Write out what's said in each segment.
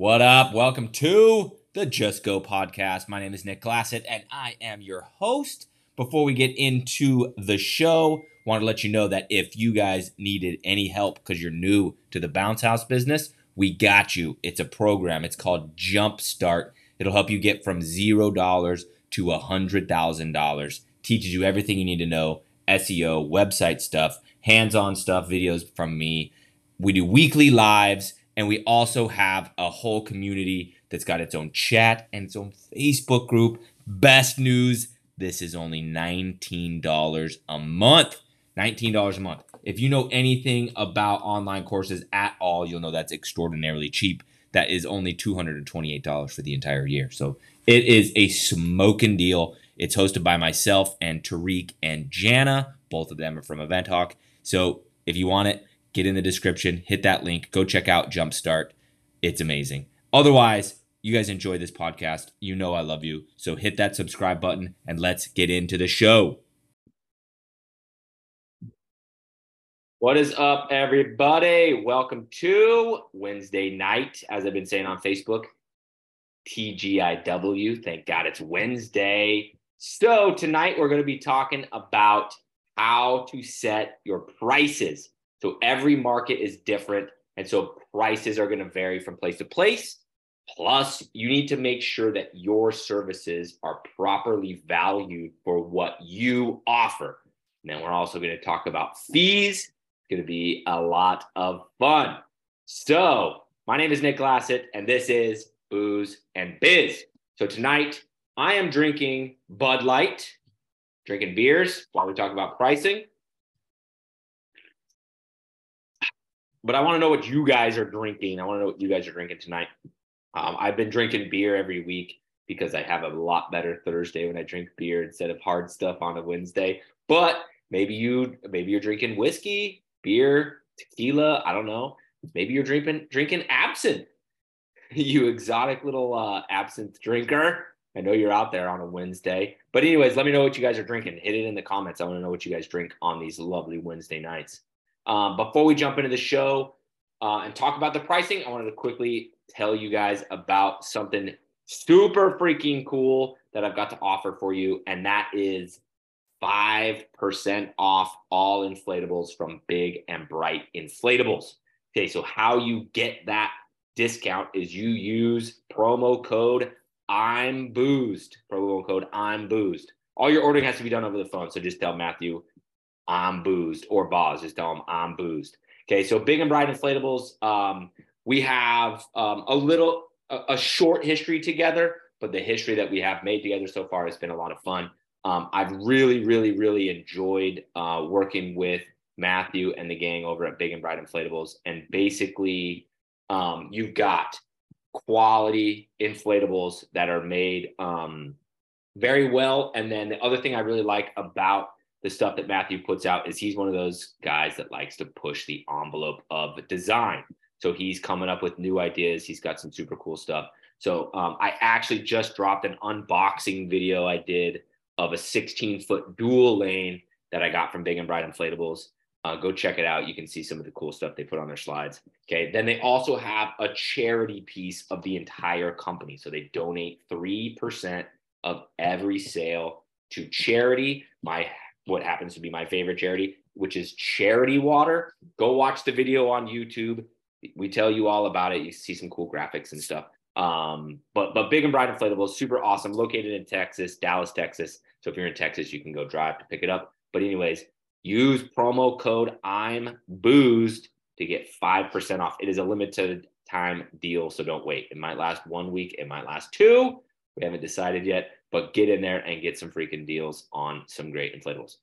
What up? Welcome to the Just Go podcast. My name is Nick Glassett and I am your host. Before we get into the show, want to let you know that if you guys needed any help because you're new to the bounce house business, we got you. It's a program. It's called Jumpstart. It'll help you get from zero dollars to a hundred thousand dollars. Teaches you everything you need to know: SEO, website stuff, hands-on stuff, videos from me. We do weekly lives, and we also have a whole community that's got its own chat and its own Facebook group. Best news: this is only nineteen dollars a month. $19 a month. If you know anything about online courses at all, you'll know that's extraordinarily cheap. That is only $228 for the entire year. So it is a smoking deal. It's hosted by myself and Tariq and Jana. Both of them are from Event Hawk. So if you want it, get in the description, hit that link, go check out Jumpstart. It's amazing. Otherwise, you guys enjoy this podcast. You know I love you. So hit that subscribe button and let's get into the show. What is up, everybody? Welcome to Wednesday night, as I've been saying on Facebook, TGIW. Thank God it's Wednesday. So, tonight we're going to be talking about how to set your prices. So, every market is different. And so, prices are going to vary from place to place. Plus, you need to make sure that your services are properly valued for what you offer. And then we're also going to talk about fees It's going to be a lot of fun. So, my name is Nick Glassett, and this is Booze and Biz. So, tonight I am drinking Bud Light, drinking beers while we talk about pricing. But I want to know what you guys are drinking. I want to know what you guys are drinking tonight. Um, I've been drinking beer every week because I have a lot better Thursday when I drink beer instead of hard stuff on a Wednesday. But maybe you maybe you're drinking whiskey, beer, tequila. I don't know. Maybe you're drinking drinking absinthe. you exotic little uh, absinthe drinker. I know you're out there on a Wednesday. But anyways, let me know what you guys are drinking. Hit it in the comments. I want to know what you guys drink on these lovely Wednesday nights. Um, before we jump into the show uh, and talk about the pricing, I wanted to quickly tell you guys about something super freaking cool that I've got to offer for you, and that is 5% off all inflatables from Big and Bright Inflatables. Okay, so how you get that discount is you use promo code I'm boozed. Promo code I'm boozed. All your ordering has to be done over the phone. So just tell Matthew I'm boozed or Boz. Just tell him I'm boozed. Okay, so Big and Bright Inflatables. Um, we have um, a little, a, a short history together, but the history that we have made together so far has been a lot of fun. Um, I've really, really, really enjoyed uh, working with Matthew and the gang over at Big and Bright Inflatables. And basically, um, you've got quality inflatables that are made um, very well. And then the other thing I really like about the stuff that Matthew puts out is he's one of those guys that likes to push the envelope of design. So he's coming up with new ideas. He's got some super cool stuff. So um, I actually just dropped an unboxing video I did of a 16 foot dual lane that I got from Big and Bright Inflatables. Uh, go check it out. You can see some of the cool stuff they put on their slides. Okay. Then they also have a charity piece of the entire company. So they donate 3% of every sale to charity. My, what happens to be my favorite charity, which is Charity Water. Go watch the video on YouTube. We tell you all about it. You see some cool graphics and stuff. Um, but but Big and Bright Inflatables, super awesome, located in Texas, Dallas, Texas. So if you're in Texas, you can go drive to pick it up. But anyways, use promo code I'm boozed to get 5% off. It is a limited time deal, so don't wait. It might last one week, it might last two. We haven't decided yet, but get in there and get some freaking deals on some great inflatables.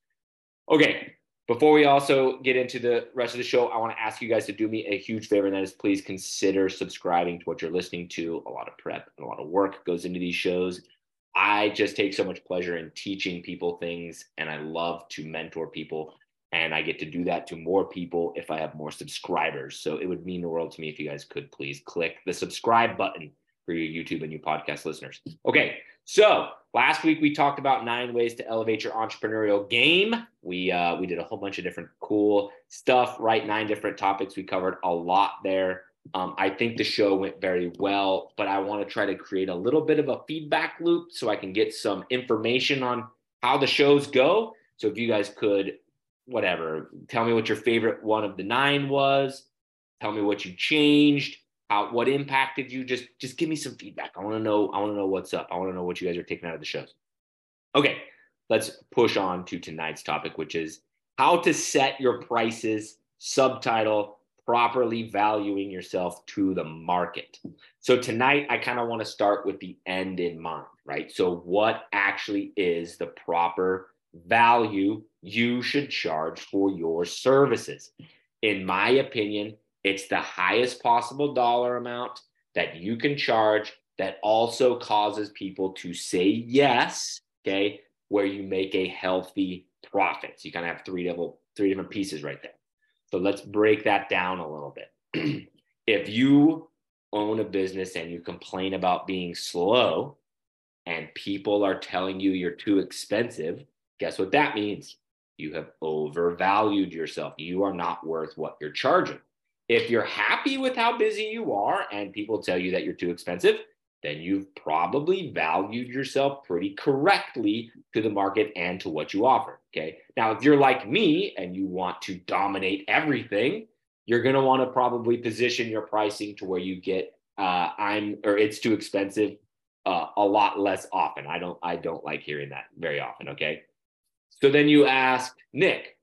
Okay, before we also get into the rest of the show, I want to ask you guys to do me a huge favor, and that is please consider subscribing to what you're listening to. A lot of prep and a lot of work goes into these shows. I just take so much pleasure in teaching people things, and I love to mentor people. And I get to do that to more people if I have more subscribers. So it would mean the world to me if you guys could please click the subscribe button for your YouTube and your podcast listeners. Okay, so last week we talked about nine ways to elevate your entrepreneurial game. We uh, we did a whole bunch of different cool stuff, right? Nine different topics. We covered a lot there. Um, I think the show went very well, but I want to try to create a little bit of a feedback loop so I can get some information on how the shows go. So if you guys could, whatever, tell me what your favorite one of the nine was, tell me what you changed, how what impacted you. Just just give me some feedback. I want to know. I want to know what's up. I want to know what you guys are taking out of the shows. Okay, let's push on to tonight's topic, which is how to set your prices. Subtitle: Properly valuing yourself to the market. So tonight, I kind of want to start with the end in mind, right? So what actually is the proper value you should charge for your services? In my opinion, it's the highest possible dollar amount that you can charge that also causes people to say yes, okay, where you make a healthy profit. So you kind of have three double three different pieces right there. So let's break that down a little bit. if you own a business and you complain about being slow and people are telling you you're too expensive, guess what that means? You have overvalued yourself. You are not worth what you're charging. If you're happy with how busy you are and people tell you that you're too expensive, then you've probably valued yourself pretty correctly to the market and to what you offer. Okay. Now, if you're like me and you want to dominate everything, you're going to want to probably position your pricing to where you get uh, I'm or it's too expensive uh, a lot less often. I don't I don't like hearing that very often. Okay. So then you ask Nick,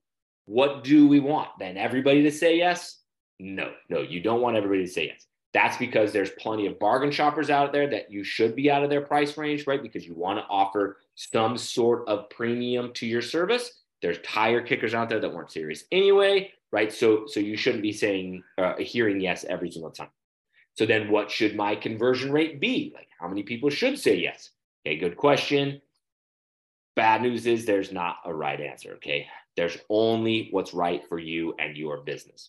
what do we want? Then everybody to say yes? No, no, you don't want everybody to say yes. That's because there's plenty of bargain shoppers out there that you should be out of their price range, right? Because you want to offer some sort of premium to your service. There's tire kickers out there that weren't serious anyway, right? So, so you shouldn't be saying, uh, hearing yes every single time. So then, what should my conversion rate be? Like, how many people should say yes? Okay, good question. Bad news is there's not a right answer. Okay, there's only what's right for you and your business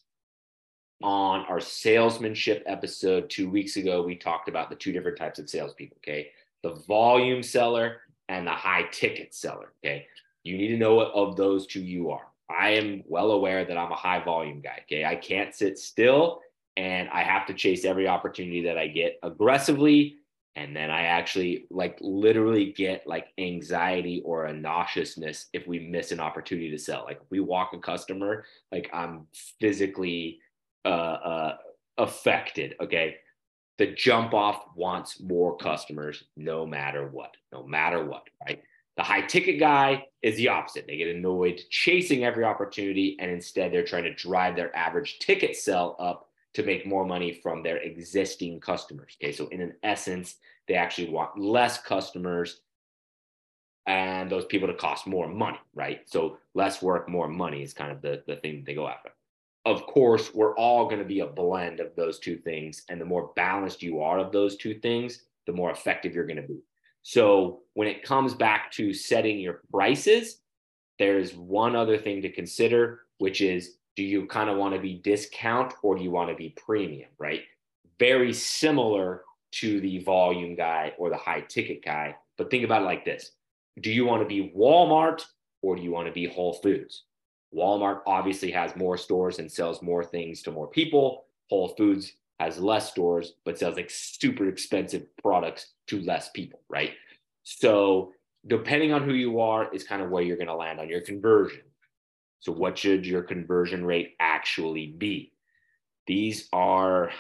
on our salesmanship episode two weeks ago, we talked about the two different types of salespeople. Okay. The volume seller and the high ticket seller. Okay. You need to know what of those two you are. I am well aware that I'm a high volume guy. Okay. I can't sit still and I have to chase every opportunity that I get aggressively. And then I actually like literally get like anxiety or a nauseousness if we miss an opportunity to sell. Like if we walk a customer, like I'm physically uh, uh, affected. Okay. The jump off wants more customers no matter what, no matter what, right? The high ticket guy is the opposite. They get annoyed chasing every opportunity, and instead they're trying to drive their average ticket sell up to make more money from their existing customers. Okay, so in an essence, they actually want less customers and those people to cost more money, right? So less work, more money is kind of the, the thing they go after of course, we're all going to be a blend of those two things. And the more balanced you are of those two things, the more effective you're going to be. So when it comes back to setting your prices, there's one other thing to consider, which is do you kind of want to be discount or do you want to be premium, right? Very similar to the volume guy or the high ticket guy. But think about it like this Do you want to be Walmart or do you want to be Whole Foods? Walmart obviously has more stores and sells more things to more people. Whole Foods has less stores, but sells like super expensive products to less people, right? So, depending on who you are, is kind of where you're going to land on your conversion. So, what should your conversion rate actually be? These are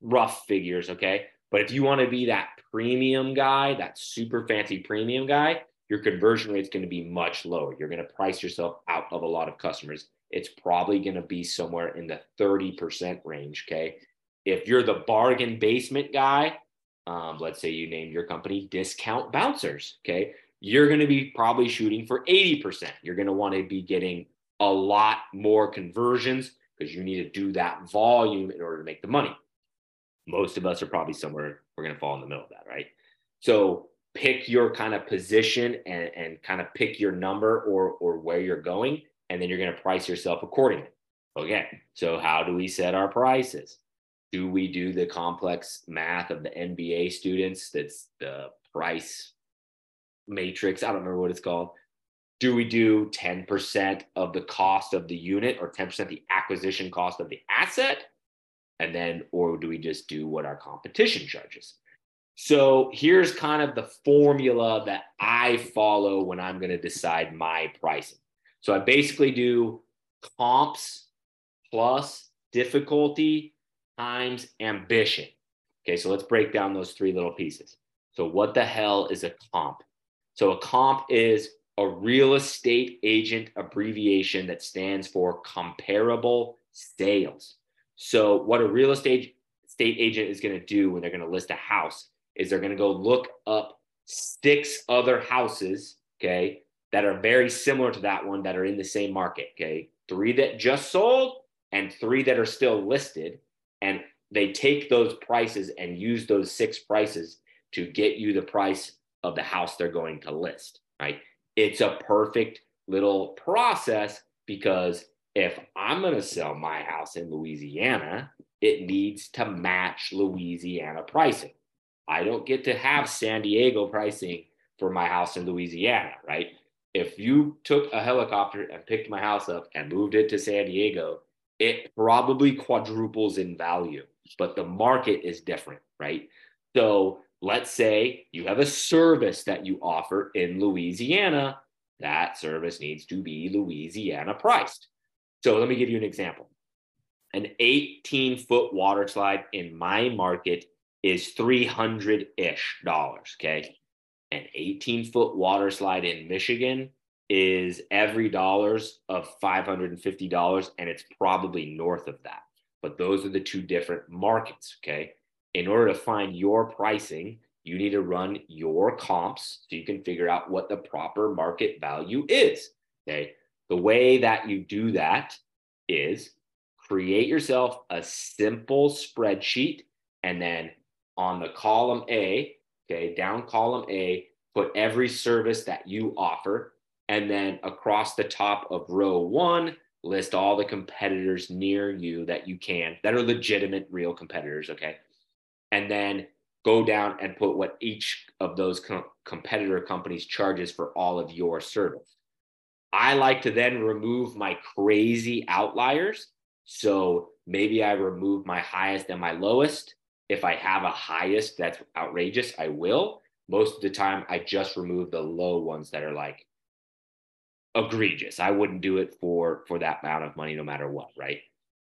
rough figures, okay? But if you want to be that premium guy, that super fancy premium guy, your conversion rate is going to be much lower. You're going to price yourself out of a lot of customers. It's probably going to be somewhere in the 30% range. Okay. If you're the bargain basement guy, um, let's say you named your company Discount Bouncers. Okay. You're going to be probably shooting for 80%. You're going to want to be getting a lot more conversions because you need to do that volume in order to make the money. Most of us are probably somewhere, we're going to fall in the middle of that, right? So pick your kind of position and, and kind of pick your number or or where you're going and then you're going to price yourself accordingly. Okay so how do we set our prices? Do we do the complex math of the MBA students that's the price matrix i don't remember what it's called. Do we do 10% of the cost of the unit or 10% the acquisition cost of the asset? And then, or do we just do what our competition charges? So here's kind of the formula that I follow when I'm going to decide my pricing. So I basically do comps plus difficulty times ambition. Okay, so let's break down those three little pieces. So, what the hell is a comp? So, a comp is a real estate agent abbreviation that stands for comparable sales. So, what a real estate state agent is going to do when they're going to list a house is they're going to go look up six other houses, okay, that are very similar to that one that are in the same market, okay? Three that just sold and three that are still listed. And they take those prices and use those six prices to get you the price of the house they're going to list, right? It's a perfect little process because if I'm going to sell my house in Louisiana, it needs to match Louisiana pricing. I don't get to have San Diego pricing for my house in Louisiana, right? If you took a helicopter and picked my house up and moved it to San Diego, it probably quadruples in value, but the market is different, right? So let's say you have a service that you offer in Louisiana. That service needs to be Louisiana priced. So let me give you an example. An 18 foot water slide in my market is 300 ish dollars. Okay. An 18 foot water slide in Michigan is every dollars of $550 and it's probably north of that. But those are the two different markets. Okay. In order to find your pricing, you need to run your comps so you can figure out what the proper market value is. Okay. The way that you do that is create yourself a simple spreadsheet and then on the column A, okay, down column A, put every service that you offer and then across the top of row one, list all the competitors near you that you can that are legitimate, real competitors. Okay. And then go down and put what each of those com- competitor companies charges for all of your service. I like to then remove my crazy outliers. So maybe I remove my highest and my lowest. If I have a highest that's outrageous, I will. Most of the time, I just remove the low ones that are like egregious. I wouldn't do it for for that amount of money no matter what, right?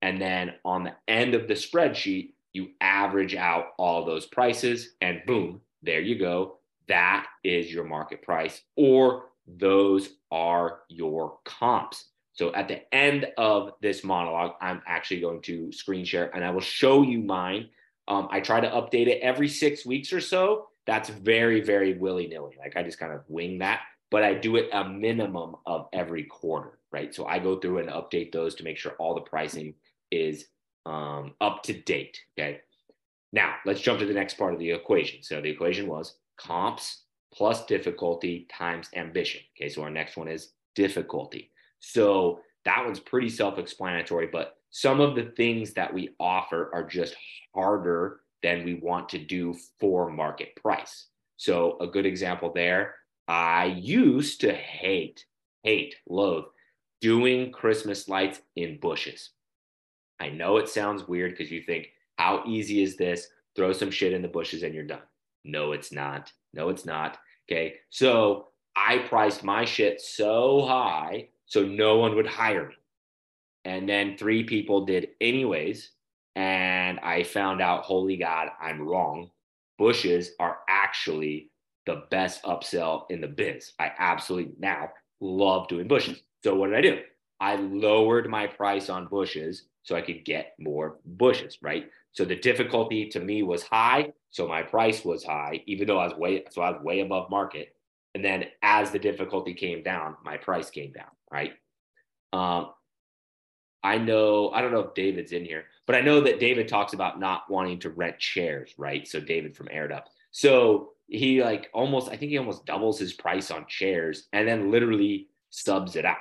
And then on the end of the spreadsheet, you average out all those prices and boom, there you go. That is your market price or those are your comps. So at the end of this monologue, I'm actually going to screen share and I will show you mine. Um, I try to update it every six weeks or so. That's very, very willy nilly. Like I just kind of wing that but I do it a minimum of every quarter, right? So I go through and update those to make sure all the pricing is um, up to date. Okay. Now let's jump to the next part of the equation. So the equation was comps plus difficulty times ambition. Okay. So our next one is difficulty. So that one's pretty self explanatory, but some of the things that we offer are just harder than we want to do for market price. So a good example there I used to hate, hate, loathe doing Christmas lights in bushes. I know it sounds weird because you think, how easy is this? Throw some shit in the bushes and you're done. No, it's not. No, it's not. Okay. So I priced my shit so high so no one would hire me. And then three people did anyways. And I found out, holy God, I'm wrong. Bushes are actually the best upsell in the biz. I absolutely now love doing bushes. So what did I do? I lowered my price on bushes so I could get more bushes, right? So the difficulty to me was high, so my price was high, even though I was way so I was way above market. And then as the difficulty came down, my price came down, right? Um, I know I don't know if David's in here, but I know that David talks about not wanting to rent chairs, right? So David from Aired Up. So he like almost I think he almost doubles his price on chairs and then literally subs it out.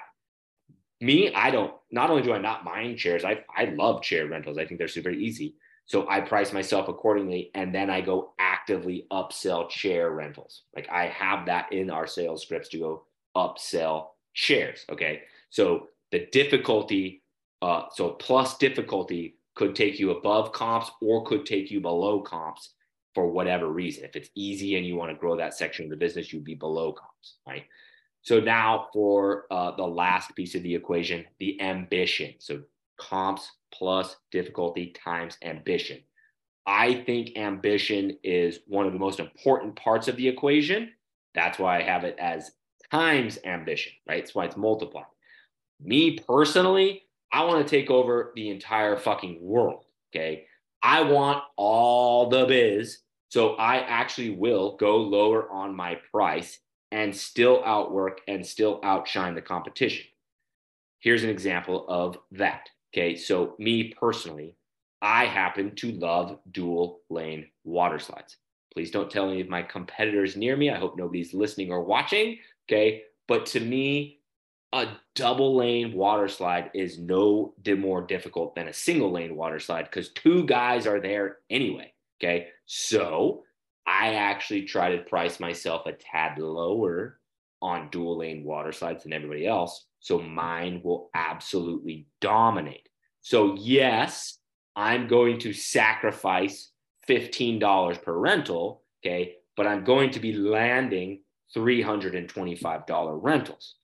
Me, I don't not only do I not mind chairs, I I love chair rentals. I think they're super easy. So I price myself accordingly and then I go actively upsell chair rentals. Like I have that in our sales scripts to go upsell chairs. Okay. So the difficulty, uh, so plus difficulty could take you above comps or could take you below comps for whatever reason. If it's easy and you want to grow that section of the business, you'd be below comps, right? So now for uh, the last piece of the equation, the ambition. So comps plus difficulty times ambition. I think ambition is one of the most important parts of the equation. That's why I have it as times ambition, right? That's why it's multiplied. Me personally, I want to take over the entire fucking world. Okay. I want all the biz. So I actually will go lower on my price and still outwork and still outshine the competition. Here's an example of that. Okay. So, me personally, I happen to love dual lane water slides. Please don't tell any of my competitors near me. I hope nobody's listening or watching. Okay. But to me, a double lane water slide is no more difficult than a single lane water slide because two guys are there anyway. Okay. So I actually try to price myself a tad lower on dual lane water slides than everybody else. So mine will absolutely dominate. So, yes, I'm going to sacrifice $15 per rental. Okay. But I'm going to be landing $325 rentals.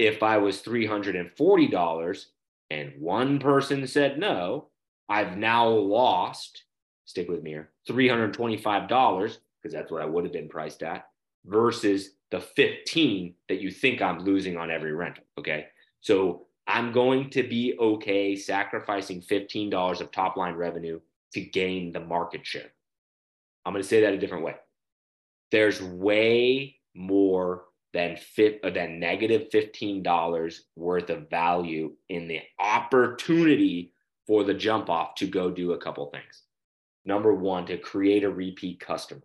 If I was $340 and one person said no, I've now lost, stick with me here, $325 because that's what I would have been priced at versus the 15 that you think I'm losing on every rental. Okay. So I'm going to be okay sacrificing $15 of top line revenue to gain the market share. I'm going to say that a different way. There's way more than fit, uh, than negative $15 worth of value in the opportunity for the jump off to go do a couple things. Number one, to create a repeat customer.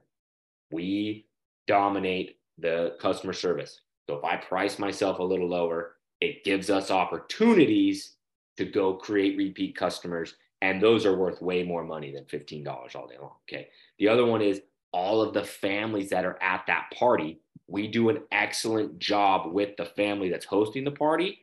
We dominate the customer service. So if I price myself a little lower, it gives us opportunities to go create repeat customers. And those are worth way more money than $15 all day long. Okay. The other one is all of the families that are at that party. We do an excellent job with the family that's hosting the party.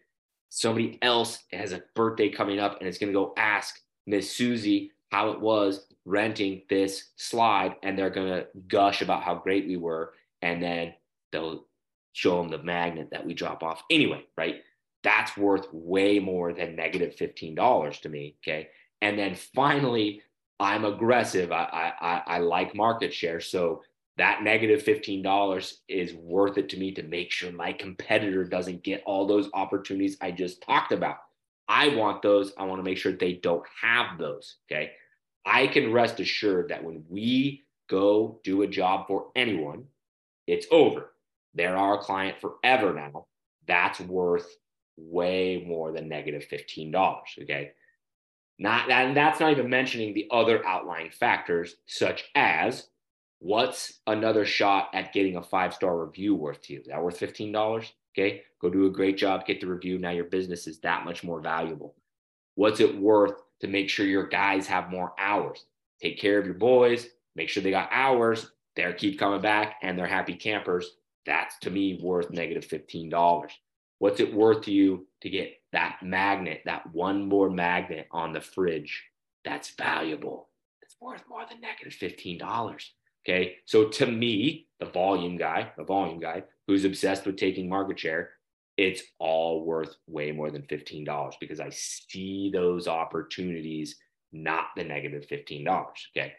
Somebody else has a birthday coming up and it's going to go ask Miss Susie how it was renting this slide and they're going to gush about how great we were. And then they'll show them the magnet that we drop off anyway, right? That's worth way more than negative $15 to me. Okay. And then finally, I'm aggressive. I, I, I like market share. So that negative $15 is worth it to me to make sure my competitor doesn't get all those opportunities I just talked about. I want those. I want to make sure they don't have those. Okay. I can rest assured that when we go do a job for anyone, it's over. They're our client forever now. That's worth way more than negative $15. Okay. Not and that's not even mentioning the other outlying factors, such as what's another shot at getting a five-star review worth to you? Is that worth $15? Okay. Go do a great job, get the review. Now your business is that much more valuable. What's it worth to make sure your guys have more hours? Take care of your boys, make sure they got hours, they're keep coming back and they're happy campers that's to me worth negative $15. What's it worth to you to get that magnet, that one more magnet on the fridge? That's valuable. It's worth more than negative $15. Okay. So to me, the volume guy, the volume guy who's obsessed with taking market share, it's all worth way more than $15 because I see those opportunities, not the negative $15. Okay.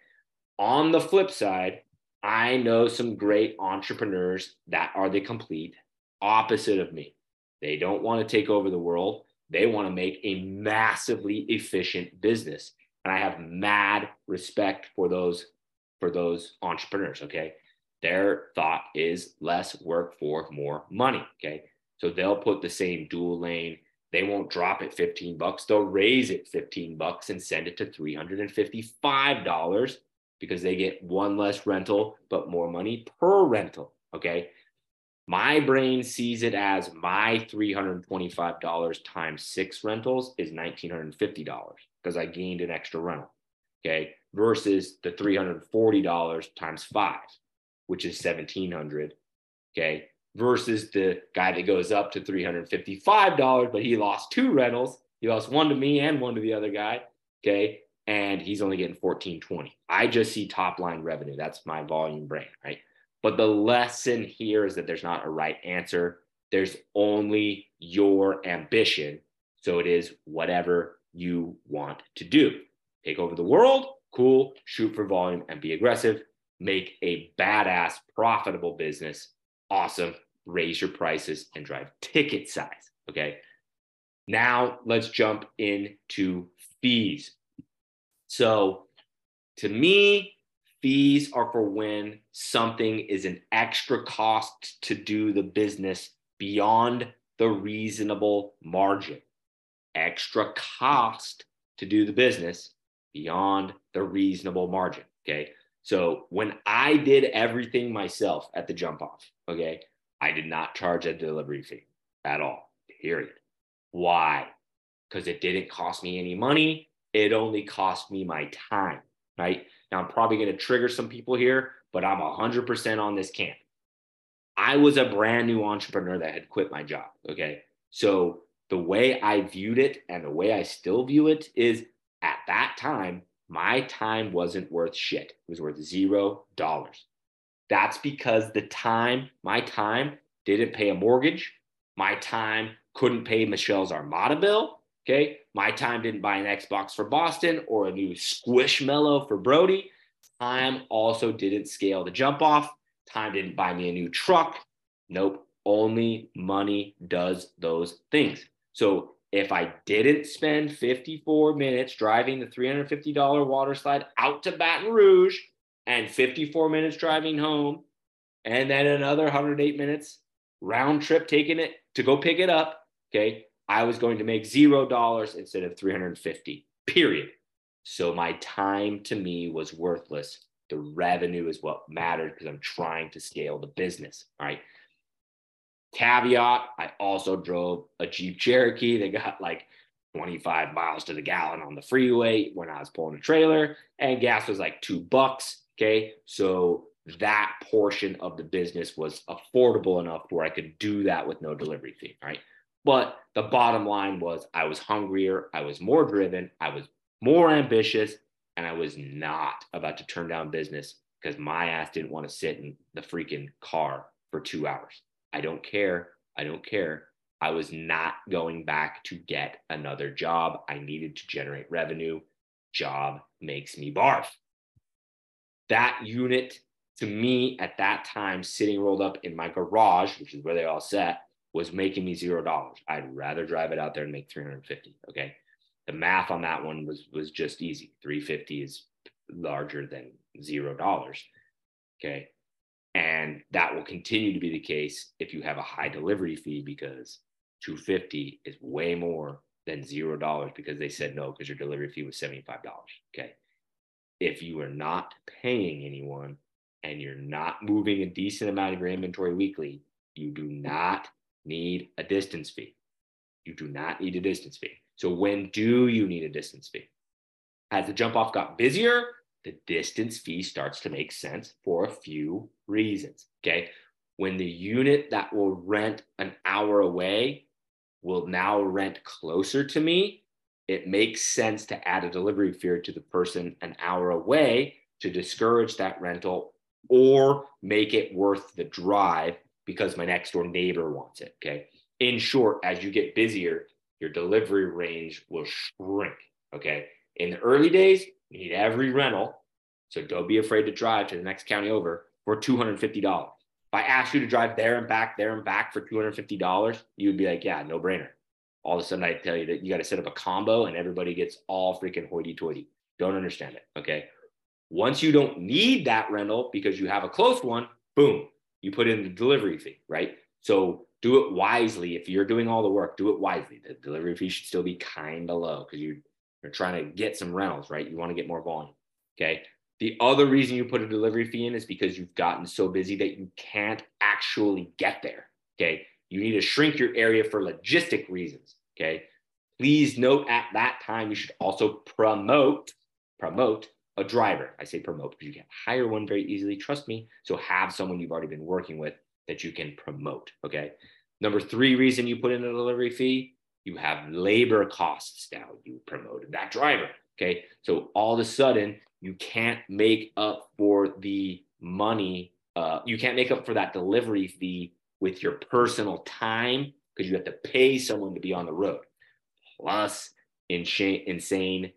On the flip side, I know some great entrepreneurs that are the complete opposite of me. They don't want to take over the world. They want to make a massively efficient business. And I have mad respect for those for those entrepreneurs, okay? Their thought is less work for more money, okay? So they'll put the same dual lane, they won't drop it 15 bucks, they'll raise it 15 bucks and send it to $355 because they get one less rental, but more money per rental. Okay. My brain sees it as my $325 times six rentals is $1,950 because I gained an extra rental. Okay. Versus the $340 times five, which is 1700 Okay. Versus the guy that goes up to $355, but he lost two rentals. He lost one to me and one to the other guy. Okay. and he's only getting 14, 20. I just see top line revenue. That's my volume brain, right? But the lesson here is that there's not a right answer. There's only your ambition. So it is whatever you want to do. Take over the world, cool, shoot for volume and be aggressive. Make a badass, profitable business, awesome. Raise your prices and drive ticket size. Okay. Now let's jump into fees. So to me, fees are for when something is an extra cost to do the business beyond the reasonable margin. Extra cost to do the business beyond the reasonable margin. Okay. So when I did everything myself at the jump off, okay, I did not charge a delivery fee at all, period. Why? Because it didn't cost me any money. It only cost me my time, right? Now, I'm probably going to trigger some people here, but I'm 100% on this camp. I was a brand new entrepreneur that had quit my job. Okay. So the way I viewed it and the way I still view it is at that time, my time wasn't worth shit. It was worth zero dollars. That's because the time, my time didn't pay a mortgage. My time couldn't pay Michelle's Armada bill. Okay. My time didn't buy an Xbox for Boston or a new Squishmallow for Brody. Time also didn't scale the jump off. Time didn't buy me a new truck. Nope. Only money does those things. So if I didn't spend 54 minutes driving the $350 water slide out to Baton Rouge and 54 minutes driving home, and then another 108 minutes round trip taking it to go pick it up, okay, I was going to make zero dollars instead of 350, period. So my time to me was worthless. The revenue is what mattered because I'm trying to scale the business. All right. Caveat, I also drove a Jeep Cherokee that got like 25 miles to the gallon on the freeway when I was pulling a trailer, and gas was like two bucks. Okay. So that portion of the business was affordable enough where I could do that with no delivery fee. Right. But the bottom line was I was hungrier, I was more driven, I was more ambitious, and I was not about to turn down business because my ass didn't want to sit in the freaking car for two hours. I don't care. I don't care. I was not going back to get another job. I needed to generate revenue. Job makes me barf. That unit to me at that time, sitting rolled up in my garage, which is where they all sat, was making me zero dollars. I'd rather drive it out there and make 350. Okay. The math on that one was was just easy. 350 is larger than zero dollars. Okay. And that will continue to be the case if you have a high delivery fee because 250 is way more than zero dollars because they said no because your delivery fee was $75. Okay. If you are not paying anyone and you're not moving a decent amount of your inventory weekly, you do not need a distance fee. You do not need a distance fee. So when do you need a distance fee? As the jump off got busier, the distance fee starts to make sense for a few reasons. Okay. When the unit that will rent an hour away will now rent closer to me, it makes sense to add a delivery fee to the person an hour away to discourage that rental or make it worth the drive because my next door neighbor wants it. Okay. In short, as you get busier, your delivery range will shrink. Okay. In the early days, you need every rental. So don't be afraid to drive to the next county over for $250. If I asked you to drive there and back, there and back for $250, you would be like, yeah, no brainer. All of a sudden, I tell you that you got to set up a combo and everybody gets all freaking hoity toity. Don't understand it. Okay. Once you don't need that rental because you have a close one, boom, you put in the delivery fee, right? So do it wisely. If you're doing all the work, do it wisely. The delivery fee should still be kind of low because you, you're trying to get some rentals, right? You want to get more volume. Okay. The other reason you put a delivery fee in is because you've gotten so busy that you can't actually get there. Okay. You need to shrink your area for logistic reasons. Okay. Please note at that time, you should also promote, promote a driver. I say promote because you can hire one very easily. Trust me. So have someone you've already been working with that you can promote. Okay. Number three reason you put in a delivery fee, you have labor costs now. You promoted that driver. Okay. So all of a sudden, you can't make up for the money. Uh, you can't make up for that delivery fee with your personal time because you have to pay someone to be on the road. Plus, insane, insane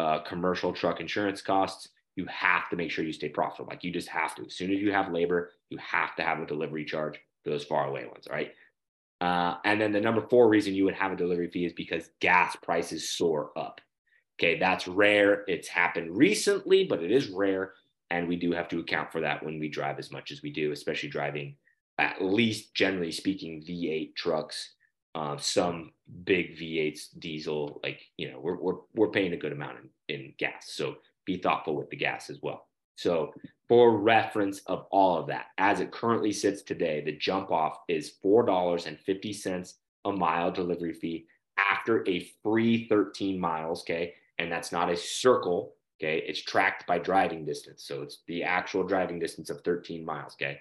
uh, commercial truck insurance costs. You have to make sure you stay profitable. Like you just have to. As soon as you have labor, you have to have a delivery charge for those far away ones. All right. Uh, and then the number four reason you would have a delivery fee is because gas prices soar up. Okay, that's rare. It's happened recently, but it is rare. And we do have to account for that when we drive as much as we do, especially driving at least generally speaking V8 trucks, uh, some big V8s diesel. Like you know, we're we're we're paying a good amount in, in gas, so be thoughtful with the gas as well. So for reference of all of that, as it currently sits today, the jump off is $4.50 a mile delivery fee after a free 13 miles. Okay. And that's not a circle. Okay. It's tracked by driving distance. So it's the actual driving distance of 13 miles. Okay.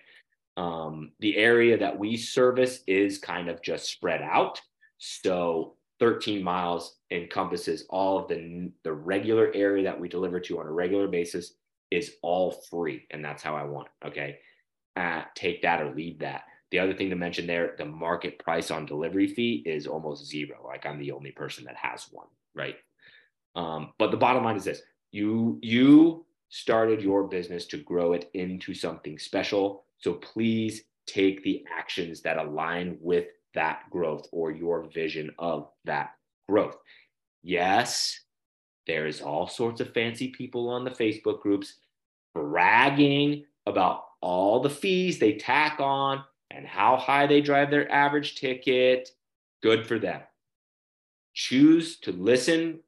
Um, the area that we service is kind of just spread out. So 13 miles encompasses all of the, the regular area that we deliver to on a regular basis is all free. And that's how I want it. Okay. Uh, take that or leave that. The other thing to mention there, the market price on delivery fee is almost zero. Like I'm the only person that has one, right? Um, but the bottom line is this: you you started your business to grow it into something special. So please take the actions that align with that growth or your vision of that growth. Yes, there is all sorts of fancy people on the Facebook groups bragging about all the fees they tack on and how high they drive their average ticket. Good for them. Choose to listen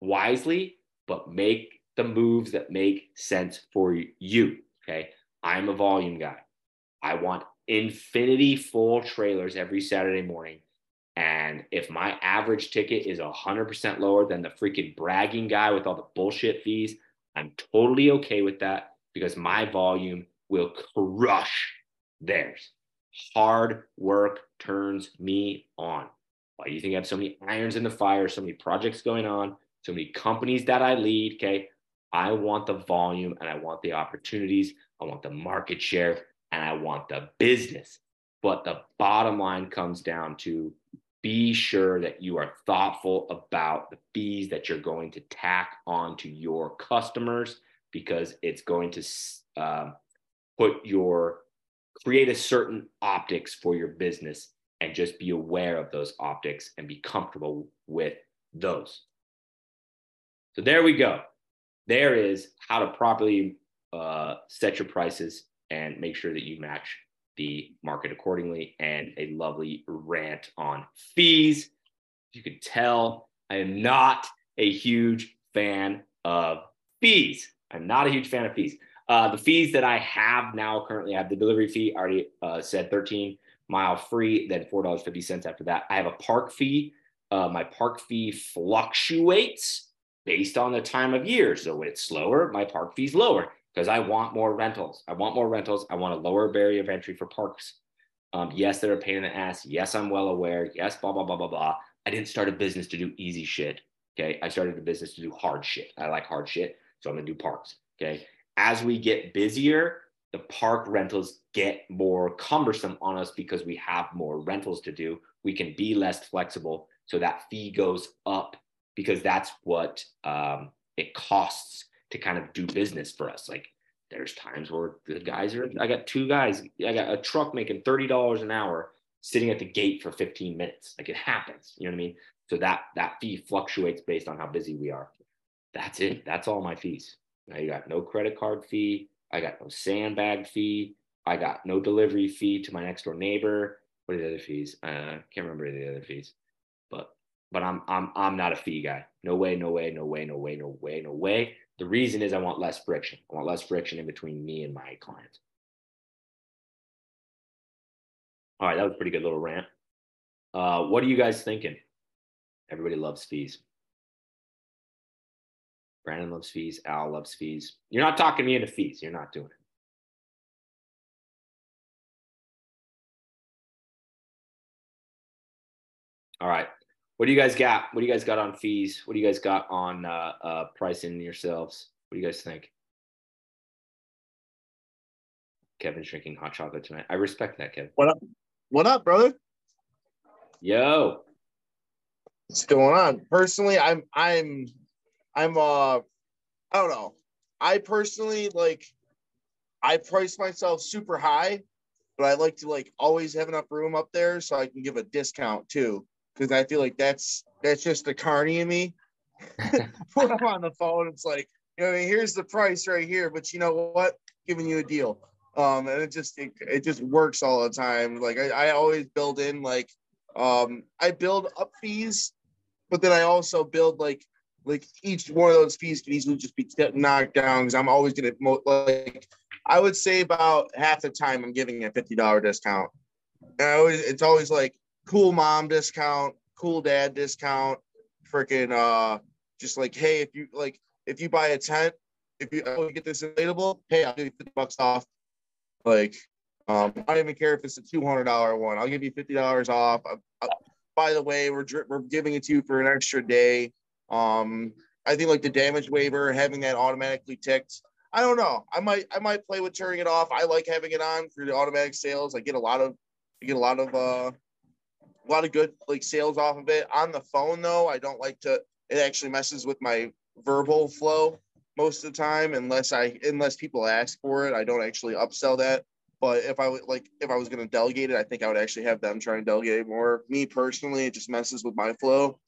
wisely, but make the moves that make sense for you. Okay. I'm a volume guy. I want infinity full trailers every Saturday morning. And if my average ticket is 100% lower than the freaking bragging guy with all the bullshit fees, I'm totally okay with that because my volume will crush theirs. Hard work turns me on. Why do you think I have so many irons in the fire, so many projects going on, so many companies that I lead? Okay. I want the volume and I want the opportunities. I want the market share and I want the business. But the bottom line comes down to be sure that you are thoughtful about the fees that you're going to tack on to your customers because it's going to um, put your create a certain optics for your business and just be aware of those optics and be comfortable with those. So there we go. There is how to properly uh, set your prices and make sure that you match the market accordingly and a lovely rant on fees. You can tell I am not a huge fan of fees. I'm not a huge fan of fees. Uh, the fees that I have now currently I have the delivery fee already uh, said 13 mile free, then four dollars fifty cents after that. I have a park fee. Uh, my park fee fluctuates based on the time of year. So when it's slower, my park fee's lower because I want more rentals. I want more rentals. I want a lower barrier of entry for parks. Um, yes, they're a pain in the ass. Yes, I'm well aware. Yes, blah, blah, blah, blah, blah. I didn't start a business to do easy shit. Okay. I started a business to do hard shit. I like hard shit. So I'm going to do parks. Okay. As we get busier, the park rentals get more cumbersome on us because we have more rentals to do. We can be less flexible. So that fee goes up because that's what um, it costs to kind of do business for us. Like there's times where the guys are, I got two guys, I got a truck making $30 an hour sitting at the gate for 15 minutes. Like it happens, you know what I mean? So that, that fee fluctuates based on how busy we are. That's it. That's all my fees. I got no credit card fee. I got no sandbag fee. I got no delivery fee to my next door neighbor. What are the other fees? Uh, I can't remember the other fees, but but I'm I'm I'm not a fee guy. No way, no way, no way, no way, no way, no way. The reason is I want less friction. I want less friction in between me and my clients. All right, that was pretty good little rant. Uh, what are you guys thinking? Everybody loves fees. Brandon loves fees. Al loves fees. You're not talking me into fees. You're not doing it. All right. What do you guys got? What do you guys got on fees? What do you guys got on uh, uh, pricing yourselves? What do you guys think? Kevin's drinking hot chocolate tonight. I respect that, Kevin. What up? What up, brother? Yo. What's going on? Personally, I'm I'm I'm uh I don't know. I personally like I price myself super high, but I like to like always have enough room up there so I can give a discount too. Cause I feel like that's that's just the carny in me. when I'm on the phone, it's like, you know, I mean, here's the price right here, but you know what? Giving you a deal. Um, and it just it, it just works all the time. Like I, I always build in like um I build up fees, but then I also build like like each one of those fees can easily just be knocked down because I'm always gonna like I would say about half the time I'm giving a fifty dollar discount. And I always it's always like cool mom discount, cool dad discount, freaking uh just like hey if you like if you buy a tent if you, oh, you get this inflatable hey I'll give you fifty bucks off like, um, I don't even care if it's a two hundred dollar one. I'll give you fifty dollars off. Uh, uh, by the way, we're we're giving it to you for an extra day. Um, I think like the damage waiver, having that automatically ticked. I don't know. I might I might play with turning it off. I like having it on for the automatic sales. I get a lot of I get a lot of uh a lot of good like sales off of it. On the phone though, I don't like to it actually messes with my verbal flow most of the time unless I unless people ask for it. I don't actually upsell that. But if I would like if I was gonna delegate it, I think I would actually have them try and delegate it more. Me personally, it just messes with my flow.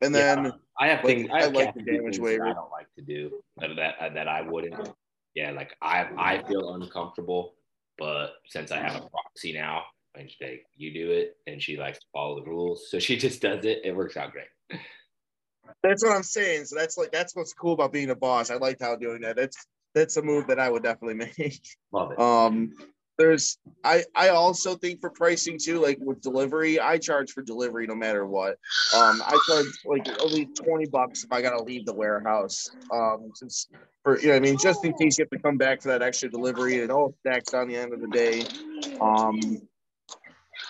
And then yeah, I have like, things I, have like the damage waiver. I don't like to do that that, uh, that I wouldn't. Yeah, like I I feel uncomfortable, but since I have a proxy now, and she's like, you do it, and she likes to follow the rules, so she just does it. It works out great. That's what I'm saying. So that's like that's what's cool about being a boss. I liked how doing that. That's that's a move that I would definitely make. Love it. Um, there's I I also think for pricing too, like with delivery, I charge for delivery no matter what. Um, I charge like at least twenty bucks if I gotta leave the warehouse. Um, since for you know, I mean, just in case you have to come back for that extra delivery, and it all stacks on the end of the day. Um,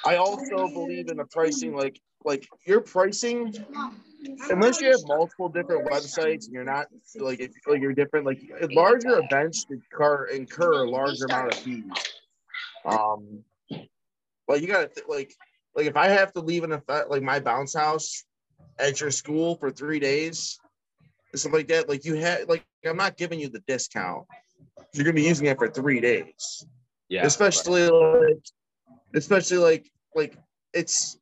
I also believe in the pricing, like like your pricing unless you have multiple different websites and you're not like if like you're different like larger events incur incur a larger amount of fees. Um like you gotta like like if i have to leave an effect like my bounce house at your school for three days and stuff like that like you had like i'm not giving you the discount. You're gonna be using it for three days. Yeah especially right. like especially like like it's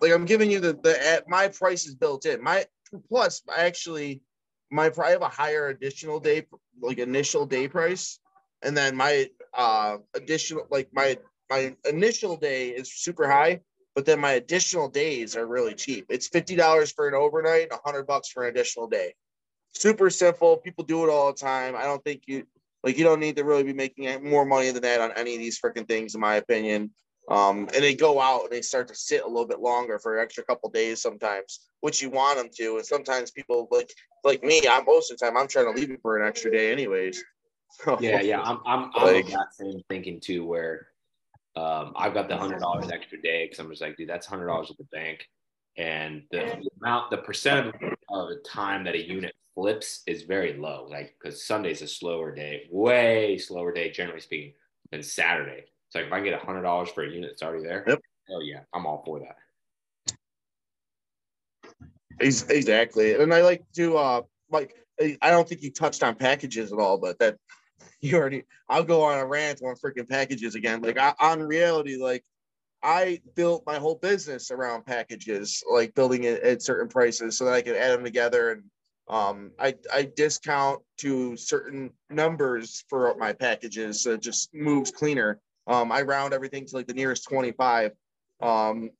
like I'm giving you the the at my price is built in. My plus I actually my I have a higher additional day like initial day price, and then my uh additional like my my initial day is super high, but then my additional days are really cheap. It's fifty dollars for an overnight, hundred bucks for an additional day. Super simple. People do it all the time. I don't think you like you don't need to really be making more money than that on any of these freaking things, in my opinion. Um, and they go out and they start to sit a little bit longer for an extra couple days sometimes, which you want them to. And sometimes people like like me, I'm most of the time I'm trying to leave it for an extra day anyways. yeah, yeah, I'm I'm, I'm like, that same thinking too, where um, I've got the hundred dollars extra day because I'm just like, dude, that's hundred dollars at the bank, and the amount, the percent of the time that a unit flips is very low. Like because Sunday's a slower day, way slower day, generally speaking, than Saturday. It's like if I can get hundred dollars for a unit that's already there, yep. oh yeah, I'm all for that. Exactly, and I like to uh like I don't think you touched on packages at all, but that you already I'll go on a rant on freaking packages again. Like I, on reality, like I built my whole business around packages, like building it at certain prices so that I can add them together and um, I, I discount to certain numbers for my packages so it just moves cleaner. Um, I round everything to like the nearest 25. Um,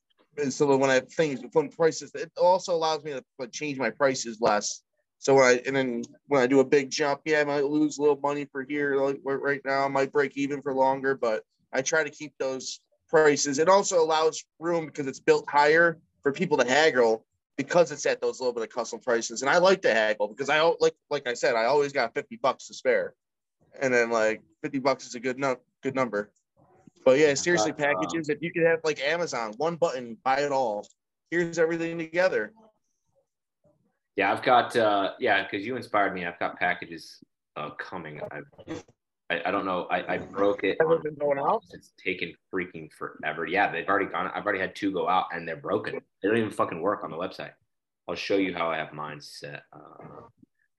so when I have things, when prices, it also allows me to like, change my prices less. So when I, and then when I do a big jump, yeah, I might lose a little money for here. Like right now, I might break even for longer, but I try to keep those prices. It also allows room because it's built higher for people to haggle because it's at those little bit of custom prices. And I like to haggle because I like, like I said, I always got 50 bucks to spare. And then like 50 bucks is a good, no, good number. But yeah, seriously, packages. If you could have like Amazon, one button, buy it all. here's everything together. Yeah, I've got uh yeah, because you inspired me. I've got packages uh coming. I I, I don't know. I, I broke it been going out? It's taken freaking forever. Yeah, they've already gone. I've already had two go out and they're broken. They don't even fucking work on the website. I'll show you how I have mine set. Uh,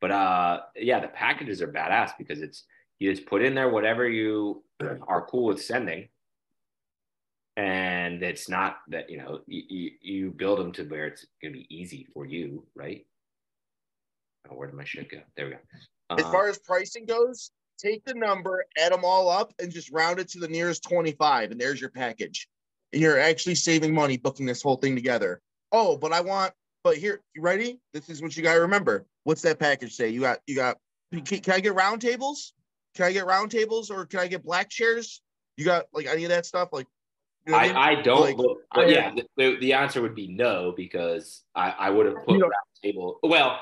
but uh, yeah, the packages are badass because it's you just put in there whatever you are cool with sending, and it's not that you know you, you, build them to where it's gonna be easy for you, right? Oh, where did my shit go? There we go. As Uh, far as pricing goes, take the number, add them all up, and just round it to the nearest 25, and there's your package. And you're actually saving money booking this whole thing together. Oh, but I want, but here, you ready? This is what you gotta remember. What's that package say? You got, you got, can, can I get round tables? Can I get round tables or can I get black chairs? You got like any of that stuff? Like, you know what I mean? I, I don't Like, look, but yeah, the- the, the answer would be no because I, I would have put You don't- round table. Well,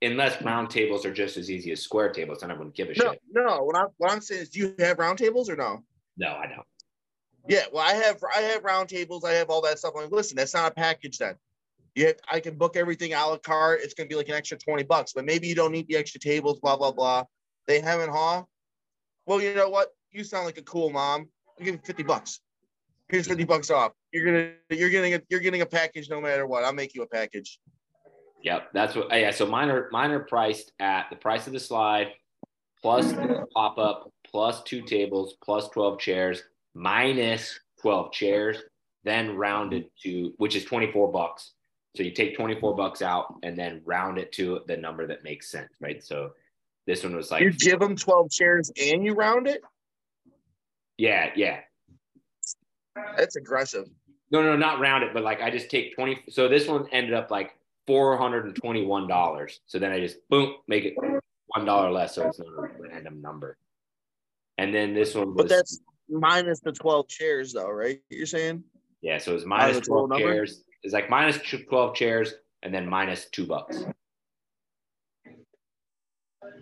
unless round tables are just as easy as square tables, then I wouldn't give a no, shit. no. What I'm, what I'm saying is, do you have round tables or no? No, I don't. Yeah, well, I have I have round tables, I have all that stuff. I'm like, listen, that's not a package then. You have, I can book everything a la carte. It's gonna be like an extra 20 bucks, but maybe you don't need the extra tables, blah, blah, blah. They haven't, huh? Well, you know what? You sound like a cool mom. I'll give you 50 bucks. Here's 50 bucks off. You're gonna you're getting a you're getting a package no matter what. I'll make you a package. Yep, that's what. Yeah, so mine are mine are priced at the price of the slide, plus the pop up, plus two tables, plus twelve chairs, minus twelve chairs, then rounded to which is twenty four bucks. So you take twenty four bucks out and then round it to the number that makes sense, right? So this one was like, You give them 12 chairs and you round it? yeah, yeah. That's aggressive. No, no, not round it, but like I just take 20. So this one ended up like $421. So then I just boom, make it $1 less. So it's not a random number. And then this one was, But that's minus the 12 chairs though, right? You're saying? yeah, so it's the minus 12 number? chairs. It's like minus 12 chairs and then minus two bucks.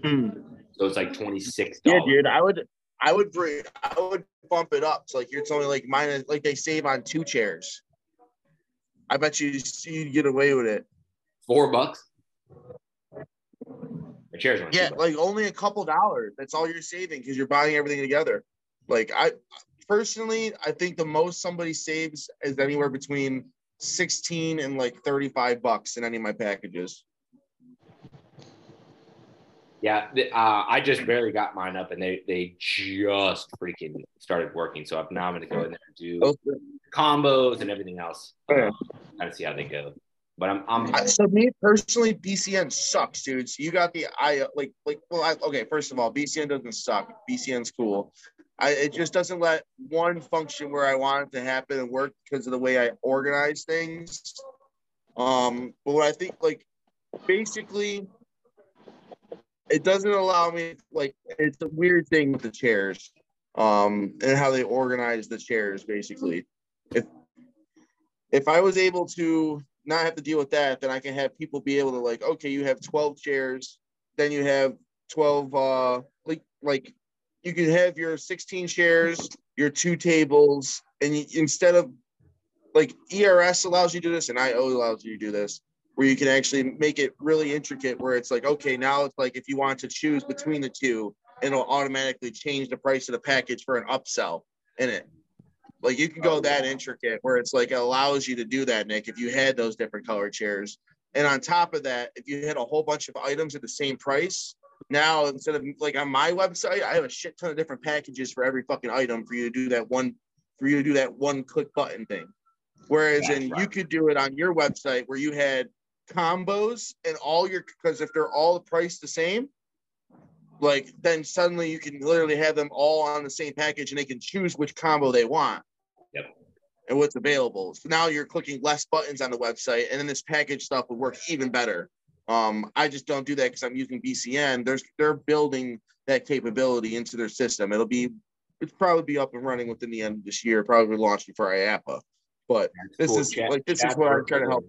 Hmm. So it's like $26. Yeah, dude. I would I would bring I would bump it up. So like it's only like minus like they save on two chairs. I bet you you get away with it. Four bucks. The chairs Yeah, like only a couple dollars. That's all you're saving because you're buying everything together. Like I personally, I think the most somebody saves is anywhere between 16 and like 35 bucks in any of my packages. Yeah, uh, I just barely got mine up, and they they just freaking started working. So now I'm going to go in there and do Okay. combos and everything else. Oh, yeah. Kind of see how they go. But I'm I'm I- So me personally, BCN sucks, dude. So you got the I like like well, I, okay. First of all, BCN doesn't suck. BCN's cool. I it just doesn't let one function where I want it to happen and work because of the way I organize things. Um, but what I think like basically, it doesn't allow me like it's a weird thing with the chairs, um, and how they organize the chairs. Basically, if if I was able to not have to deal with that, then I can have people be able to like, okay, you have 12 chairs, then you have 12 uh like like you can have your 16 chairs, your two tables, and you, instead of like ERS allows you to do this and IO allows you to do this, where you can actually make it really intricate where it's like, okay, now it's like if you want to choose between the two, it'll automatically change the price of the package for an upsell in it. Like you can go oh, that intricate where it's like it allows you to do that, Nick, if you had those different color chairs. And on top of that, if you had a whole bunch of items at the same price, now instead of like on my website, I have a shit ton of different packages for every fucking item for you to do that one for you to do that one click button thing. Whereas That's in you could do it on your website where you had combos and all your because if they're all priced the same, like then suddenly you can literally have them all on the same package and they can choose which combo they want. Yep. And what's available. So now you're clicking less buttons on the website, and then this package stuff would work even better. Um, I just don't do that because I'm using BCN. There's they're building that capability into their system. It'll be it's probably be up and running within the end of this year, probably launching for IAAPA. But this is like this is what I'm trying to help.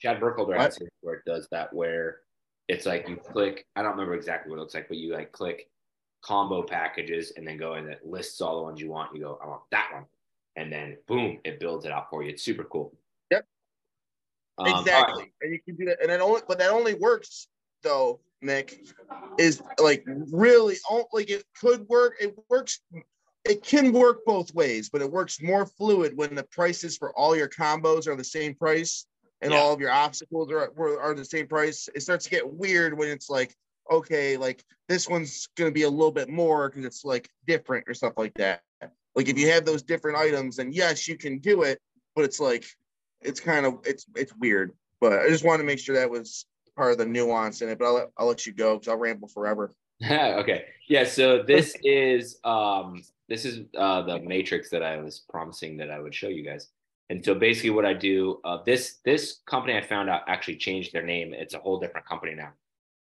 Chad Burkholder has it where it does that where it's like you click. I don't remember exactly what it looks like, but you like click combo packages and then go and it lists all the ones you want. You go, I want that one, and then boom, it builds it out for you. It's super cool. Yep. Um, exactly, right. and you can do that, and then only, but that only works though, Nick, is like really, like it could work. It works. It can work both ways, but it works more fluid when the prices for all your combos are the same price and Yeah. all of your obstacles are are the same price. It starts to get weird when it's like, okay, like this one's gonna be a little bit more because it's like different or stuff like that. Like if you have those different items, then yes, you can do it, but it's like it's kind of it's it's weird. But I just wanted to make sure that was part of the nuance in it. But I'll let, I'll let you go because I'll ramble forever. okay. Yeah. So this is um this is uh the matrix that I was promising that I would show you guys. And so basically what I do, uh this this company I found out actually changed their name. It's a whole different company now.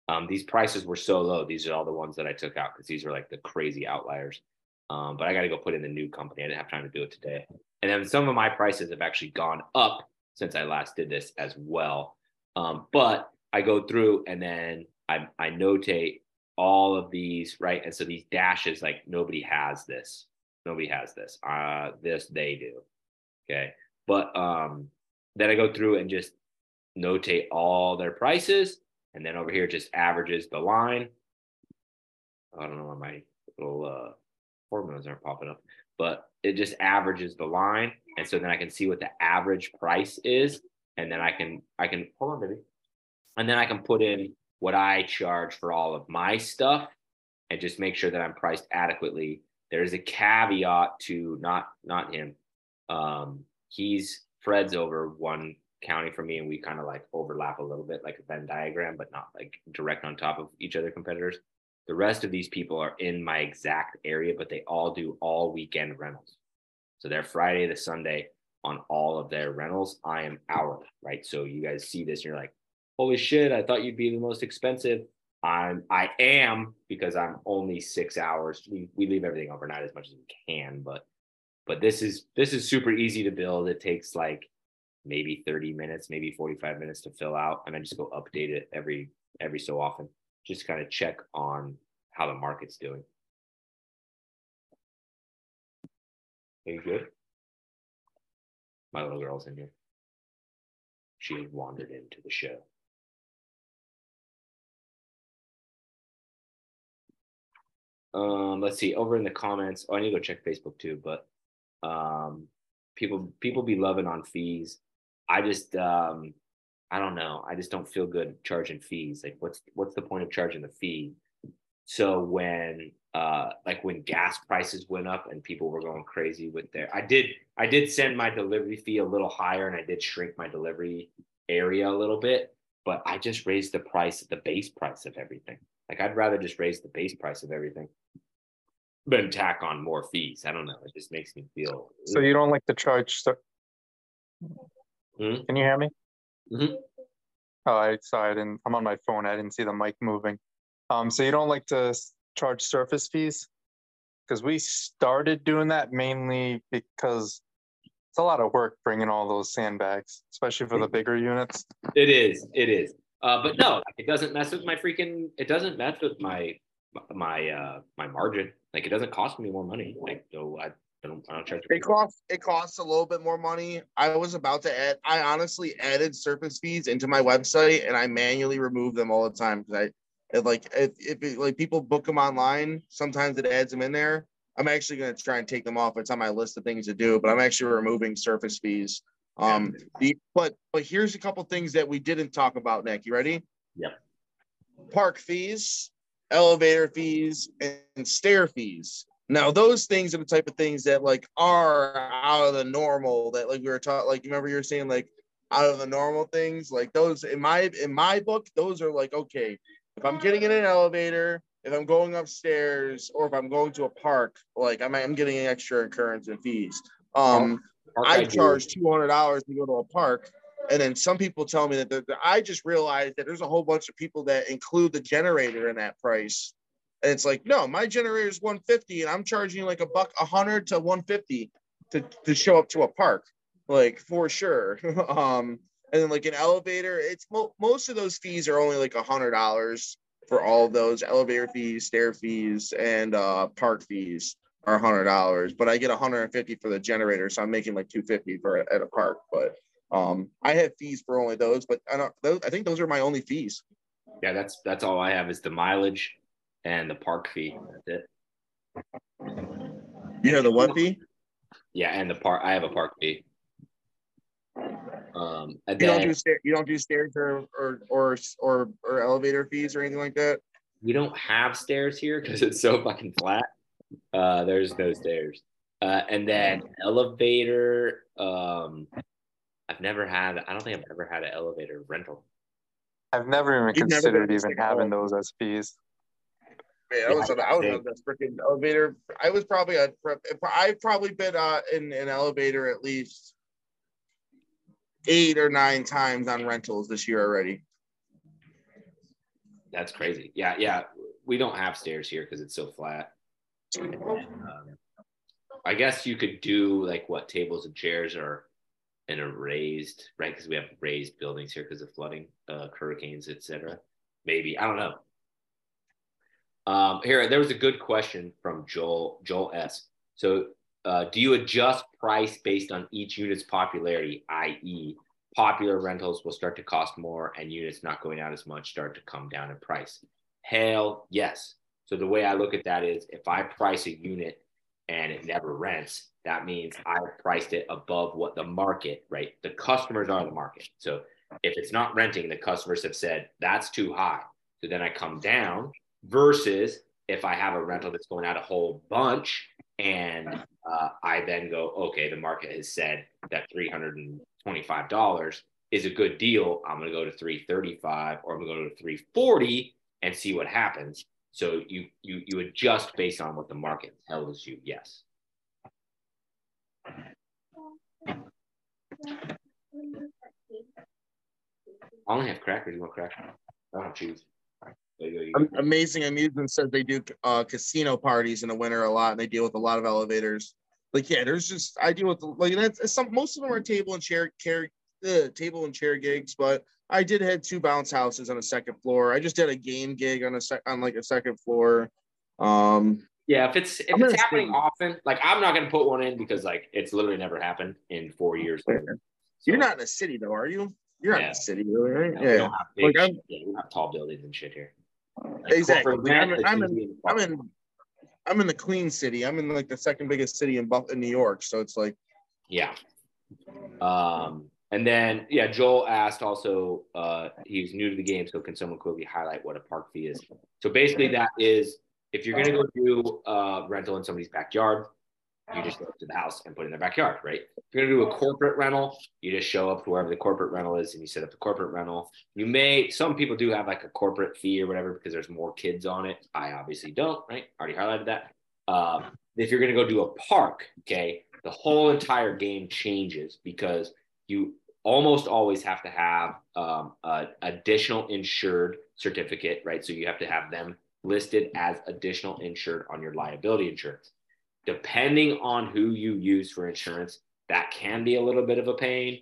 Um, these prices were so low. These are all the ones that I took out because these are like the crazy outliers. Um, but I got to go put in the new company. I didn't have time to do it today. And then some of my prices have actually gone up since I last did this as well. Um, but I go through and then I, I notate all of these, right? And so these dashes, like nobody has this. Nobody has this. Uh, this they do. Okay. But um, then I go through and just notate all their prices. And then over here, just averages the line. I don't know why my little uh, formulas aren't popping up, but it just averages the line. And so then I can see what the average price is. And then I can, I can, hold on, baby. And then I can put in what I charge for all of my stuff and just make sure that I'm priced adequately. There's a caveat to not, not him. Um, he's Fred's over one county for me and we kind of like overlap a little bit like a Venn diagram, but not like direct on top of each other competitors. The rest of these people are in my exact area, but they all do all weekend rentals. So they're Friday to Sunday on all of their rentals. I am hourly, right? So you guys see this, and you're like, holy shit, I thought you'd be the most expensive. I'm I am because I'm only six hours. We we leave everything overnight as much as we can, but but this is this is super easy to build. It takes like maybe 30 minutes, maybe 45 minutes to fill out, and I just go update it every every so often, just kind of check on how the market's doing. Are you good? My little girl's in here. She wandered into the show. Um, let's see. Over in the comments, oh, I need to go check Facebook too. But um, people people be loving on fees. I just um, I don't know. I just don't feel good charging fees. Like, what's what's the point of charging the fee? So when uh, like when gas prices went up and people were going crazy with their, I did I did send my delivery fee a little higher and I did shrink my delivery area a little bit, but I just raised the price, the base price of everything. Like I'd rather just raise the base price of everything than tack on more fees. I don't know. It just makes me feel. So you don't like to charge? So, Hmm? can you hear me? Mhm. Oh, I sorry, I didn't. I'm on my phone. I didn't see the mic moving. Um, so you don't like to charge surface fees? Because we started doing that mainly because it's a lot of work bringing all those sandbags, especially for the bigger units. It is. It is. Uh, but no, it doesn't mess with my freaking. It doesn't mess with my my uh my margin. Like it doesn't cost me more money. Like so, I don't. I don't charge. It costs it costs a little bit more money. I was about to add. I honestly added surface fees into my website, and I manually remove them all the time because I it, like if, if it, like people book them online, sometimes it adds them in there. I'm actually going to try and take them off. It's on my list of things to do, but I'm actually removing surface fees. Um, the, but but here's a couple things that we didn't talk about, Nick. You ready? Yep. Park fees, elevator fees, and stair fees. Now, those things are the type of things that like are out of the normal. That like we were taught. Like remember you were saying like out of the normal things. Like those in my in my book, those are like okay. If I'm getting in an elevator, if I'm going upstairs, or if I'm going to a park, like I'm I'm getting an extra occurrence and fees. Um, I charge two hundred dollars to go to a park, and then some people tell me that they're- that I just realized that there's a whole bunch of people that include the generator in that price, and it's like, no, my generator is one fifty, and I'm charging like a buck, a hundred to one fifty to to show up to a park, like for sure. um, and then like an elevator, it's mo- most of those fees are only like a hundred dollars for all those elevator fees, stair fees, and uh, park fees are hundred dollars, but I get hundred and fifty for the generator, so I'm making like two fifty for at a park. But Um, I have fees for only those, but I don't. Those, I think those are my only fees. Yeah, that's that's all I have is the mileage and the park fee. That's it. You have the what fee? Yeah, and the park. I have a park fee. Um, and You don't do sta- you don't do stairs or or or or, or elevator fees or anything like that. we don't have stairs here because it's so fucking flat. Uh, there's no stairs. Uh, and then elevator. Um, I've never had. I don't think I've ever had an elevator rental. I've never even You've considered been even having Seattle? those as fees. Man, I was on I was on the freaking elevator. I was probably a I've probably been uh, in an elevator at least eight or nine times on rentals this year already. That's crazy. Yeah, yeah. We don't have stairs here because it's so flat. Um, I guess you could do like what tables and chairs are in a raised, right? Because we have raised buildings here because of flooding, uh, hurricanes, etc. Maybe I don't know. Um, here, there was a good question from Joel Joel S. So, uh, do you adjust price based on each unit's popularity, i.e., popular rentals will start to cost more and units not going out as much start to come down in price? Hell yes. So the way I look at that is if I price a unit and it never rents, that means I priced it above what the market, right? The customers are the market. So if it's not renting, the customers have said that's too high. So then I come down versus if I have a rental that's going out a whole bunch and uh, I then go, okay, the market has said that $325 is a good deal. I'm going to go to 335 or I'm going to go to 340 and see what happens. So you you you adjust based on what the market tells you. Yes. I only have crackers. Want crackers? I don't choose. There you go. You Am- Amazing Amusement says they do uh, casino parties in the winter a lot, and they deal with a lot of elevators. Like, yeah, there's just I deal with like that's some most of them are table and chair chair uh, table and chair gigs, but I did had two bounce houses on a second floor. I just did a game gig on a sec on like a second floor. Um, Yeah, if it's if I'm it's happening say- often, like I'm not gonna put one in because like it's literally never happened in four years. you're not in a city though, are you? You're not in a city, really, right? no, Yeah, big Like, I'm- yeah, we have tall buildings and shit here. Like, Exactly. I'm- event, I'm in- the I'm in I'm in the Queen City. I'm in like the second biggest city in Buff in New York, so it's like Yeah. Um, and then yeah, Joel asked also, uh, he's new to the game, so can someone quickly highlight what a park fee is? So basically that is if you're gonna go do a rental in somebody's backyard, you just go up to the house and put it in their backyard, right? If you're gonna do a corporate rental, you just show up to wherever the corporate rental is and you set up the corporate rental. You may some people do have like a corporate fee or whatever because there's more kids on it. I obviously don't, right? Already highlighted that. Um, if you're gonna go do a park, okay, the whole entire game changes because you almost always have to have um, an additional insured certificate, right? So you have to have them listed as additional insured on your liability insurance. Depending on who you use for insurance, that can be a little bit of a pain.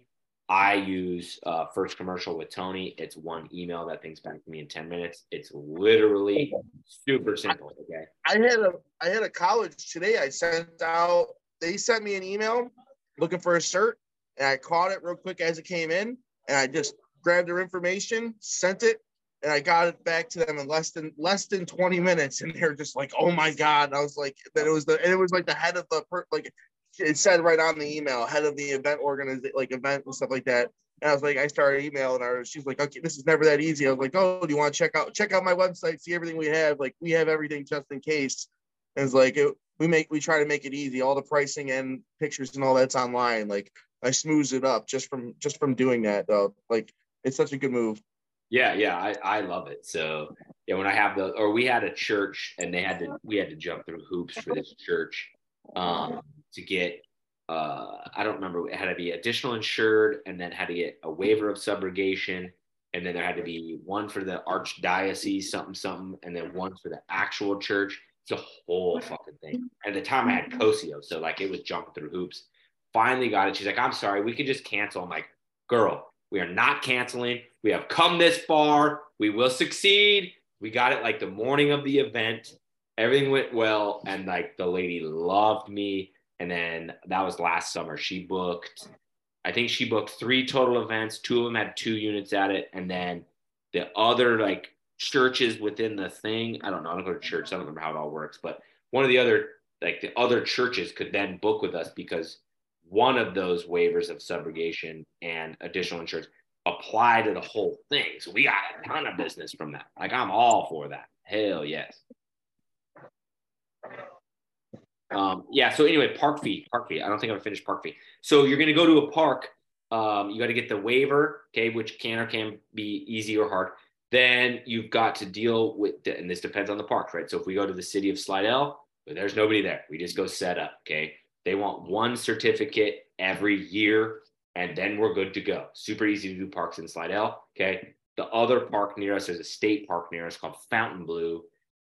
I use uh, First Commercial with Tony. It's one email that things back to me in 10 minutes. It's literally super simple. Okay. I had a I had a college today. I sent out. They sent me an email looking for a cert, and I caught it real quick as it came in, and I just grabbed their information, sent it, and I got it back to them in less than less than twenty minutes. And they're just like, "Oh my god!" And I was like, "That it was the and it was like the head of the per, like it said right on the email, head of the event organization, like event and stuff like that." And I was like, I started emailing her. She's like, okay, this is never that easy. I was like, oh, do you want to check out check out my website, see everything we have? Like, we have everything just in case. And it's like it, we make we try to make it easy. All the pricing and pictures and all that's online. Like I smooth it up just from just from doing that though. Like it's such a good move. Yeah, yeah, I, I love it. So yeah, when I have the or we had a church and they had to we had to jump through hoops for this church um to get uh I don't remember it had to be additional insured and then had to get a waiver of subrogation and then there had to be one for the archdiocese something something and then one for the actual church. It's a whole fucking thing. At the time I had COSIO, so like it was jumping through hoops. Finally got it. She's like, I'm sorry, we could just cancel. I'm like, girl, we are not canceling. We have come this far. We will succeed. We got it like the morning of the event. Everything went well. And like the lady loved me. And then that was last summer. She booked I think she booked three total events. Two of them had two units at it, and then the other like churches within the thing. I don't know. I don't go to church. I don't remember how it all works, but one of the other like the other churches could then book with us because one of those waivers of subrogation and additional insurance apply to the whole thing. So we got a ton of business from that. Like I'm all for that. Hell yes. Um, yeah. So anyway, park fee, park fee. I don't think I'm finished park fee. So you're going to go to a park. Um, you got to get the waiver, okay, which can or can be easy or hard. Then you've got to deal with, the, and this depends on the park, right? So if we go to the city of Slidell, there's nobody there. We just go set up, okay? They want one certificate every year, and then we're good to go. Super easy to do parks in Slidell, okay? The other park near us, there's a state park near us called Fontainebleau.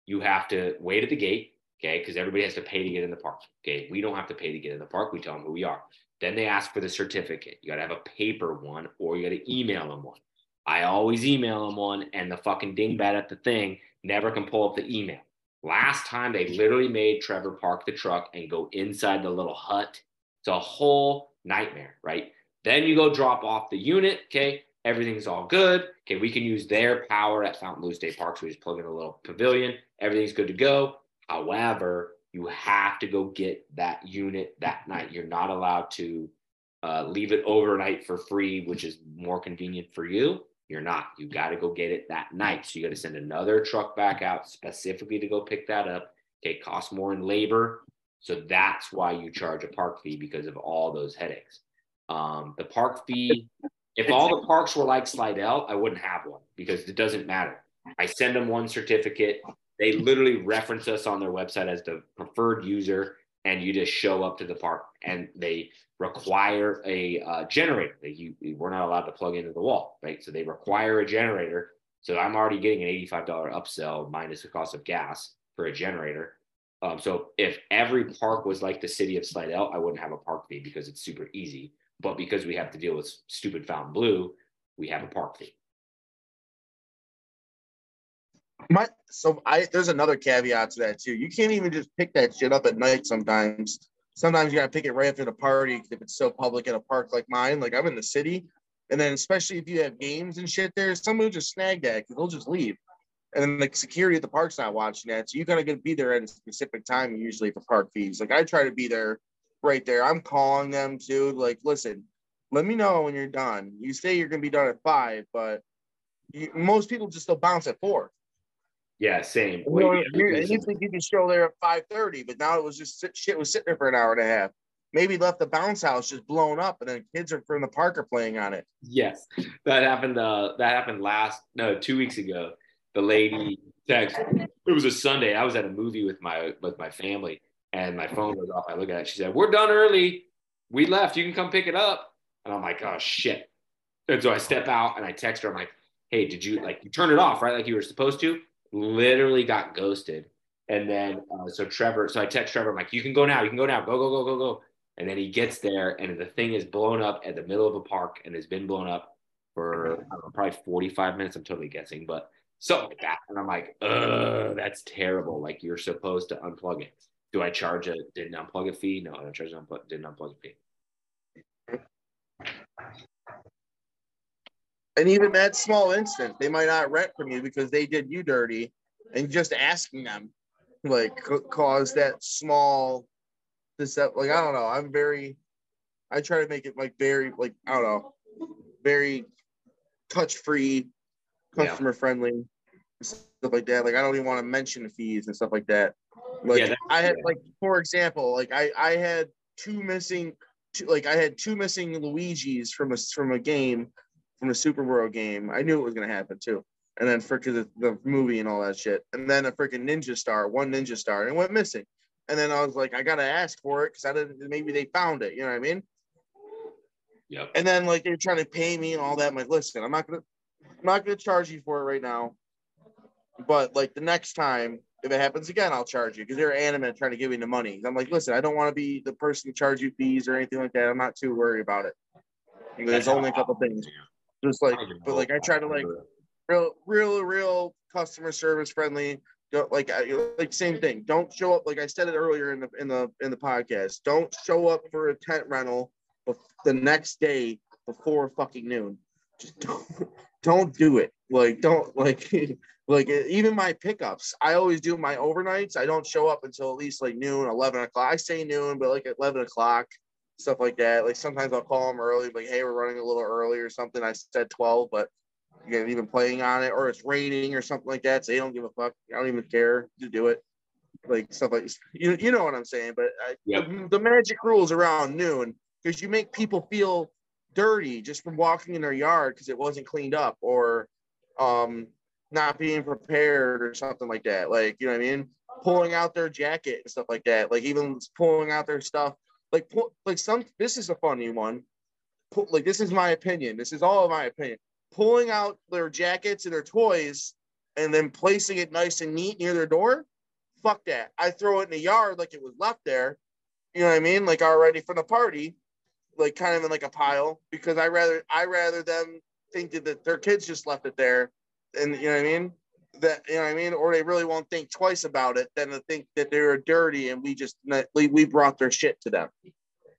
You have to wait at the gate Okay. Because everybody has to pay to get in the park. Okay. We don't have to pay to get in the park. We tell them who we are. Then they ask for the certificate. You got to have a paper one or you got to email them one. I always email them one, and the fucking dingbat at the thing never can pull up the email. Last time they literally made Trevor park the truck and go inside the little hut. It's a whole nightmare, right? Then you go drop off the unit. Okay. Everything's all good. Okay. We can use their power at Fontainebleau State Park. So we just plug in a little pavilion. Everything's good to go. However, you have to go get that unit that night. You're not allowed to uh, leave it overnight for free, which is more convenient for you. You're not. You got to go get it that night. So you got to send another truck back out specifically to go pick that up. Okay, cost more in labor. So that's why you charge a park fee because of all those headaches. Um, the park fee, if all the parks were like Slidell, I wouldn't have one because it doesn't matter. I send them one certificate. They literally reference us on their website as the preferred user, and you just show up to the park, and they require a uh, generator that you we're not allowed to plug into the wall, right? So they require a generator. So I'm already getting an $85 upsell minus the cost of gas for a generator. Um, so if every park was like the city of Slidell, I wouldn't have a park fee because it's super easy. But because we have to deal with stupid Fontainebleau, we have a park fee. My so I there's another caveat to that too. You can't even just pick that shit up at night sometimes. Sometimes you gotta pick it right after the party if it's so public in a park like mine. Like I'm in the city, and then especially if you have games and shit there, someone will just snag that because they'll just leave. And then the security at the park's not watching that. So you gotta get be there at a specific time usually for park fees. Like I try to be there right there. I'm calling them too. Like, listen, let me know when you're done. You say you're gonna be done at five, but you, most people just still bounce at four. Yeah, same. You, know, you, you think you can show there at five thirty, but now it was just shit was sitting there for an hour and a half. Maybe left the bounce house just blown up, and then kids are from the park are playing on it. Yes, that happened. Uh, that happened last no two weeks ago. The lady text. It was a Sunday. I was at a movie with my with my family, and my phone goes off. I look at it. She said, "We're done early. We left. You can come pick it up." And I'm like, "Oh shit!" And so I step out and I text her. I'm like, "Hey, did you like you turn it off right like you were supposed to?" literally got ghosted. And then uh, so Trevor, so I text Trevor, I'm like, you can go now, you can go now, go, go, go, go, go. And then he gets there and the thing is blown up at the middle of a park and has been blown up for know, probably 45 minutes. I'm totally guessing, but something like that. And I'm like, that's terrible. Like you're supposed to unplug it. Do I charge a didn't unplug a fee? No, I don't charge an unplug, didn't unplug a fee. And even that small instance, they might not rent from you because they did you dirty, and just asking them like cause that small this like I don't know. I'm very I try to make it like very like I don't know, very touch free, customer yeah. friendly, stuff like that. Like I don't even want to mention fees and stuff like that. Like yeah, I had yeah. like for example, like I I had two missing two, like I had two missing Luigi's from a from a game from a Super World game. I knew it was gonna happen too. And then freaking the, the movie and all that shit. And then a freaking ninja star, one ninja star, and it went missing. And then I was like, I gotta ask for it because I didn't. Maybe they found it. You know what I mean? Yep. And then like they're trying to pay me and all that. I'm like, listen, I'm not gonna, I'm not gonna charge you for it right now. But like the next time, if it happens again, I'll charge you because they're animate trying to give me the money. I'm like, listen, I don't want to be the person to charge you fees or anything like that. I'm not too worried about it. There's only a couple things. Just like, but like I try to like real, real, real customer service friendly. Don't like, like same thing. Don't show up like I said it earlier in the in the in the podcast. Don't show up for a tent rental the next day before fucking noon. Just don't, don't do it. Like, don't like, like even my pickups. I always do my overnights. I don't show up until at least like noon, 11 o'clock. I say noon, but like at 11 o'clock, stuff like that. Like sometimes I'll call them early, like, hey, we're running a little early or something. I said 12, but again, even playing on it, or it's raining or something like that. So they don't give a fuck. I don't even care to do it. Like stuff like you, you know what I'm saying. But I, Yep. the, the magic rules around noon because you make people feel dirty just from walking in their yard because it wasn't cleaned up or um not being prepared or something like that. Like you know what I mean? Pulling out their jacket and stuff like that. Like even pulling out their stuff. Like pull, like some. This is a funny one. Pull, like this is my opinion. This is all of my opinion. Pulling out their jackets and their toys and then placing it nice and neat near their door. Fuck that. I throw it in the yard like it was left there. You know what I mean? Like already for the party, like kind of in like a pile because I rather I rather them think that their kids just left it there, and you know what I mean. That you know what I mean, or they really won't think twice about it than to think that they were dirty and we just we brought their shit to them.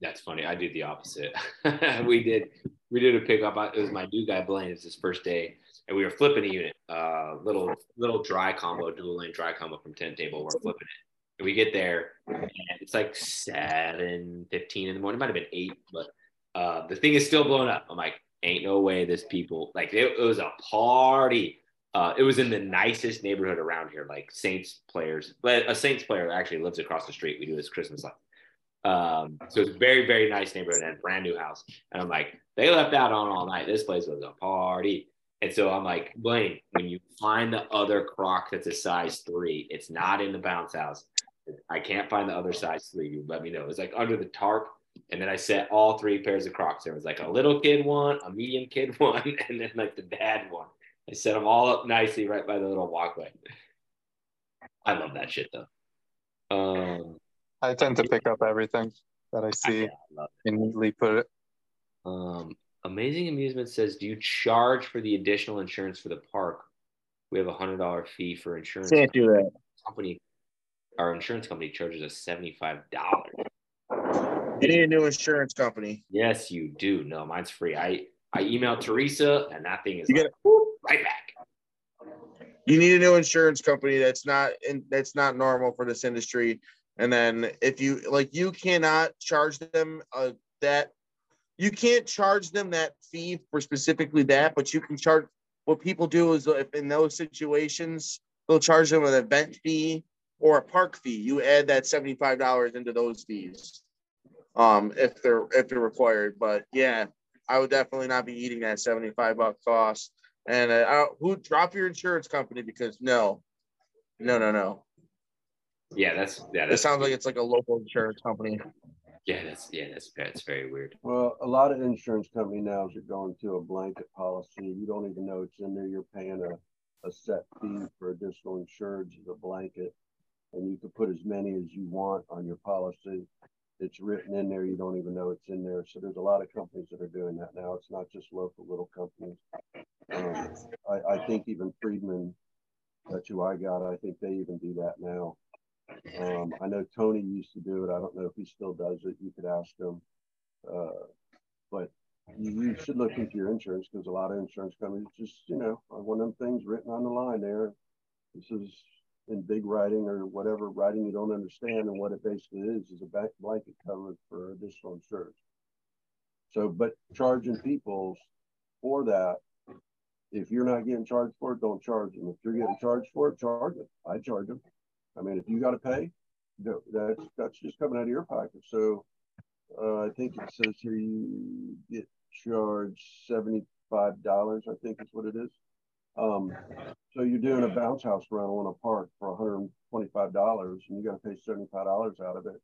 That's funny. I did the opposite. we did we did a pickup. It was my new guy Blaine. It's his first day, and we were flipping a unit, uh, little little dry combo, dual lane dry combo from tent table. We're flipping it, and we get there, and it's like seven fifteen in the morning. It might have been eight, but uh, the thing is still blowing up. I'm like, ain't no way this people like it, it was a party. Uh, it was in the nicest neighborhood around here, like Saints players. But a Saints player actually lives across the street. We do his Christmas life. Um, so it's very, very nice neighborhood and brand new house. And I'm like, they left out on all night. This place was a party. And so I'm like, Blaine, when you find the other croc that's a size three, it's not in the bounce house. I can't find the other size three. You let me know. It's like under the tarp. And then I set all three pairs of crocs. There was like a little kid one, a medium kid one, and then like the dad one. I set them all up nicely right by the little walkway. I love that shit though. Um, I tend to pick up everything that I see I and neatly put it. Um, Amazing Amusement says, "Do you charge for the additional insurance for the park? We have a hundred dollar fee for insurance. Can't do that. Company, our insurance company charges us seventy five dollars. You need a new insurance company. Yes, you do. No, mine's free. I I emailed Teresa, and that thing is You like, get whoop, right back. you need a new insurance company that's not in, that's not normal for this industry. And then if you like you cannot charge them uh, that you can't charge them that fee for specifically that but you can charge what people do is if in those situations they'll charge them an event fee or a park fee. You add that $75 into those fees um if they're if they're required. But yeah i would definitely not be eating that 75 buck cost and uh, who drop your insurance company because no, no, no, no. Yeah, that's yeah. It sounds like it's like a local insurance company. yeah, that's yeah, that's that's very weird. Well, a lot of insurance company now are going to a blanket policy. You don't even know it's in there. You're paying a, a set fee for additional insurance as a blanket. And you can put as many as you want on your policy. It's written in there. You don't even know it's in there. So there's a lot of companies that are doing that now. It's not just local little companies. Um, I, I think even Friedman, that's who I got. I think they even do that now. Um, I know Tony used to do it. I don't know if he still does it. You could ask him. Uh, but you, you should look into your insurance because a lot of insurance companies just, you know, one of them things written on the line there. This is in big writing or whatever writing you don't understand. And what it basically is is a blanket cover for additional insurance. So, but charging people for that, if you're not getting charged for it, don't charge them. If you're getting charged for it, charge them. I charge them. I mean, if you got to pay, no, that's that's just coming out of your pocket. So uh, I think it says here you get charged seventy five dollars. I think is what it is. Um, so you're doing a bounce house rental in a park for one hundred and you got to pay seventy five dollars out of it.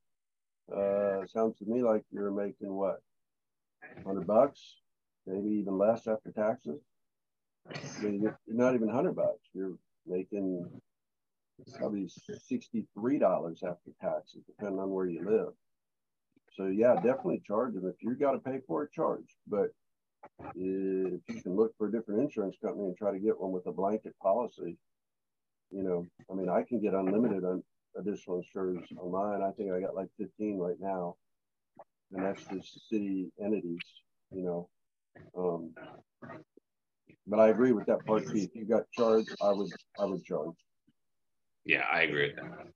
Uh, sounds to me like you're making what, hundred bucks, maybe even less after taxes. I mean, you're not even hundred bucks. You're making probably sixty-three dollars after taxes, depending on where you live. So yeah, definitely charge them. If you got to pay for it, charge. But if you can look for a different insurance company and try to get one with a blanket policy, you know, I mean, I can get unlimited on additional insurance on mine. I think I got like fifteen right now. and that's just city entities, you know. Um, but I agree with that part. If you got charged, I would I would charge. Yeah, I agree with that.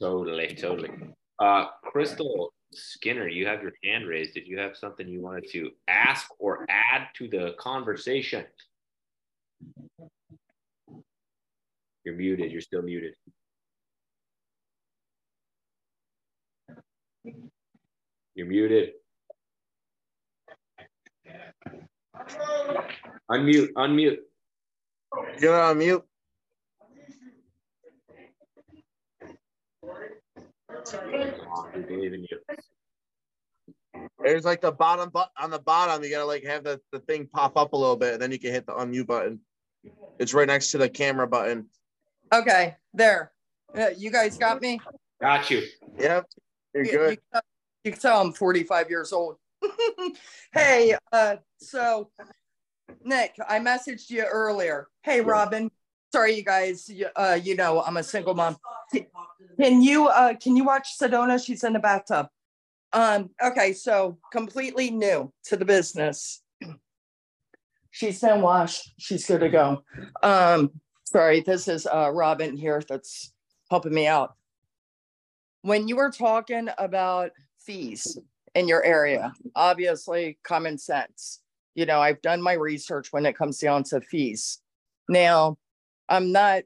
Totally, totally. Uh, Crystal Skinner, you have your hand raised. Did you have something you wanted to ask or add to the conversation? You're muted. You're still muted. You're muted. Unmute, unmute. You're on mute. We believe in you. There's like the bottom but on the bottom, you gotta like have the, the thing pop up a little bit, and then you can hit the unmute button. It's right next to the camera button. Okay, there. Uh, you guys got me? Got you. Yep, you're good. You, can- you can tell I'm 45 years old. hey, uh, so Nick, I messaged you earlier. Hey, Robin. Sorry, you guys. Uh, you know I'm a single mom. Can you uh, can you watch Sedona? She's in the bathtub. Um, okay, so completely new to the business. She's been washed. She's good to go. Um, sorry, this is uh, Robin here that's helping me out. When you were talking about fees in your area, obviously common sense. You know, I've done my research when it comes down to fees. Now, I'm not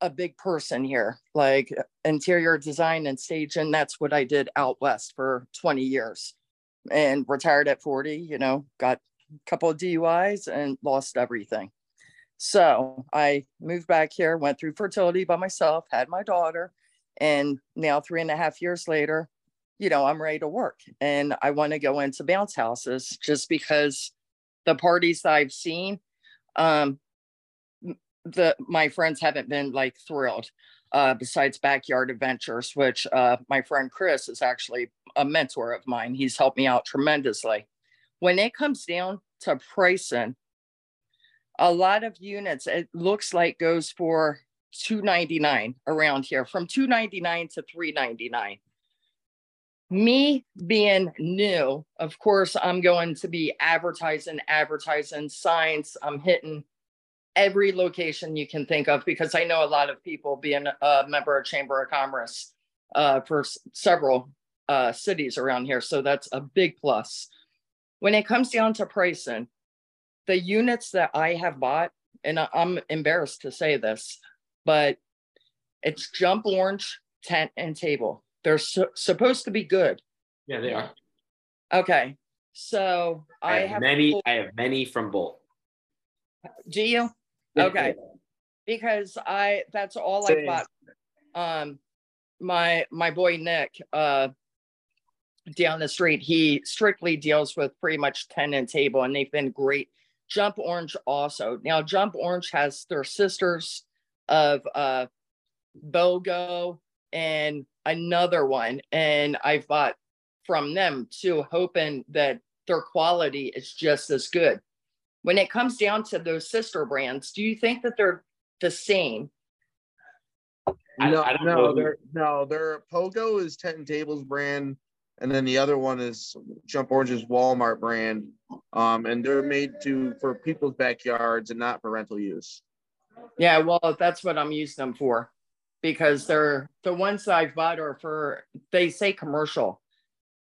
a big person here, like interior design and staging. That's what I did out west for 20 years and retired at 40, you know, got a couple of DUIs and lost everything. So I moved back here, went through fertility by myself, had my daughter, and now three and a half years later, you know, I'm ready to work and I want to go into bounce houses just because the parties I've seen, um, the my friends haven't been like thrilled. Uh, besides backyard adventures, which uh, my friend Chris is actually a mentor of mine. He's helped me out tremendously. When it comes down to pricing, a lot of units it looks like goes for 299 around here from 299 to 399 me being new of course i'm going to be advertising advertising signs i'm hitting every location you can think of because i know a lot of people being a member of chamber of commerce uh, for several uh, cities around here so that's a big plus when it comes down to pricing the units that i have bought and i'm embarrassed to say this but it's jump orange tent and table they're su- supposed to be good Yeah, they are. okay so I, i, have, have many. I have many from both. do you okay. Because i that's all i bought um my my boy nick uh down the street he strictly deals with pretty much tent and table and they've been great. Jump orange also. Now jump orange has their sisters of uh Pogo and another one and i've bought from them too hoping that their quality is just as good when it comes down to those sister brands do you think that they're the same I- no, I don't know no, who- they're no, they're Pogo is Tent and Tables brand, and then the other one is Jump Orange's Walmart brand. Um, and they're made to for people's backyards and not for rental use. Yeah, well, that's what I'm using them for because they're the ones that I've bought are for they say commercial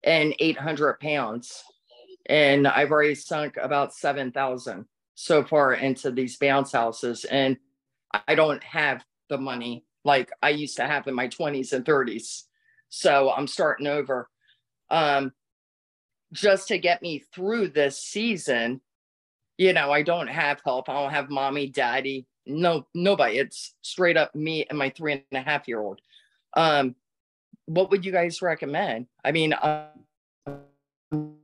and 800 pounds. And I've already sunk about 7,000 so far into these bounce houses. And I don't have the money like I used to have in my 20s and 30s. So I'm starting over. Um, just to get me through this season, you know, I don't have help. I don't have mommy, daddy, no, nobody. It's straight up me and my three and a half year old. Um, what would you guys recommend? I mean, I'm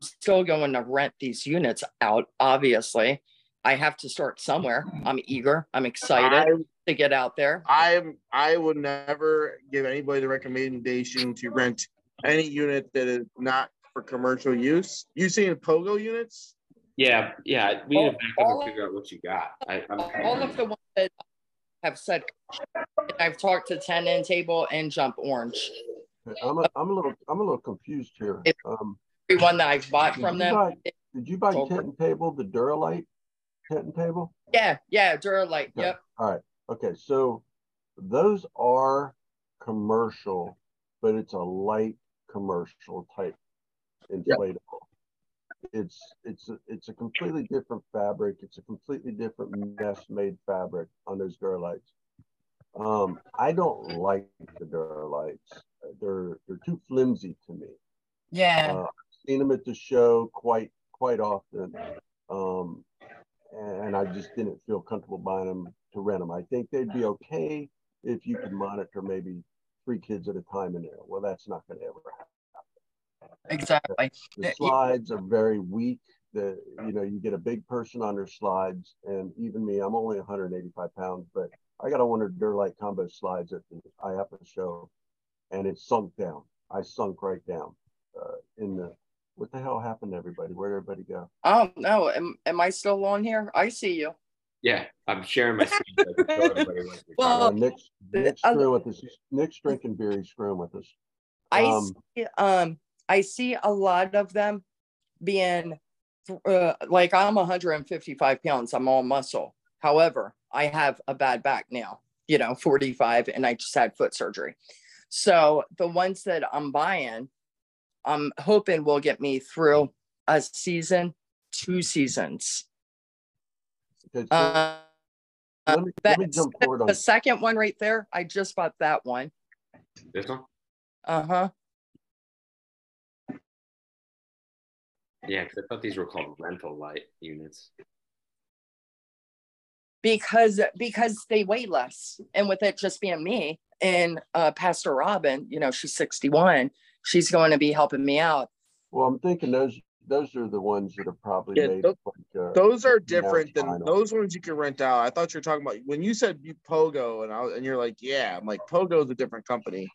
still going to rent these units out, obviously. I have to start somewhere. I'm eager. I'm excited I, to get out there. I'm I would never give anybody the recommendation to rent any unit that is not for commercial use. You seen Pogo units? Yeah, yeah. We need to All- back up and figure out what you got. I, I'm, All of the ones that have said, I've talked to tent and table and jump orange. I'm a, I'm a little I'm a little confused here. Um, Every one that I've bought from them. buy- Did you buy tent and table, the Duralite tent and table? Yeah, yeah, Duralite. Okay. Yep. All right. Okay. So those are commercial, but it's a light commercial type inflatable. It's it's a, it's a completely different fabric. It's a completely different mesh made fabric on those Duralites. Um, I don't like the Duralites. They're they're too flimsy to me. Yeah. Uh, seen them at the show quite quite often, um, and I just didn't feel comfortable buying them to rent them. I think they'd be okay if you could monitor maybe three kids at a time in there. Well, that's not going to ever happen. exactly. The slides are very weak. The you know you get a big person on their slides, and even me, I'm only 185 pounds, but I got on one of Duralite combo slides at the IAAPA show, and it sunk down. I sunk right down uh, in the. What the hell happened to everybody? Where'd everybody go? Oh no, am, am I still on here? I see you. Yeah, I'm sharing my screen. So I can show everybody what we're Well, Uh, Nick's, Nick's uh, screwing with us. Nick's drinking beer. He's screwing with us. I Um, see, um I see a lot of them being uh, like I'm 155 pounds. I'm all muscle. However, I have a bad back now. You know, 45, and I just had foot surgery. So the ones that I'm buying, I'm hoping will get me through a season, two seasons. okay, so Uh, let me, let me jump forward on. the second one right there, I just bought that one. This one? Uh huh. Yeah, because I thought these were called rental light units. because because they weigh less and with it just being me and uh pastor robin you know she's 61 she's going to be helping me out Well, I'm thinking those those are the ones that are probably Yeah, made. tho- like, uh, Those are different than final. those ones you can rent out. I thought you were talking about when you said you Pogo and I was, and you're like, yeah, I'm like Pogo's a different company.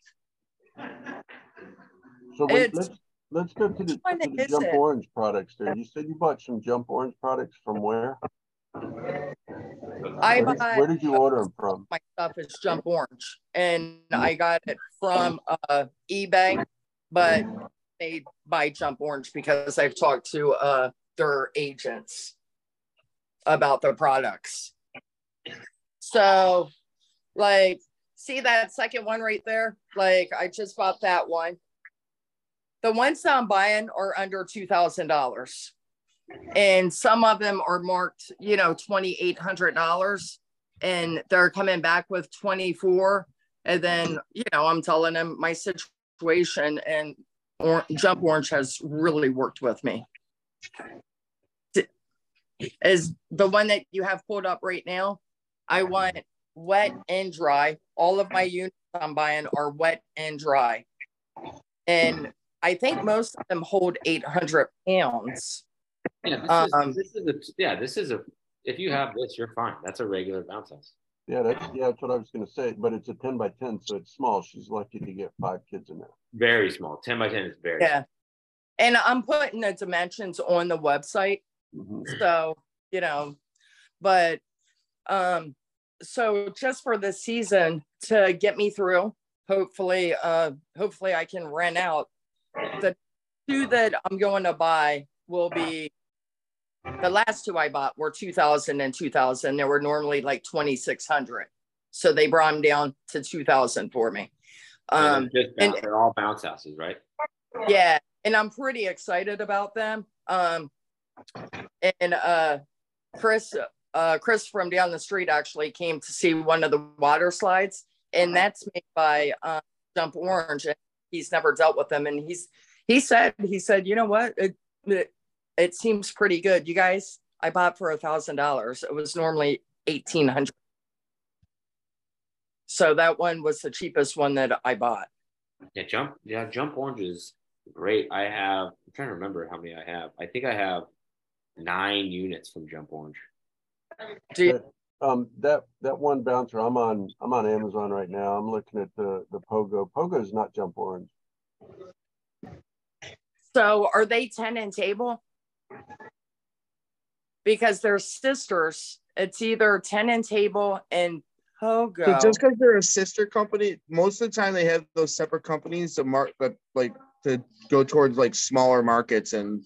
So wait, let's let's go to the, to the Jump it? Orange products there. You said you bought some Jump Orange products from where? I where, did, bought- where did you order them from? my stuff is jump orange and i got it from uh ebay but made by jump orange because i've talked to uh their agents about their products. So like see that second one right there? Like i just bought that one. The ones that i'm buying are under two thousand dollars. And some of them are marked you know twenty eight hundred dollars. And they're coming back with 24 and then you know i'm telling them my situation and or- jump orange has really worked with me is the one that you have pulled up right now i want wet and dry all of my units i'm buying are wet and dry and i think most of them hold 800 pounds Yeah, this, Um, is, this is a yeah. This is a. If you have this, you're fine. That's a regular bounce house. Yeah, that's yeah, that's what I was gonna say. But it's a ten by ten, so it's small. She's lucky to get five kids in there. Very small. Ten by ten is very. yeah and i'm putting the dimensions on the website Mhm. so you know but um so just for the season to get me through hopefully uh hopefully i can rent out the two that i'm going to buy will be the last two i bought were 2000 and 2000 they were normally like 2600 so they brought them down to 2000 for me. Um they're, just and- they're all bounce houses, right? yeah and i'm pretty excited about them. Um and uh chris uh chris from down the street actually came to see one of the water slides and that's made by uh, jump orange and he's never dealt with them and he's he said he said you know what? It it, it seems pretty good you guys i bought for a thousand dollars it was normally eighteen hundred so that one was the cheapest one that i bought Yeah, jump. Yeah, jump orange is great. I have. I'm trying to remember how many I have. I think I have nine units from jump orange. do you, Um, that that one bouncer, I'm on I'm on Amazon right now. I'm looking at the the Pogo. Pogo is not Jump Orange. So are they tent and table? Because they're sisters. It's either tent and table and Pogo. So just because they're a sister company, most of the time they have those separate companies to mark that like to go towards like smaller markets and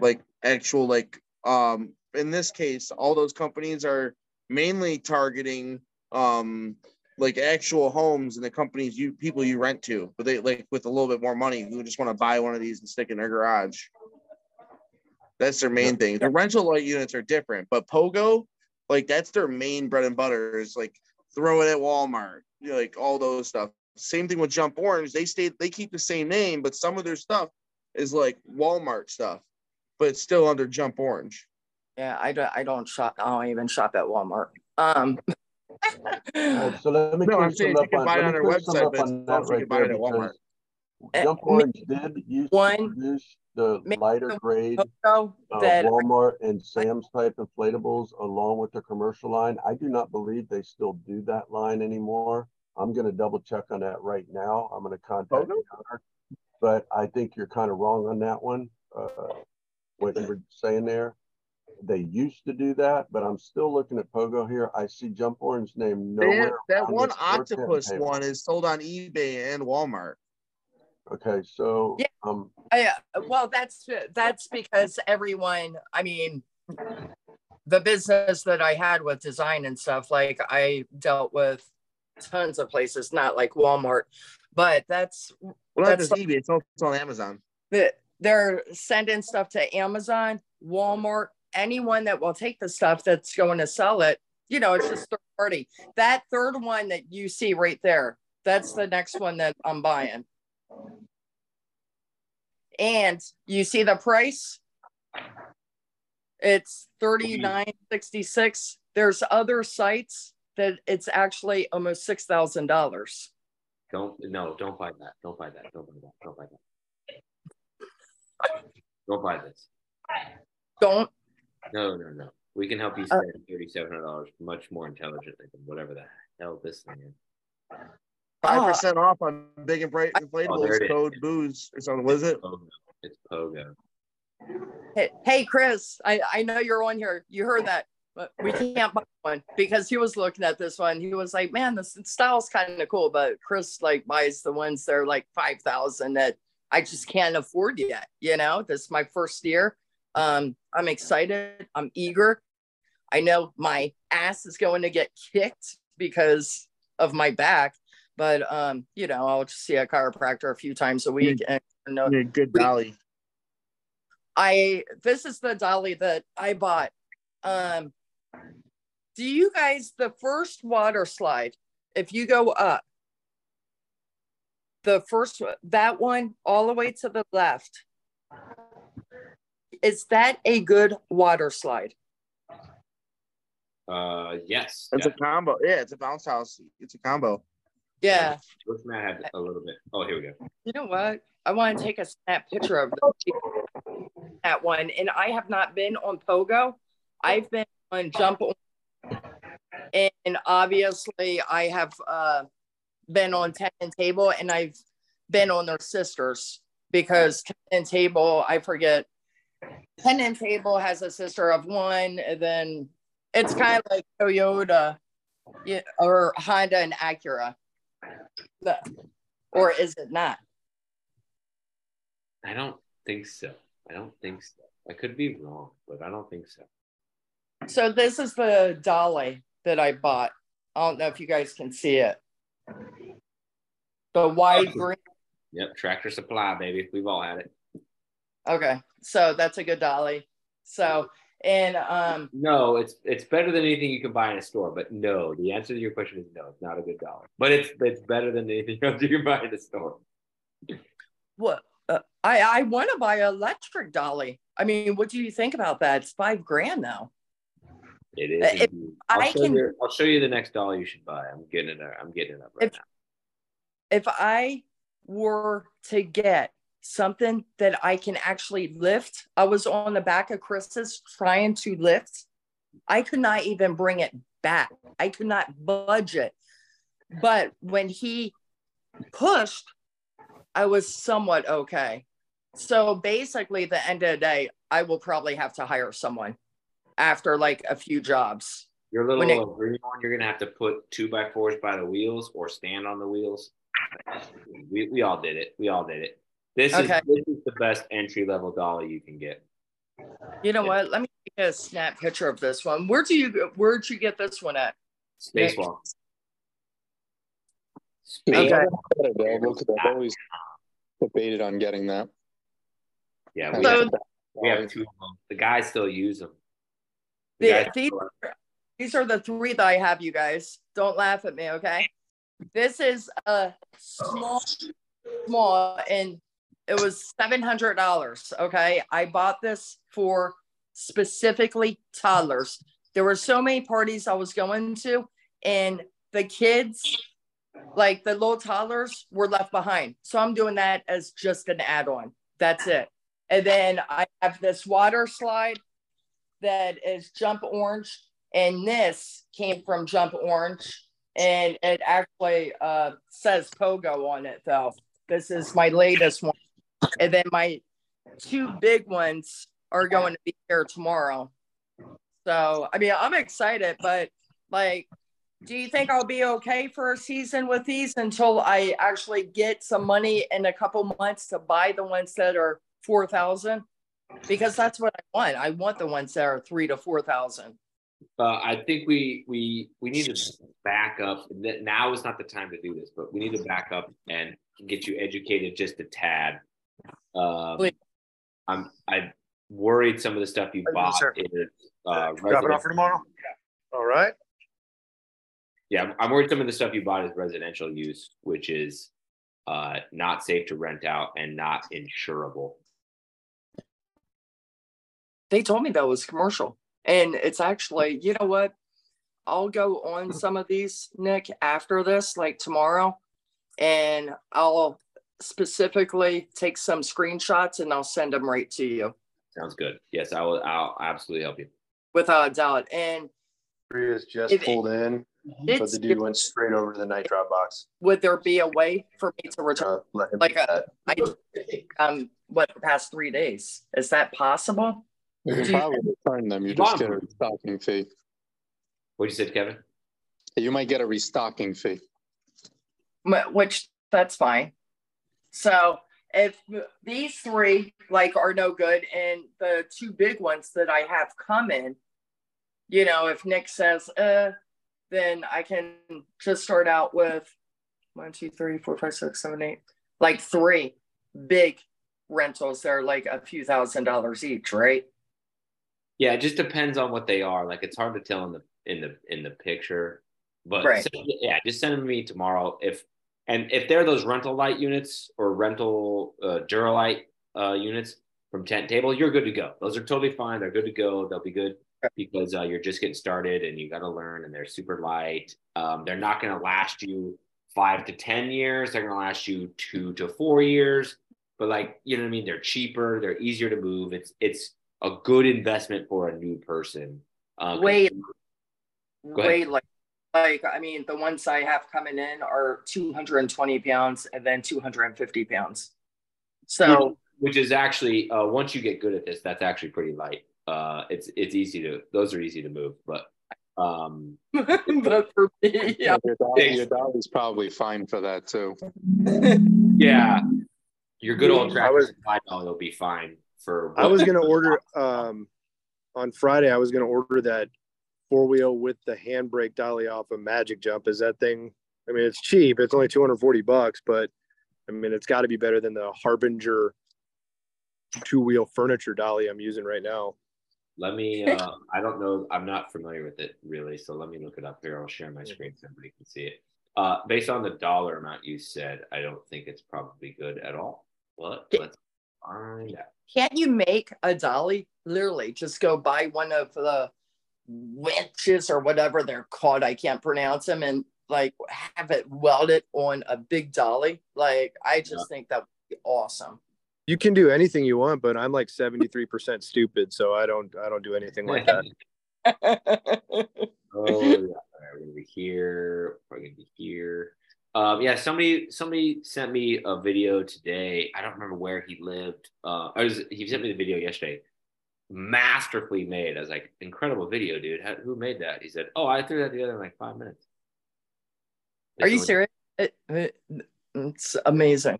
like actual like um in this case all those companies are mainly targeting um like actual homes and the companies you people you rent to, but they like with a little bit more money who just want to buy one of these and stick in their garage. That's their main thing. The rental light units are different, but Pogo, like that's their main bread and butter is like throw it at Walmart, you know, like all those stuff. Same thing with Jump Orange. They stay they keep the same name, but some of their stuff is like Walmart stuff, but it's still under Jump Orange. Yeah, I don't. I don't shop. I don't even shop at Walmart. Um. Alright, so let me No, clear I'm saying some you can up buy it on their website, up but on it's that you right can buy there it at Walmart. Jump Uh, Orange did used to one- produce the make lighter them grade uh, Walmart and Sam's type inflatables along with the commercial line. I do not believe they still do that line anymore. I'm gonna double check on that right now. I'm gonna contact the owner. But I think you're kind of wrong on that one, uh, what you were saying there. They used to do that, but I'm still looking at Pogo here. I see Jump Orange name nowhere. have- that on one this store tip octopus one is sold on eBay and Walmart. Okay, so, Yeah. um, I, uh, well, that's that's because everyone. I mean, the business that I had with design and stuff, like I dealt with tons of places, not like Walmart, but that's Well, not That's just eBay, it's also on Amazon. the they're sending stuff to Amazon, Walmart, anyone that will take the stuff that's going to sell it. You know, it's just third party. That third one that you see right there, that's the next one that I'm buying. And you see the price? It's thirty nine sixty six. There's other sites that it's actually almost six thousand dollars. Don't no, don't buy that. Don't buy that. Don't buy that. Don't buy that. Don't buy this. Don't No, no, no. We can help you Uh, spend thirty-seven hundred dollars much more intelligently than whatever the hell this thing is. Five Ah. percent off on big and bright Oh, inflatables it is. code booze or something. Was it? Pogo. It's Pogo. Hey, hey, Chris, I, I know you're on here. You heard that, but we can't buy one because he was looking at this one. He was like, man, this style's kind of cool. But Chris like buys the ones that are like 5,000 that I just can't afford yet. You know, this is my first year. Um, I'm excited. I'm eager. I know my ass is going to get kicked because of my back, but um, you know, I'll just see a chiropractor a few times a week and know Yeah, good dolly. I this is the dolly that I bought. Um do you guys the first water slide, if you go up, the first that one all the way to the left, is that a good water slide? Uh yes. It's yeah. a combo. Yeah, it's a bounce house. It's a combo. Yeah. Had a little bit. Oh, here we go. You know what? I want to take a snap picture of that one. And I have not been on Pogo. I've been on Jump On. And obviously I have uh, been on Tent and Table and I've been on their sisters because Tent and Table, I forget. Tent and Table has a sister of one. And then it's kind of like Toyota yeah, or Honda and Acura. Or is it not? I don't think so. I don't think so. I could be wrong, but I don't think so. So this is the dolly that I bought. I don't know if you guys can see it. The wide green. Yep, tractor supply, baby. We've all had it. Okay, so that's a good dolly. So and um No, it's it's better than anything you can buy in a store. But no, the answer to your question is no. It's not a good dollar. But it's it's better than anything else you can buy in a store. what uh, I I want to buy an electric dolly. I mean, what do you think about that? It's five grand now. It is. Uh, if. I'll, I show can- you, I'll show you the next dollar you should buy. I'm getting it. I'm getting it up right If- If I were to get something that I can actually lift, I was on the back of Chris's trying to lift. I could not even bring it back. I could not budge it. But when he pushed, I was somewhat okay. So basically, the end of the day, I will probably have to hire someone after like a few jobs Your little When it- green one, you're gonna have to put two by fours by the wheels or stand on the wheels. We, we all did it. We all did it. This Okay. is this is the best entry level dolly you can get. You know what? Let me get a snap picture of this one. Where do you where'd you get this one at? Spacewalk. Is Okay. available? Because I've always debated on getting that. Yeah, we, So- have, we have two of them. The guys still use them. The The- these, still- these are the three that I have, you guys. Don't laugh at me, okay? This is a small, small, and it was seven hundred dollars. Okay, I bought this for specifically toddlers. There were so many parties I was going to, and the kids, like the little toddlers, were left behind. So I'm doing that as just an add-on. That's it. And then I have this water slide that is Jump Orange, and this came from Jump Orange, and it actually uh, says Pogo on it though. This is my latest one, and then my two big ones are going to be here tomorrow. So I mean, I'm excited, but like, do you think I'll be okay for a season with these until I actually get some money in a couple months to buy the ones that are four thousand? Because that's what I want. I want the ones that are three to four thousand. Uh, I think we we we need to back up. Now is not the time to do this, but we need to back up and get you educated just a tad. Um, I'm I'm worried some of the stuff you bought sir. is uh, Drop it off for tomorrow? All right. yeah. I'm- I'm worried some of the stuff you bought is residential use, which is uh, not safe to rent out and not insurable. They told me that was commercial. And it's actually, you know what? I'll go on some of these, Nick, after this, like tomorrow, and I'll specifically take some screenshots and I'll send them right to you Sounds good. Yes, I will. I'll absolutely help you. without a doubt. And Three is just If- pulled in, but the dude went straight over to the night drop box. would there be a way for me to return? Uh, let him Like do a- um, what, the past three days? Is that possible? You can probably return them. You You just bought get a restocking fee. What did you said, Kevin? You might get a restocking fee. Which that's fine. So if these three like are no good and the two big ones that I have coming, you know, if Nick says, uh, then I can just start out with one, two, three, four, five, six, seven, eight, like three big rentals. They're like a few thousand dollars each, right? Yeah, it just depends on what they are. Like it's hard to tell in the in the in the picture, but Right. send- yeah, just send them to me tomorrow. If and if they're those rental light units or rental uh, Duralite uh, units from Tent Table, you're good to go. Those are totally fine. They're good to go. They'll be good because uh, you're just getting started and you got to learn. And they're super light. Um, they're not going to last you five to ten years. They're going to last you two to four years. But like you know what I mean, they're cheaper. They're easier to move. It's it's a good investment for a new person. Uh, Wait. Way like like I mean the ones I have coming in are 220 pounds and then 250 pounds. So which is actually uh, once you get good at this, that's actually pretty light. Uh, it's it's easy to those are easy to move, but um, but for me, yeah. Your dolly, your dolly's probably fine for that too. yeah, your good old I tractor was- supply dolly will be fine for. I was gonna order um on Friday. I was gonna order that four wheel with the handbrake dolly off of Magic Jump. Is that thing? I mean, it's cheap. It's only two hundred forty bucks, but I mean, it's got to be better than the Harbinger two wheel furniture dolly I'm using right now. Let me. Uh, I don't know. I'm not familiar with it really, so let me look it up here. I'll share my screen so everybody can see it. Uh, based on the dollar amount you said, I don't think it's probably good at all. But let's find out. Can't you make a dolly? Literally, just go buy one of the winches or whatever they're called. I can't pronounce them, and like have it welded on a big dolly. Like I just think that would be awesome. You can do anything you want, but I'm like 73% stupid, so I don't I don't do anything like that. Oh yeah, All right, we're gonna be here. We're gonna be here. Um, yeah, somebody somebody sent me a video today. I don't remember where he lived. Uh, I was he sent me the video yesterday. Masterfully made. I was like, incredible video, dude. How, who made that? He said, oh, I threw that together in like five minutes. Are you serious? It, it, it's amazing.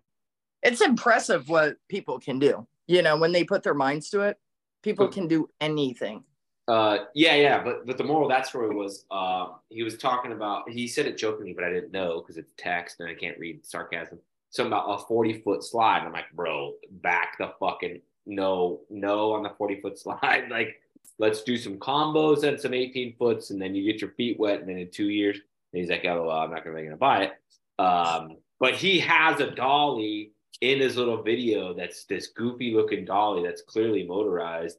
It's impressive what people can do. You know, when they put their minds to it, people can do anything. Uh, yeah, yeah, but but the moral of that story was uh, he was talking about. He said it jokingly, but I didn't know because it's text and I can't read sarcasm. Something about a forty foot slide. And I'm like, bro, back the fucking no, no on the forty foot slide. Like, let's do some combos and some eighteen foots, and then you get your feet wet, and then in two years, he's like, oh, well, I'm not gonna, gonna buy it. Um, but he has a dolly in his little video that's this goofy looking dolly that's clearly motorized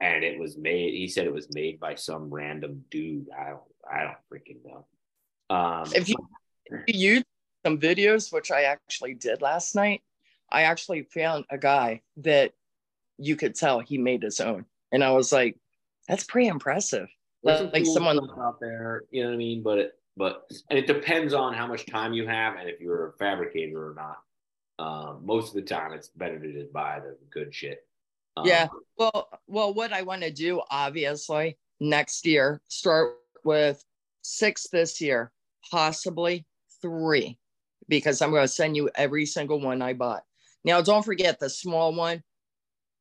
and it was made he said it was made by some random dude i don't i don't freaking know um if you, you some videos which i actually did last night i actually found a guy that you could tell he made his own. And i was like that's pretty impressive. Like, like someone out there you know what i mean? But it but and it depends on how much time you have and if you're a fabricator or not. Um, most of the time it's better to just buy the good shit. Um, yeah. Well, well, what I want to do, obviously, next year, start with six this year, possibly three, because I'm going to send you every single one I bought. Now, don't forget the small one,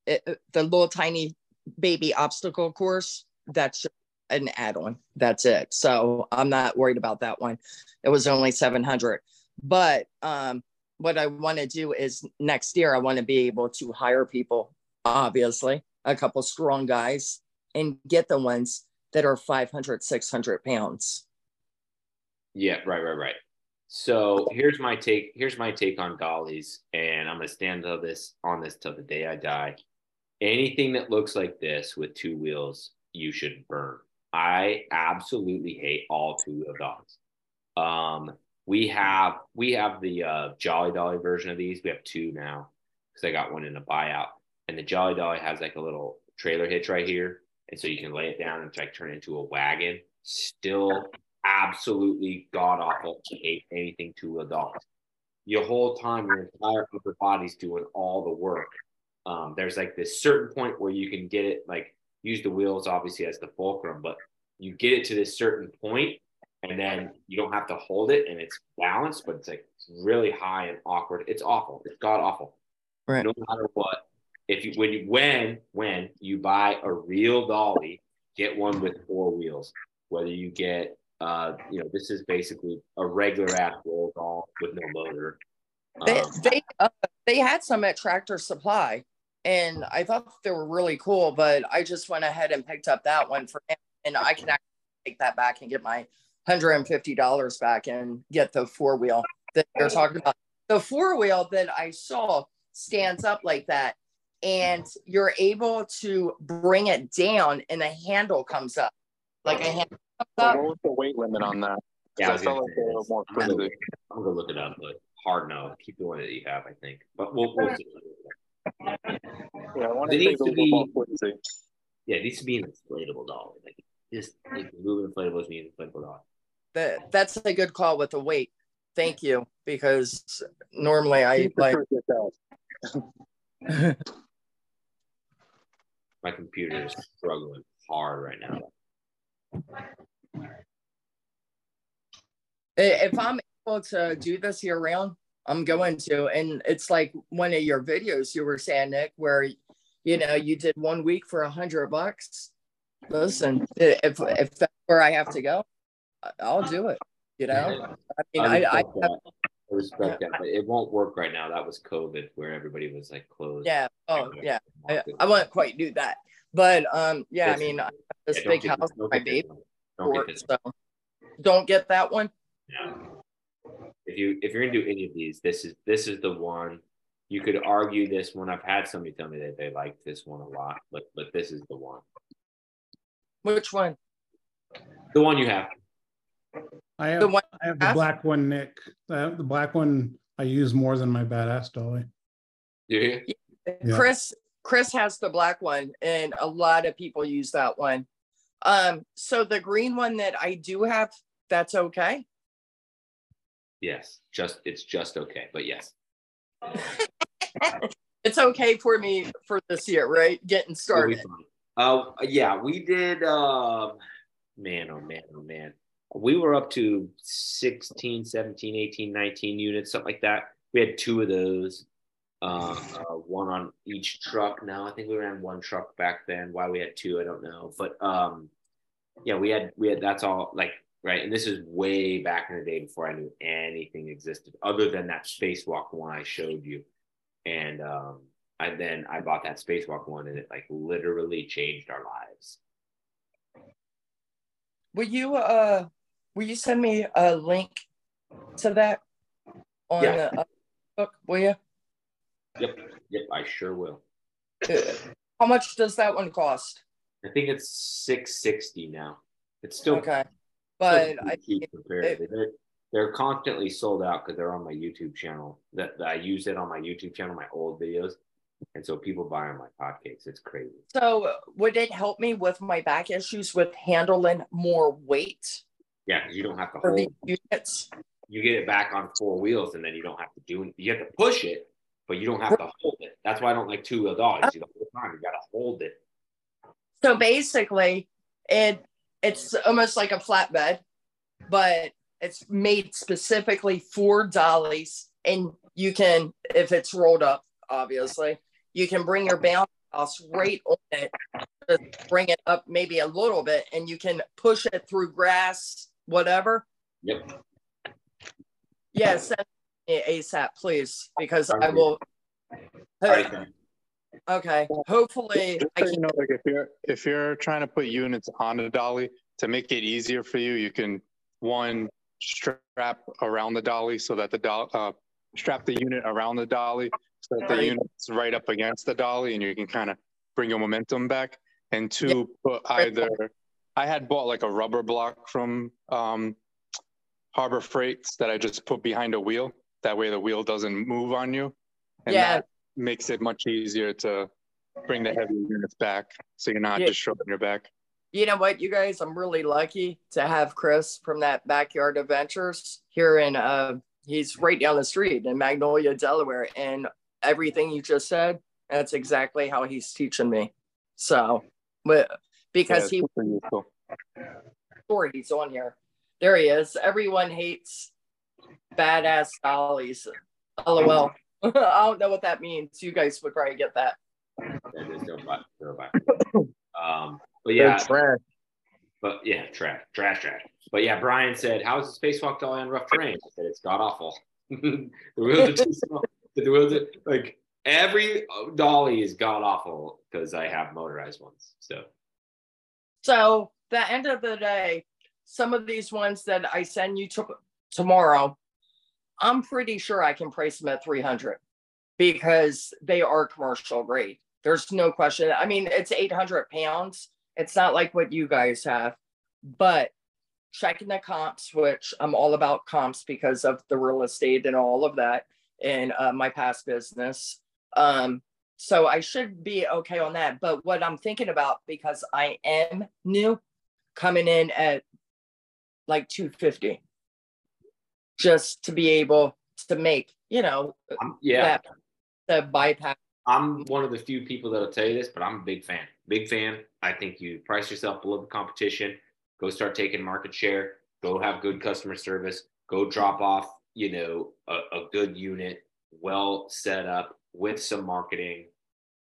it, the little tiny baby obstacle course. That's an add-on. That's it. So I'm not worried about that one. It was only 700. But um, what I want to do is next year I want to be able to hire people obviously, a couple strong guys, and get the ones that are 500, 600 pounds. Yeah, right, right, right. So here's my take. Here's my take on dollies, and I'm gonna stand on this on this till the day I die. Anything that looks like this with two wheels, you should burn. I absolutely hate all two wheel dogs. Um, we have we have the uh, Jolly Dolly version of these. We have two now because I got one in a buyout and the Jolly Dolly has like a little trailer hitch right here, and so you can lay it down and like turn it into a wagon. Still, absolutely god awful. To hate anything to a dog. Your whole time, your entire upper body's doing all the work. Um, there's like this certain point where you can get it, like use the wheels obviously as the fulcrum, but you get it to this certain point and then you don't have to hold it and it's balanced, but it's like really high and awkward. It's awful. It's god awful. Right. No matter what, if you when you when when you buy a real dolly, get one with four wheels. Whether you get uh, you know, this is basically a regular ass roll doll with no motor. They um, they uh, they had some at Tractor Supply, and I thought they were really cool. But I just went ahead and picked up that one for him, and I can actually take that back and get my hundred and fifty dollars back and get the four wheel that they're talking about. The four wheel that I saw stands up like that and you're able to bring it down and the handle comes up like a handle comes up. What's the weight limit on that? Yeah, I felt like a more I'm gonna, I'm gonna look it up, but hard no. Keep the one that you have, I think. But we'll, we'll uh, see. Yeah, I want to needs to be, yeah, it needs to be an inflatable doll. Like just like moving inflatables means inflatable doll. That that's a good call with the weight. Thank you, because normally I like my computer is struggling hard right now. If I'm able to do this year round, I'm going to. And it's like one of your videos you were saying, Nick, where you know you did one week for a hundred bucks. Listen, if if that's where I have to go, I'll do it. You know, I mean, I, I, I I respect that, but it won't work right now. That was COVID, where everybody was like closed. Yeah. Oh, yeah. I, I won't quite do that, but um, yeah. I mean, this yeah, big house, my baby. Don't, so don't get that one. Yeah. If you if you're gonna do any of these, this is this is the one. You could argue this one. I've had somebody tell me that they like this one a lot, but but this is the one. Which one? The one you have. I have the, one I have the black one, Nick. The black one I use more than my badass dolly. Yeah. yeah. Chris Chris has the black one, and a lot of people use that one. Um, so the green one that I do have, that's okay. Yes, just it's just okay, but yes. it's okay for me for this year, right? Getting started. Uh, yeah, we did. Uh, man, oh man, oh man. We were up to 16, 17, 18, 19 units, something like that. We had two of those, uh, uh, one on each truck. Now I think we ran one truck back then. Why we had two, I don't know. But um, yeah, we had we had that's all like right. And this is way back in the day before I knew anything existed other than that spacewalk one I showed you. And um, I then I bought that spacewalk one, and it like literally changed our lives. Will you uh will you send me a link to that on yeah. the uh, book? Will you? Yep, yep, I sure will. How much does that one cost? I think it's six sixty now. It's still okay, but I it, they're, they're constantly sold out because they're on my YouTube channel. That, that I use it on my YouTube channel, my old videos. And so people buy on my hotcakes. It's crazy. So would it help me with my back issues with handling more weight? Yeah, because you don't have to hold units. You get it back on four wheels, and then you don't have to do. You have to push it, but you don't have to hold it. That's why I don't like two wheel dogs. You the whole time you got to hold it. So basically, it it's almost like a flatbed, but it's made specifically for dollies, and you can, if it's rolled up, obviously, you can bring your balance house right on it, just bring it up maybe a little bit, and you can push it through grass, whatever. Yep. Yes, yeah, ASAP, please, because I will. Okay. Hopefully, I can... you know, like if you're if you're trying to put units on a dolly to make it easier for you, you can one strap around the dolly so that the doll uh, strap the unit around the dolly so that the unit's right up against the dolly and you can kind of bring your momentum back. And two, put either I had bought like a rubber block from um, Harbor Freights that I just put behind a wheel. That way the wheel doesn't move on you. And yeah. that makes it much easier to bring the heavy units back so you're not yeah. just showing your back. You know what, you guys, I'm really lucky to have Chris from that Backyard Adventures here in uh he's right down the street in Magnolia, Delaware. And everything you just said, that's exactly how he's teaching me. So, but because yeah, he story he's on here. There he is. Everyone hates badass dollies. LOL. I don't know what that means. You guys would probably get that. Um, but yeah, trash. But yeah, trash, trash, trash. But yeah, Brian said, "How's the spacewalk dolly on rough terrain?" I said, "It's god awful. the wheels are too small the wheels like every dolly is god awful because I have motorized ones. So, so the end of the day, some of these ones that I send you to tomorrow, I'm pretty sure I can price them at 300 because they are commercial grade. There's no question. I mean, it's 800 pounds. It's not like what you guys have, but checking the comps, which I'm all about comps because of the real estate and all of that in uh, my past business. Um, so I should be okay on that. But what I'm thinking about, because I am new, coming in at like 250, just to be able to make, you know, um, yeah, the bypass. I'm one of the few people that'll tell you this, but I'm a big fan. Big fan. I think you price yourself below the competition. Go start taking market share. Go have good customer service. Go drop off you know, a, a good unit, well set up with some marketing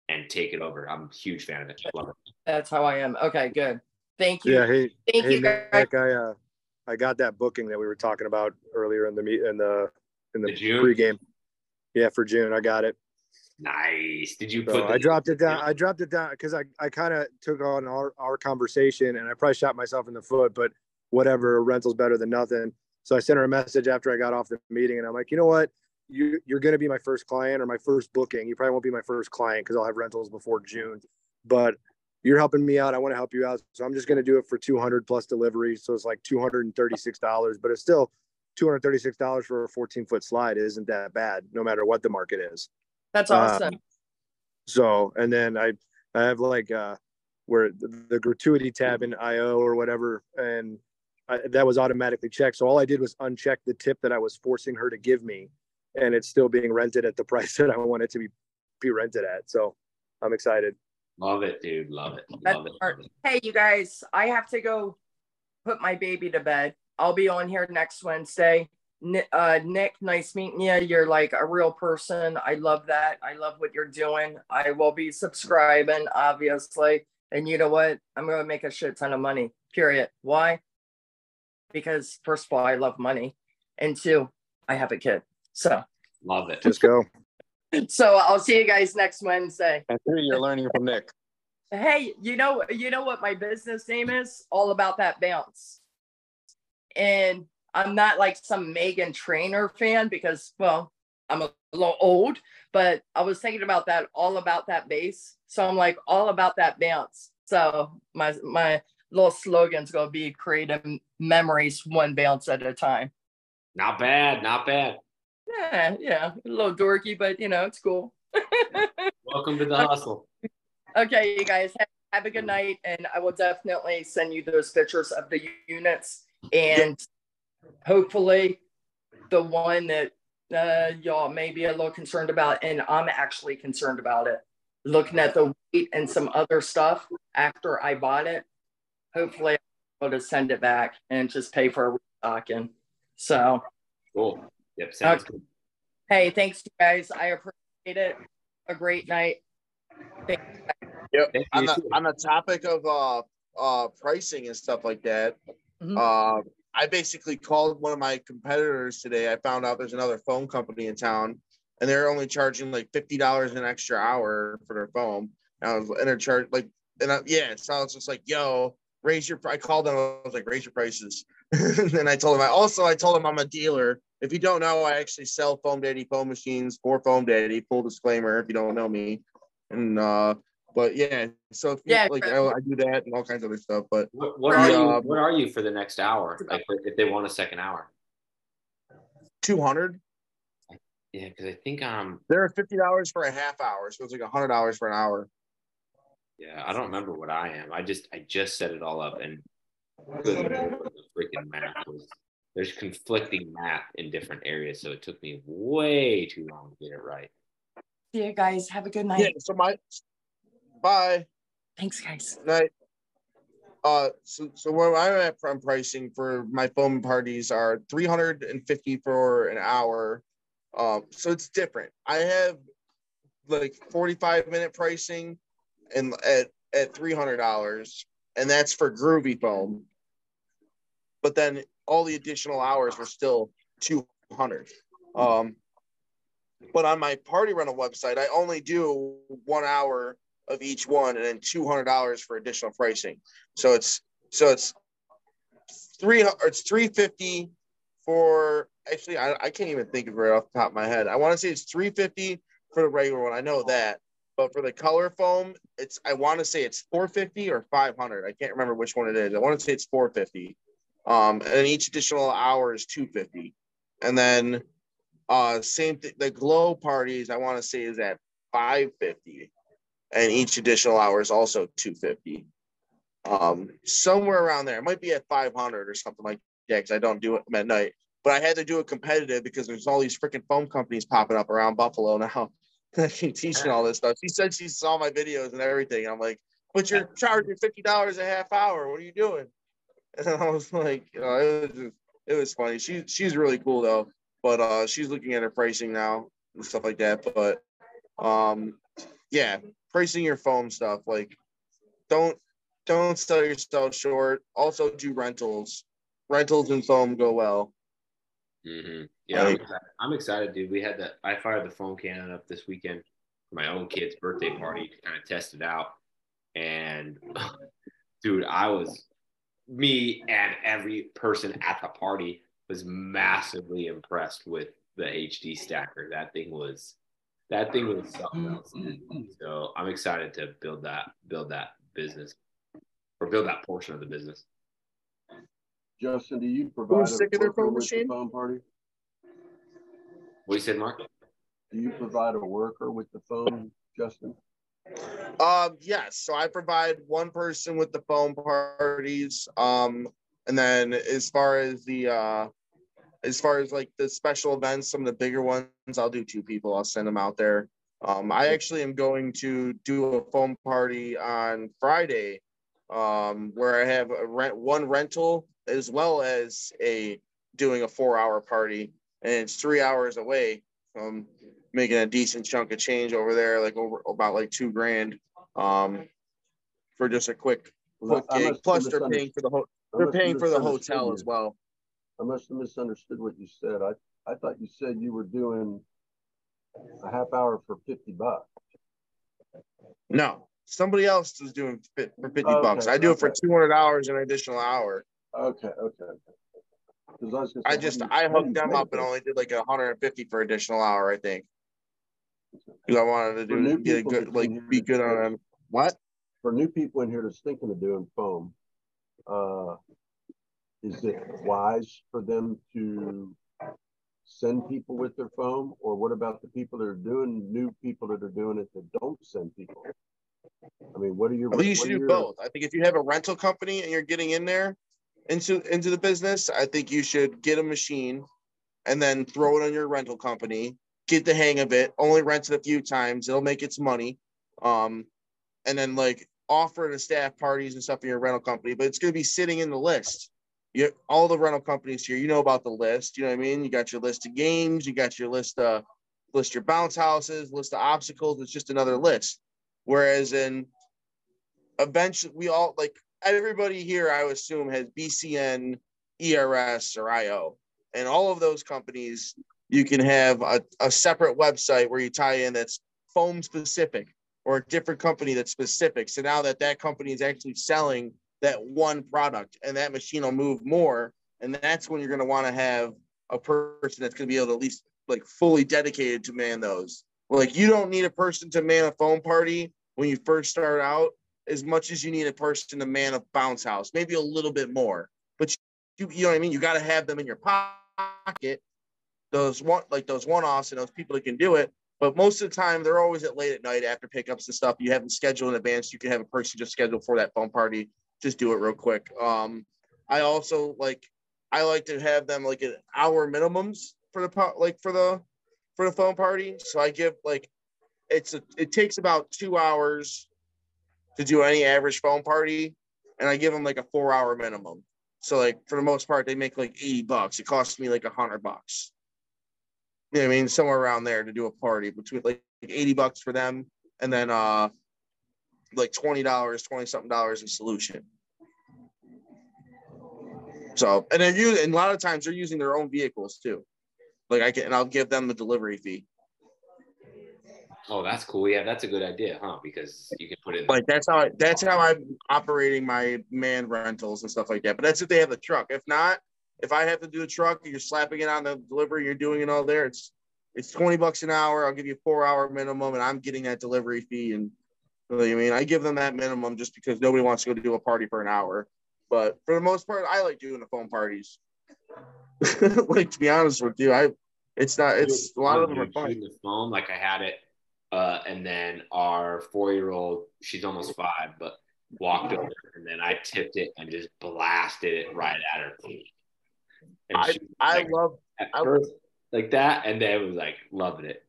and take it over. I'm a huge fan of it. Love it. That's how I am. Okay, good. Thank you. Yeah. Hey, thank hey, you. Nick, I uh, I got that booking that we were talking about earlier in the meet in the in the, pregame. Yeah, for June, I got it. Nice. Did you so put? The- I dropped it down. I dropped it down because I I kind of took on our our conversation and I probably shot myself in the foot, but whatever. Rental's better than nothing. So I sent her a message after I got off the meeting, and I'm like, you know what? You, you're going to be my first client or my first booking. You probably won't be my first client because I'll have rentals before June, but you're helping me out. I want to help you out. So I'm just going to do it for 200 plus delivery. So it's like $236, but it's still $236 for a 14 foot slide isn't that bad, no matter what the market is. That's awesome. Um, so, and then I, I have like, uh, where the, the gratuity tab in IO or whatever, and I, that was automatically checked. So all I did was uncheck the tip that I was forcing her to give me, and it's still being rented at the price that I want it to be be rented at. So I'm excited. Love it, dude. Love it. Love it. Love it. Hey, you guys, I have to go put my baby to bed. I'll be on here next Wednesday. Uh, Nick, nice meeting you. You're like a real person. I love that. I love what you're doing. I will be subscribing, obviously. And you know what? I'm going to make a shit ton of money, period. Why? Because, first of all, I love money. And two, I have a kid. So, love it. Just go. So, I'll see you guys next Wednesday. And three, you're learning from Nick. Hey, you know, you know what my business name is? All about that bounce. And I'm not like some Meghan Trainor fan because, well, I'm a little old, but I was thinking about that, all about that bass. So I'm like, all about that bounce. So my my little slogan's gonna be creative memories one bounce at a time. Not bad, not bad. Yeah, yeah, a little dorky, but you know, it's cool. Welcome to the hustle. Okay, you guys have, have a good night, and I will definitely send you those pictures of the units and hopefully the one that uh, y'all may be a little concerned about, and I'm actually concerned about it. Looking at the weight and some other stuff after I bought it, hopefully I'll to send it back and just pay for a restocking. So cool. Yep. Sounds okay. good. Hey, thanks you guys. I appreciate it. A great night. Yep. On the, on the topic of uh uh pricing and stuff like that, mm-hmm. uh I basically called one of my competitors today. I found out there's another foam company in town, and they're only charging like fifty dollars an extra hour for their phone. And I was and they're charged like, and I, yeah, so I was just like, yo, raise your. I called them. I was like, raise your prices. And then I told him. I also I told him I'm a dealer. If you don't know, I actually sell Foam Daddy foam machines for Foam Daddy. Full disclaimer, if you don't know me, and uh, but yeah, so if you, yeah, like I, I, do that and all kinds of other stuff. But what, what are you? What are you for the next hour? Like if they want a second hour, two hundred. Yeah, because I think um they're fifty dollars for a half hour, so it's like a hundred dollars for an hour. Yeah, I don't remember what I am. I just I just set it all up and the freaking math was there's conflicting math in different areas, so it took me way too long to get it right. See you guys. Have a good night. Yeah, so my Bye. Thanks, guys. Night. Uh, so, so where I'm at from pricing for my foam parties are 350 for an hour. Um, so it's different. I have like 45 minute pricing and at, at $300 and that's for groovy foam. But then all the additional hours were still 200. Um, but on my party rental website, I only do one hour of each one, and then two hundred dollars for additional pricing. So it's so it's three it's three fifty for actually I, I can't even think of it right off the top of my head. I want to say it's three fifty for the regular one. I know that, but for the color foam, it's I want to say it's four fifty or five hundred. I can't remember which one it is. I want to say it's four fifty. Um, and each additional hour is two fifty, and then uh same thing. The glow parties I want to say is at five fifty. And each additional hour is also 250 um somewhere around there it might be at 500 or something like that because i don't do it at night. But i had to do it competitive because there's all these freaking foam companies popping up around buffalo now teaching all this stuff. She said she saw my videos and everything. I'm like but you're charging $50 a half hour. What are you doing and i was like you know, it was just, it was funny she she's really cool though but uh she's looking at her pricing now and stuff like that but um yeah pricing your foam stuff. Like, don't don't sell yourself short. Also, do rentals. Rentals and foam go well. Mm-hmm. Yeah, like, I'm, excited. I'm, excited. dude. We had that. I fired the foam cannon up this weekend for my own kid's birthday party to kind of test it out. And dude, I was me and every person at the party was massively impressed with the HD stacker. That thing was that thing was mm-hmm. something else. So I'm excited to build that build that business or build that portion of the business. Justin, do you provide Who's a foam machine? foam party? What you said, Mark? Do you provide a worker with the phone, Justin? Um, yes. So I provide one person with the foam parties. Um, and then as far as the uh as far as like the special events, some of the bigger ones, I'll do two people. I'll send them out there. Um, I actually am going to do a foam party on Friday, um, where I have a rent one rental as well as a doing a four hour party, and it's three hours away from making a decent chunk of change over there, like over about like two grand, um, for just a quick, quick gig. Plus, they're paying for the ho- they're paying for the hotel as well. I must have misunderstood what you said. I I thought you said you were doing a half hour for 50 bucks. No, somebody else is doing fit for 50 okay, bucks. I do okay. it for 200 hours an additional hour. Okay, okay, okay. I, I just I hooked them up and only did like 150 for additional hour, I think. Because I wanted to do get a good like be good on. What? For new people in here that's thinking of doing foam, uh, is it wise for them to send people with their foam, or what about the people that are doing new people that are doing it that don't send people? I mean, what are your? I think you should do your... both. I think if you have a rental company and you're getting in there into into the business, I think you should get a machine and then throw it on your rental company. Get the hang of it. Only rent it a few times. It'll make its money. Um, and then like offer to staff parties and stuff in your rental company, but it's going to be sitting in the list you all the rental companies here, you know about the list. You know what I mean? You got your list of games, you got your list of list your bounce houses, list of obstacles. It's just another list. Whereas in eventually we all like everybody here, I assume has BCN, ERS, or IO. And all of those companies, you can have a, a separate website where you tie in that's foam specific or a different company that's specific. So now that that company is actually selling that one product and that machine will move more. And that's when you're going to want to have a person that's going to be able to at least like fully dedicated to man those. Like you don't need a person to man a foam party when you first start out as much as you need a person to man a bounce house, maybe a little bit more. But you, you know what I mean? You got to have them in your pocket. Those one like those one offs and those people that can do it. But most of the time, they're always at late at night after pickups and stuff. You have them scheduled in advance. You can have a person just scheduled for that foam party just do it real quick. Um, I also like I like to have them like an hour minimums for the like for the for the foam party. So I give like it's a, it takes about two hours to do any average foam party, and I give them like a four hour minimum. So like for the most part, they make like eighty bucks. It costs me like a hundred bucks. You know I mean? Somewhere around there to do a party between like eighty bucks for them, and then uh like twenty dollars, twenty something dollars in solution. So and they're using and a lot of times they're using their own vehicles too. Like I can and I'll give them the delivery fee. Oh, that's cool. Yeah, that's a good idea, huh? Because you can put it like that's how I, that's how I'm operating my man rentals and stuff like that. But that's if they have the truck. If not, if I have to do a truck, you're slapping it on the delivery, you're doing it all there. It's it's 20 bucks an hour. I'll give you a four hour minimum and I'm getting that delivery fee and you know I mean? I give them that minimum just because nobody wants to go to do a party for an hour. But for the most part, I like doing the foam parties. like to be honest with you, I it's not it's a lot of them are fun. The phone, like I had it, uh, and then our four year old, she's almost five, but walked over and then I tipped it and just blasted it right at her feet. And I, I like, love I, first, like that, and then it was like loving it.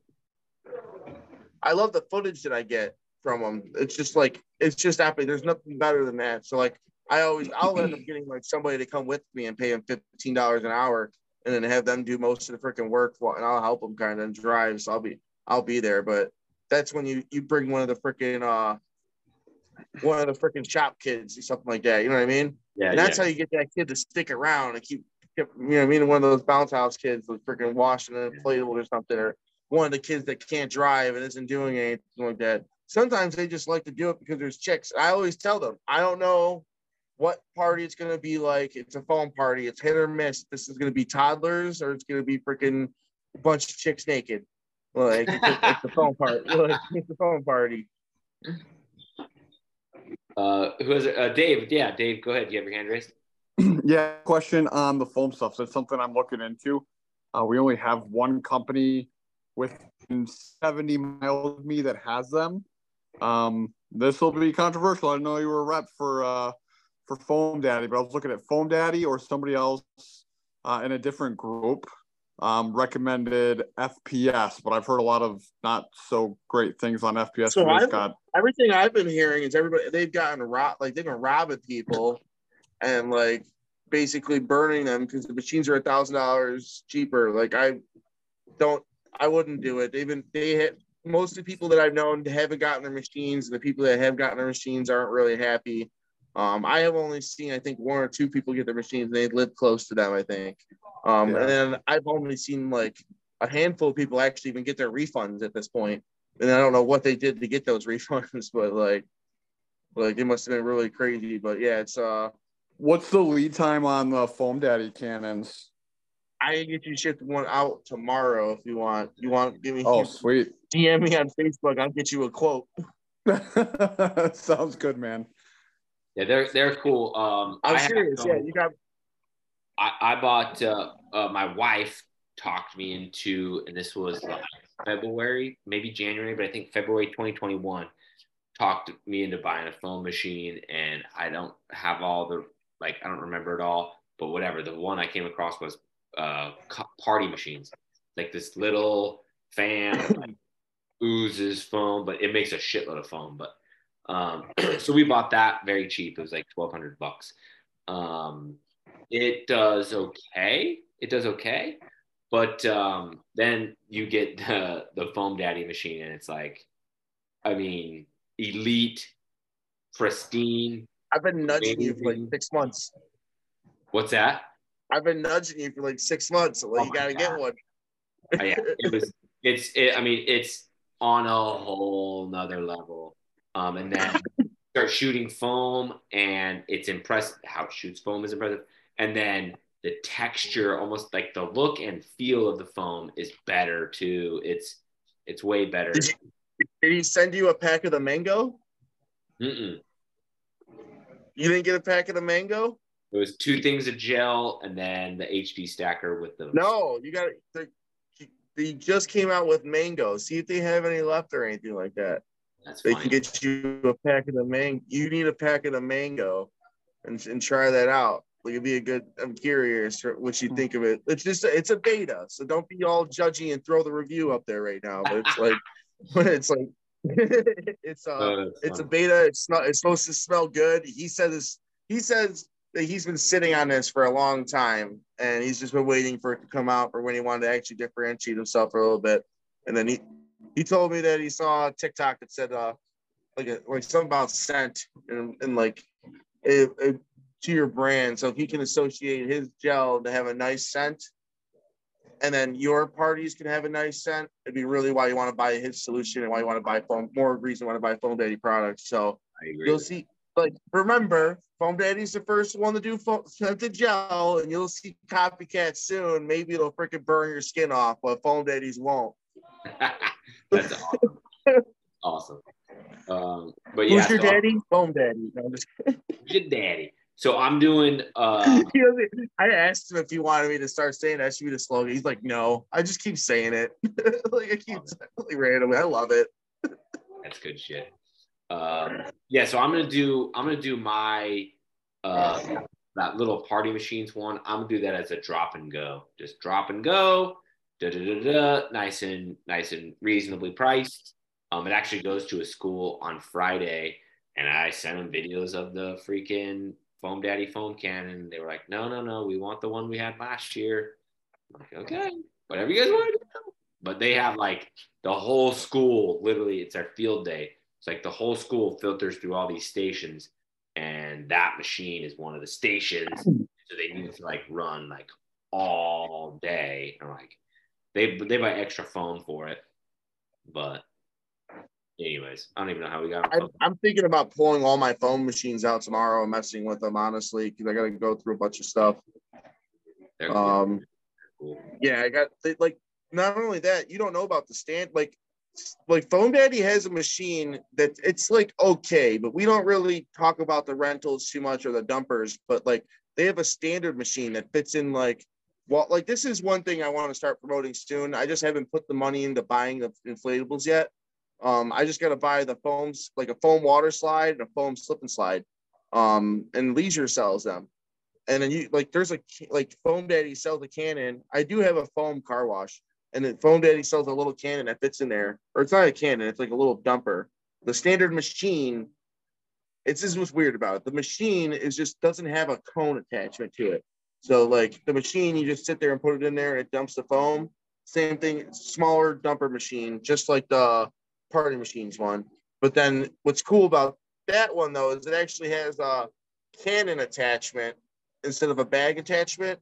I love the footage that I get from them. It's just like it's just happening. There's nothing better than that. So like I always I'll end up getting like somebody to come with me and pay them fifteen dollars an hour, and then have them do most of the freaking work, for, and I'll help them kind of drive. So I'll be I'll be there. But that's when you you bring one of the freaking uh one of the freaking shop kids or something like that. You know what I mean? Yeah. And that's yeah. how you get that kid to stick around and keep you know, I mean, one of those bounce house kids was freaking washing a inflatable or something, or one of the kids that can't drive and isn't doing anything like that. Sometimes they just like to do it because there's chicks. I always tell them, I don't know what party it's going to be like. It's a foam party. It's hit or miss. This is going to be toddlers or it's going to be freaking a bunch of chicks naked. Like it's, a, it's a foam party. Like, it's a foam party. Uh, who is it? Uh, Dave. Yeah, Dave. Go ahead. Do you have your hand raised? yeah. Question on the foam stuff. So it's something I'm looking into. Uh, we only have one company within 70 miles of me that has them. Um, this will be controversial. I know you were a rep for uh, for Foam Daddy, but I was looking at Foam Daddy or somebody else uh, in a different group. um, recommended FPS, but I've heard a lot of not so great things on FPS. So I've, got everything I've been hearing is everybody they've gotten robbed, like they've been robbing people, and like basically burning them because the machines are a thousand dollars cheaper. Like I don't, I wouldn't do it. They've been they hit most of the people that I've known haven't gotten their machines. and The people that have gotten their machines aren't really happy. Um, I have only seen, I think, one or two people get their machines. And they live close to them, I think. Um, yeah. And then I've only seen like a handful of people actually even get their refunds at this point. And I don't know what they did to get those refunds, but like, like it must have been really crazy. But yeah, it's uh. What's the lead time on the Foam Daddy cannons? I can get you shipped one out tomorrow if you want. You want give me? Oh, sweet. DM me on Facebook. I'll get you a quote. Sounds good, man. Yeah, they're they're cool. Um, I'm serious. yeah, you got. I, I bought. Uh, uh, my wife talked me into, and this was like February, maybe January, but I think February 2021 talked me into buying a foam machine, and I don't have all the like I don't remember it all, but whatever. The one I came across was uh, party machines, like this little fan like, oozes foam, but it makes a shitload of foam. But um, so we bought that very cheap. It was like twelve hundred bucks. Um, it does okay. It does okay, but um, then you get the the foam daddy machine, and it's like, I mean, elite, pristine. I've been nudging amazing. you for like six months. What's that? I've been nudging you for like six months. So like, oh you gotta God. get one. oh, yeah, it was. It's. It, I mean, it's on a whole nother level. Um, and then start shooting foam, and it's impressive. How it shoots foam is impressive, and then the texture, almost like the look and feel of the foam, is better too. It's it's way better. Did, you, did he send you a pack of the mango? Mm-mm. You didn't get a pack of the mango? It was two things of gel and then the HD stacker with the. No, you got they, they just came out with mango. See if they have any left or anything like that. That's they fine. can get you a pack of the mango. You need a pack of the mango, and, and try that out. Like it'd be a good. I'm curious what you think of it. It's just it's a beta, so don't be all judgy and throw the review up there right now. But it's like, but it's like, it's uh, oh, it's a beta. It's not. It's supposed to smell good. He says. He says that he's been sitting on this for a long time, and he's just been waiting for it to come out for when he wanted to actually differentiate himself for a little bit. And then he he told me that he saw a TikTok that said uh like a, like something about scent and, and like it, it, to your brand, so if he can associate his gel to have a nice scent, and then your parties can have a nice scent. It'd be really why you want to buy his solution and why you want to buy foam. More reason why to buy Foam Daddy products. So you'll see. Like remember, Foam Daddy's the first one to do scented gel, and you'll see copycats soon. Maybe it'll freaking burn your skin off, but Foam Daddy's won't. That's awesome. awesome. Um, but yeah, who's your so daddy? Foam daddy. No, your daddy. So I'm doing. Uh, I asked him if he wanted me to start saying that should be the slogan. He's like, no. I just keep saying it. like I keep like randomly. I love it. That's good shit. Um, yeah, so I'm gonna do. I'm gonna do my uh, that little party machines one. I'm gonna do that as a drop and go. Just drop and go da, da, da, da, nice and nice and reasonably priced. Um, it actually goes to a school on Friday, and I sent them videos of the freaking foam daddy foam cannon. They were like, no, no, no, we want the one we had last year. I'm like, okay, whatever you guys want to do. But they have like the whole school, literally, it's their field day. It's like the whole school filters through all these stations, and that machine is one of the stations. So they need to like run like all day. I'm like, they they buy extra foam for it, but anyways, I don't even know how we got. I, am thinking about pulling all my foam machines out tomorrow and messing with them honestly because I got to go through a bunch of stuff. They're um, cool. yeah, I got they, like not only that, you don't know about the stand like like Foam Daddy has a machine that it's like okay, but we don't really talk about the rentals too much or the dumpers, but like they have a standard machine that fits in like well, like this is one thing I want to start promoting soon. I just haven't put the money into buying the inflatables yet. Um, I just got to buy the foams, like a foam water slide and a foam slip and slide. Um, and Leisure sells them. and then you like there's a like Foam Daddy sells a cannon. I do have a foam car wash, and then Foam Daddy sells a little cannon that fits in there, or it's not a cannon, it's like a little dumper. The standard machine, it's just what's weird about it. The machine is just doesn't have a cone attachment to it. So like the machine, you just sit there and put it in there, and it dumps the foam. Same thing, smaller dumper machine, just like the party machines one. But then what's cool about that one though is it actually has a cannon attachment instead of a bag attachment.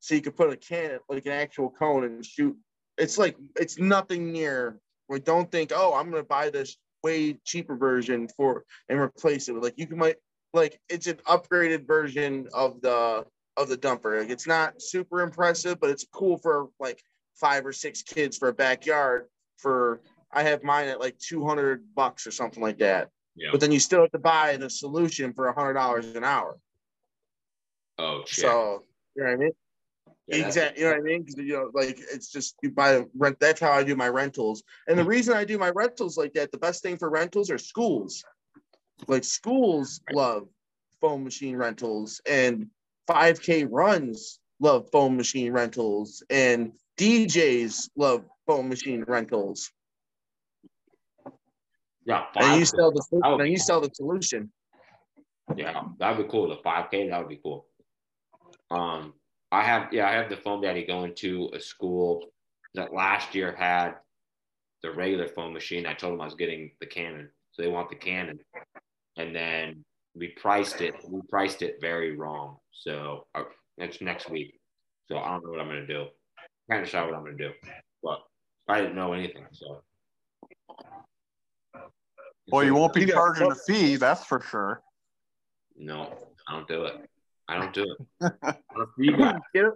So you could put a cannon, like an actual cone, and shoot. It's like it's nothing near. We don't think, oh, I'm gonna buy this way cheaper version for and replace it with like you can might like it's an upgraded version of the of the dumper. Like it's not super impressive, but it's cool for like five or six kids for a backyard. For I have mine at like 200 bucks or something like that. Yeah. But then you still have to buy the solution for a hundred dollars an hour. Oh, shit. So you know what I mean? Yeah, exactly. You know what I mean? Because you know, like it's just you buy rent. That's how I do my rentals. And the mm-hmm. reason I do my rentals like that, the best thing for rentals are schools. Like schools love foam machine rentals, and 5K runs love foam machine rentals, and DJs love foam machine rentals. Yeah, and you sell the and you sell the solution. Yeah, that'd be cool. The 5K, that would be cool. Um, I have yeah, I have the foam daddy going to a school that last year had the regular foam machine. I told them I was getting the cannon, so they want the cannon, and then we priced it. We priced it very wrong. So uh, that's next week. So I don't know what I'm gonna do. Kind of decide what I'm gonna do, but I didn't know anything. So. Well, you won't be charging a fee, that's for sure. No, I don't do it. I don't do it.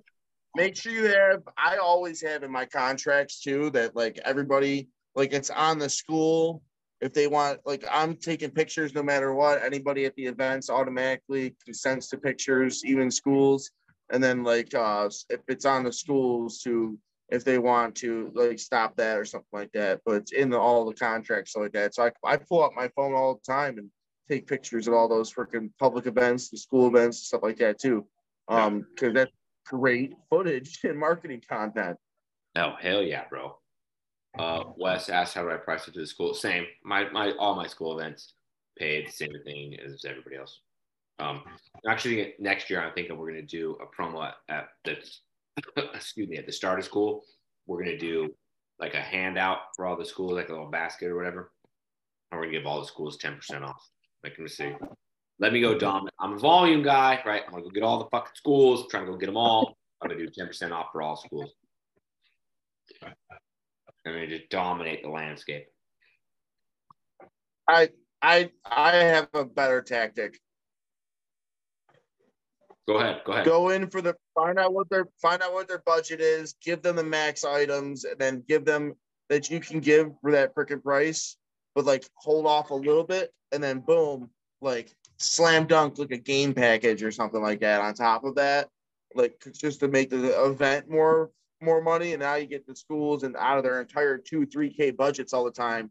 Make sure you have. I always have in my contracts too that like everybody like it's on the school if they want like i'm taking pictures no matter what anybody at the events automatically consents to pictures even schools and then like uh if it's on the schools to if they want to like stop that or something like that but it's in the, all the contracts like that so I, I pull up my phone all the time and take pictures of all those freaking public events, the school events, stuff like that too. Um, because that's great footage and marketing content. Oh hell yeah, bro. Uh, Wes asked how do I price it to the school? Same. My my all my school events paid the same thing as everybody else. Um, actually, next year I'm thinking we're gonna do a promo at, at the excuse me at the start of school. We're gonna do like a handout for all the schools, like a little basket or whatever. And we're gonna give all the schools ten percent off. Like, let me see. Let me go Dom. I'm a volume guy, right? I'm gonna go get all the fucking schools. Trying to go get them all. I'm gonna do 10% off for all schools. I'm gonna just dominate the landscape. I I I have a better tactic. Go ahead. Go ahead. Go in for the find out what their find out what their budget is. Give them the max items, and then give them that you can give for that freaking price. But like hold off a little bit, and then boom, like slam dunk like a game package or something like that on top of that, like just to make the event more more money. And now you get the schools and out of their entire two three k budgets all the time,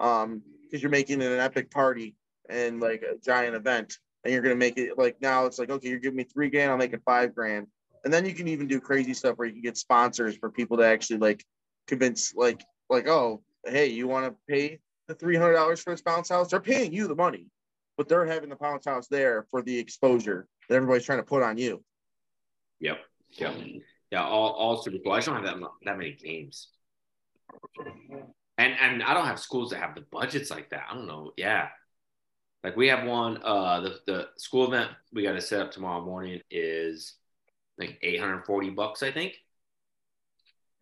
um, because you're making it an epic party and like a giant event, and you're gonna make it like now it's like okay, you're giving me three grand, I'll make it five grand, and then you can even do crazy stuff where you can get sponsors for people to actually like convince like like oh hey you want to pay the three hundred dollars for this bounce house. They're paying you the money, but they're having the bounce house there for the exposure that everybody's trying to put on you. Yep. Yep. Yeah. All, all super cool. I just don't have that that many games, and and I don't have schools that have the budgets like that. I don't know. Yeah. Like we have one. Uh, the the school event we got to set up tomorrow morning is like eight hundred forty bucks, I think.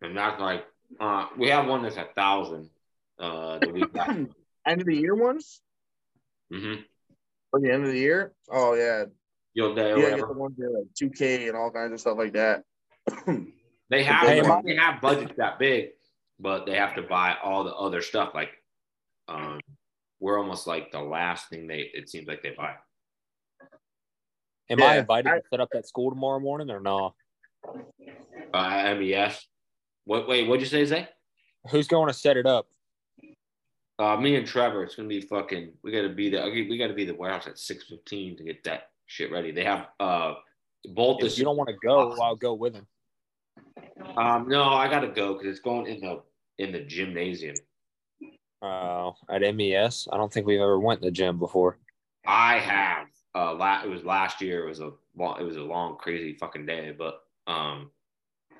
And that's like uh, we have one that's a thousand uh, the week end of the year ones. Mm-hmm. For the end of the year. Oh yeah. Yo, day yeah, get the ones that like two K and all kinds of stuff like that. they have hey, they have budgets that big, but they have to buy all the other stuff. Like, um, we're almost like the last thing they. It seems like they buy. Am yeah, I invited I, to set up that school tomorrow morning or no? Uh, MES. What? Wait, what'd you say, Zay? Who's going to set it up? Uh, me and Trevor, it's gonna be fucking. We gotta be there. We gotta be the warehouse at six fifteen to get that shit ready. They have uh Bolt If you don't want to go, I'll go with him. Um, no, I gotta go because it's going in the in the gymnasium. Uh, at MES, I don't think we've ever went to the gym before. I have. Uh, la- it was last year. It was a long, it was a long, crazy fucking day. But um,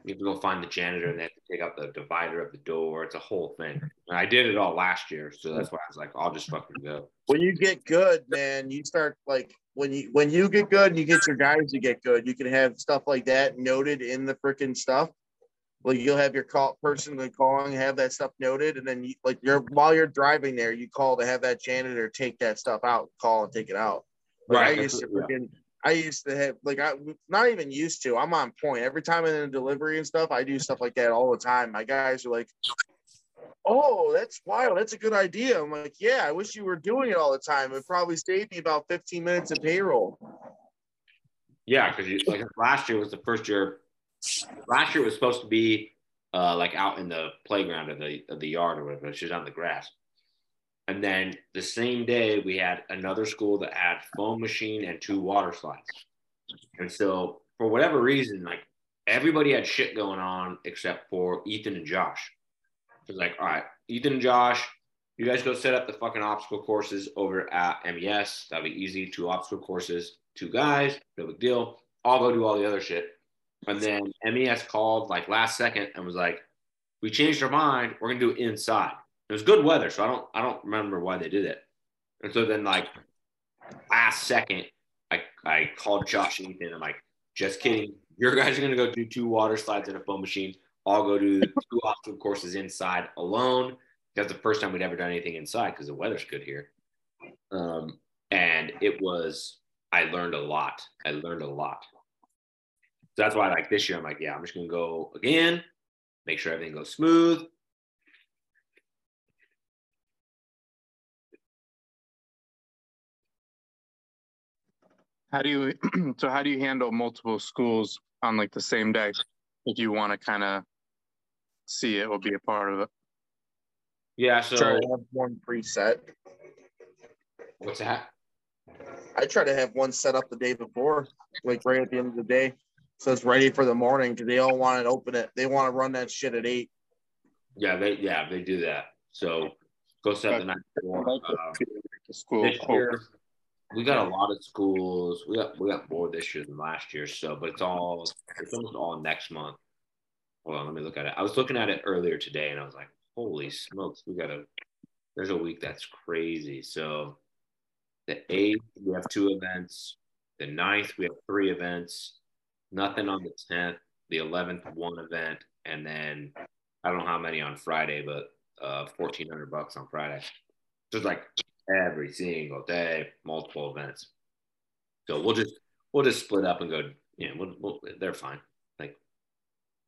you have to go find the janitor, and they have to take out the divider of the door. It's a whole thing. And I did it all last year, so that's why I was like, I'll just fucking go. When you get good, man, you start like when you when you get good and you get your guys to get good, you can have stuff like that noted in the freaking stuff. Like you'll have your call person like calling, have that stuff noted, and then you, like you're while you're driving there, you call to have that janitor take that stuff out, call and take it out. Like, Right, I used to what- yeah. freaking. I used to have like I not even used to. I'm on point every time I'm in a delivery and stuff. I do stuff like that all the time. My guys are like, "Oh, that's wild. That's a good idea." I'm like, "Yeah, I wish you were doing it all the time. It probably saved me about 15 minutes of payroll." Yeah, because like last year was the first year. Last year was supposed to be uh, like out in the playground of the of the yard or whatever. It's just on the grass. And then the same day we had another school that had foam machine and two water slides. And so for whatever reason, like everybody had shit going on except for Ethan and Josh. It was like, all right, Ethan and Josh, you guys go set up the fucking obstacle courses over at MES. That'll be easy. Two obstacle courses, two guys, no big deal. I'll go do all the other shit. And then MES called like last second and was like, we changed our mind. We're gonna do it inside. It was good weather, so I don't I don't remember why they did it. And so then like last second, I I called Josh and Ethan. I'm like, just kidding. Your guys are gonna go do two water slides and a foam machine. I'll go do two obstacle courses inside alone. That's the first time we'd ever done anything inside because the weather's good here. Um, and it was I learned a lot. I learned a lot. So that's why like this year I'm like, yeah, I'm just gonna go again, make sure everything goes smooth. How do you so how do you handle multiple schools on like the same day if you want to kind of see it or be a part of it? Yeah, Try so to have one preset. what's that? I try to have one set up the day before, like right at the end of the day, so it's ready for the morning because they all want to open it. They want to run that shit at eight. Yeah, they yeah, they do that. So go set the night before. Um, The school. this year, we got a lot of schools. We got we got more this year than last year. So, but it's all it's almost all next month. Hold on, let me look at it. I was looking at it earlier today, and I was like, "Holy smokes, we got a there's a week that's crazy." So, the eighth we have two events. The ninth we have three events. Nothing on the tenth. The eleventh one event, and then I don't know how many on Friday, but uh, fourteen hundred bucks on Friday. Just like every single day, multiple events. So we'll just we'll just split up and go. Yeah, we'll, we'll, they're fine. Like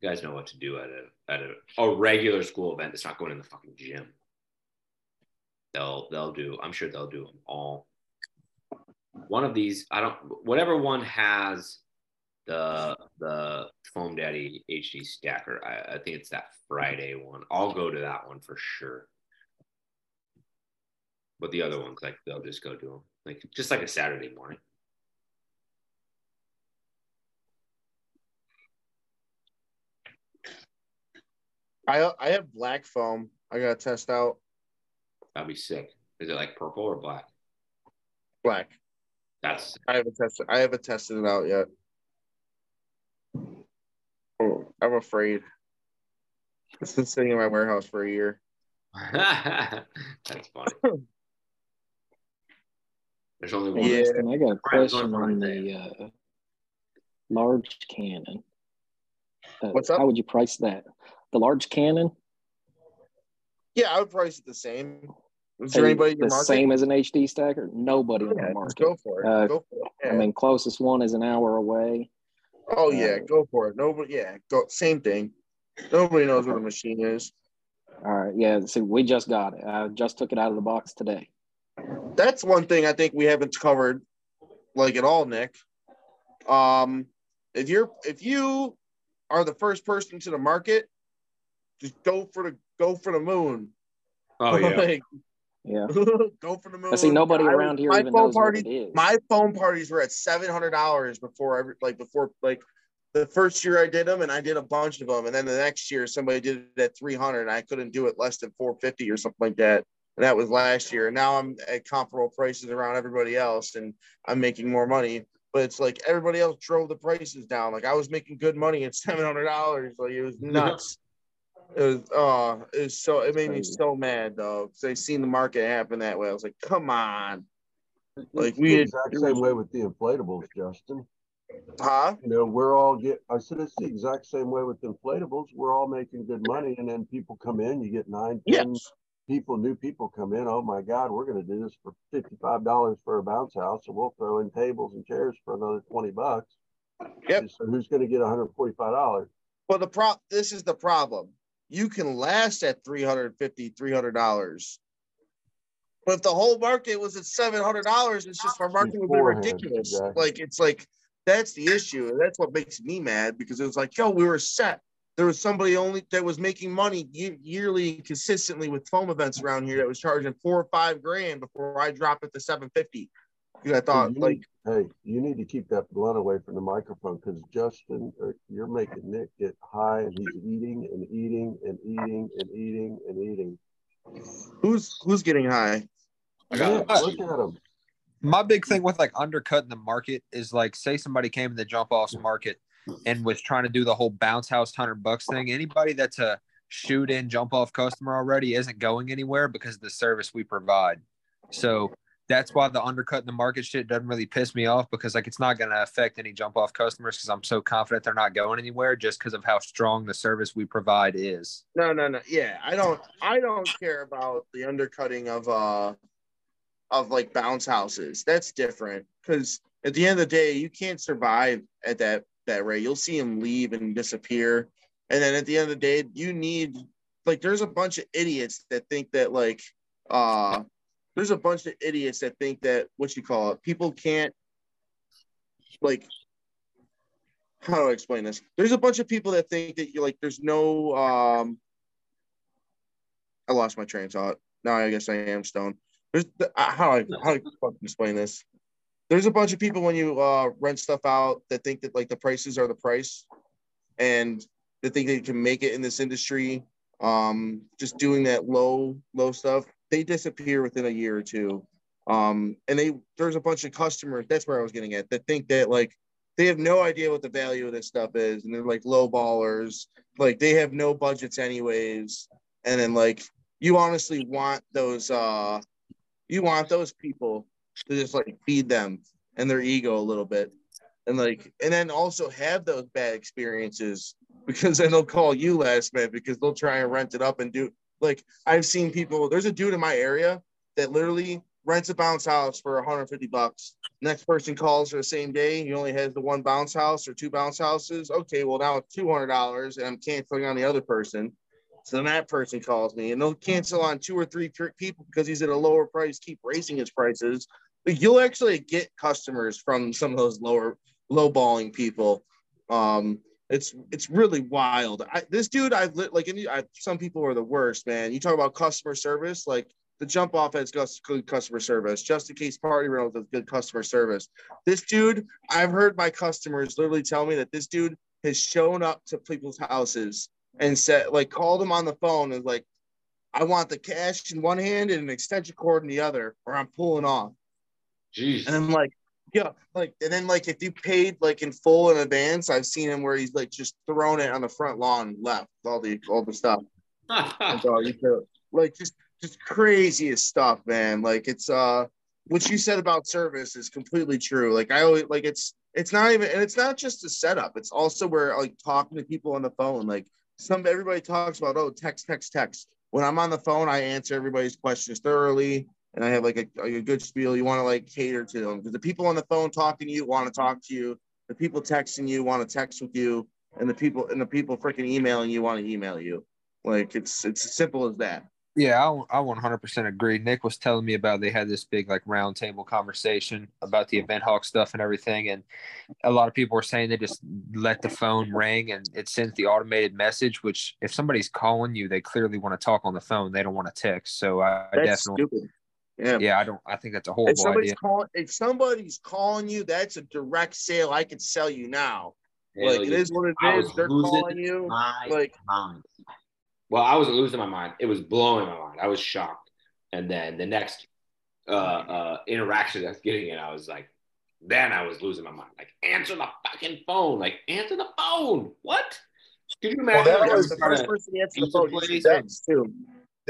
you guys know what to do at a at a, a regular school event. It's not going in the fucking gym. They'll they'll do. I'm sure they'll do them all. One of these, I don't. Whatever one has the the foam daddy HD stacker. I, I think it's that Friday one. I'll go to that one for sure. But the other ones, like they'll just go do them, like just like a Saturday morning. I I have black foam. I gotta test out That'd be sick. Is it like purple or black? black. That's I haven't tested. I haven't tested it out yet. Oh, I'm afraid. It's been sitting in my warehouse for a year. that's funny. There's only one. Yeah. Austin, I got a question on the uh, large cannon. Uh, What's up? How would you price that? The large cannon? Yeah, I would price it the same. Is there anybody in the market? same as an HD stacker? Nobody in the market. go for it. Uh, go for it. I mean, closest one is an hour away. Oh yeah, uh, go for it. Nobody. Yeah, go. Same thing. Nobody knows what a machine is. All right, yeah. So we just got it. I just took it out of the box today. That's one thing I think we haven't covered, like at all, Nick. Um, if you're if you are the first person to the market, just go for the go for the moon. Oh yeah. Like, Yeah. Go for the moon. I see nobody I- around here my even phone knows what parties, it is. My foam parties were at seven hundred dollars before every like before like the first year I did them, and I did a bunch of them, and then the next year somebody did it at three hundred, and I couldn't do it less than four fifty or something like that. And that was last year. And now I'm at comparable prices around everybody else, and I'm making more money. But it's like everybody else drove the prices down. Like I was making good money at seven hundred dollars. Like it was nuts. It was oh, it was so it made me so mad though because I seen the market happen that way. I was like, come on, Like, It's we the exact same way with the inflatables, Justin. huh? You know, we're all get. I said it's the exact same way with inflatables. We're all making good money, and then people come in. You get nine, ten Yes. people, new people come in. Oh my God, we're going to do this for fifty-five dollars for a bounce house, and we'll throw in tables and chairs for another twenty bucks. Yep. So who's going to get one hundred forty-five dollars? Well, the pro this is the problem. You can last at 350 $300. But if the whole market was at $700, it's just our market would be ridiculous. exactly. Like, it's like, that's the issue. And that's what makes me mad because it was like, yo, we were set. There was somebody only that was making money yearly consistently with foam events around here that was charging four or five grand before I dropped it to 750. Because I thought, you like, need- hey, you need to keep that blunt away from the microphone because Justin, or you're making Nick get high, and he's eating and eating and eating and eating and eating. who's who's getting high? I got Nick, look at him. My big thing with like undercutting the market is like, say somebody came in the jump offs market and was trying to do the whole bounce house hundred bucks thing. Anybody that's a shoot in jump off customer already isn't going anywhere because of the service we provide. So that's why the undercut undercutting the market shit doesn't really piss me off because like it's not going to affect any jump off customers because I'm so confident they're not going anywhere just because of how strong the service we provide is. No, no, no. Yeah, I don't. I don't care about the undercutting of uh of like bounce houses. That's different because at the end of the day, you can't survive at that that rate. You'll see them leave and disappear, and then at the end of the day, you need like there's a bunch of idiots that think that like uh there's a bunch of idiots that think that what you call it people can't like how do I explain this? There's a bunch of people that think that you like there's no um I lost my train of thought. Now I guess I am stoned. There's the, uh, how I how do I explain this. There's a bunch of people when you uh rent stuff out that think that like the prices are the price and they think they can make it in this industry um just doing that low low stuff they disappear within a year or two. Um and they there's a bunch of customers that's where i was getting at that think that like they have no idea what the value of this stuff is and they're like low ballers. Like they have no budgets anyways. And then like you honestly want those uh you want those people to just like feed them and their ego a little bit. And like and then also have those bad experiences because then they'll call you last minute because they'll try and rent it up and do like I've seen people there's a dude in my area that literally rents a bounce house for 150 bucks. Next person calls for the same day. He only has the one bounce house or two bounce houses. Okay, well now it's two hundred dollars, and I'm canceling on the other person. So then that person calls me, and they'll cancel on two or three people because he's at a lower price. Keep raising his prices, but you'll actually get customers from some of those lower lowballing people. Um, it's it's really wild. I, this dude, I've lit like any, I, some people are the worst, man. You talk about customer service, like the jump off has good customer service. Just in case party rentals has good customer service. This dude, I've heard my customers literally tell me that this dude has shown up to people's houses and said, like, called them on the phone and like, I want the cash in one hand and an extension cord in the other, or I'm pulling off. Jeez. And I'm like, yeah, like, and then like if you paid like in full in advance, I've seen him where he's like just thrown it on the front lawn, left all the all the stuff. All you could- like just just craziest stuff, man. Like it's uh what you said about service is completely true. Like I always like it's it's not even and it's not just a setup. It's also where like talking to people on the phone. Like some everybody talks about oh text text text. When I'm on the phone, I answer everybody's questions thoroughly and I have like a, a good spiel. You want to like cater to them because the people on the phone talking to you want to talk to you. The people texting you want to text with you, and the people and the people freaking emailing you want to email you. Like it's it's as simple as that. Yeah, I, I 100% agree. Nick was telling me about they had this big like roundtable conversation about the event hawk stuff and everything, and a lot of people were saying they just let the phone ring and it sends the automated message. Which if somebody's calling you, they clearly want to talk on the phone. They don't want to text. So I, I definitely, stupid. Yeah. yeah, I don't. I think that's a whole. If somebody's idea. calling, if somebody's calling you, that's a direct sale. I can sell you now. Hell like it yeah. is what it I is. They're losing calling you. my Like mind. Well, I wasn't losing my mind. It was blowing my mind. I was shocked. And then the next uh, uh, interaction I was getting in, I was like, then I was losing my mind. Like, answer the fucking phone. Like, answer the phone. What? Could you Well, imagine? that was the first person to answer the phone. place usually too.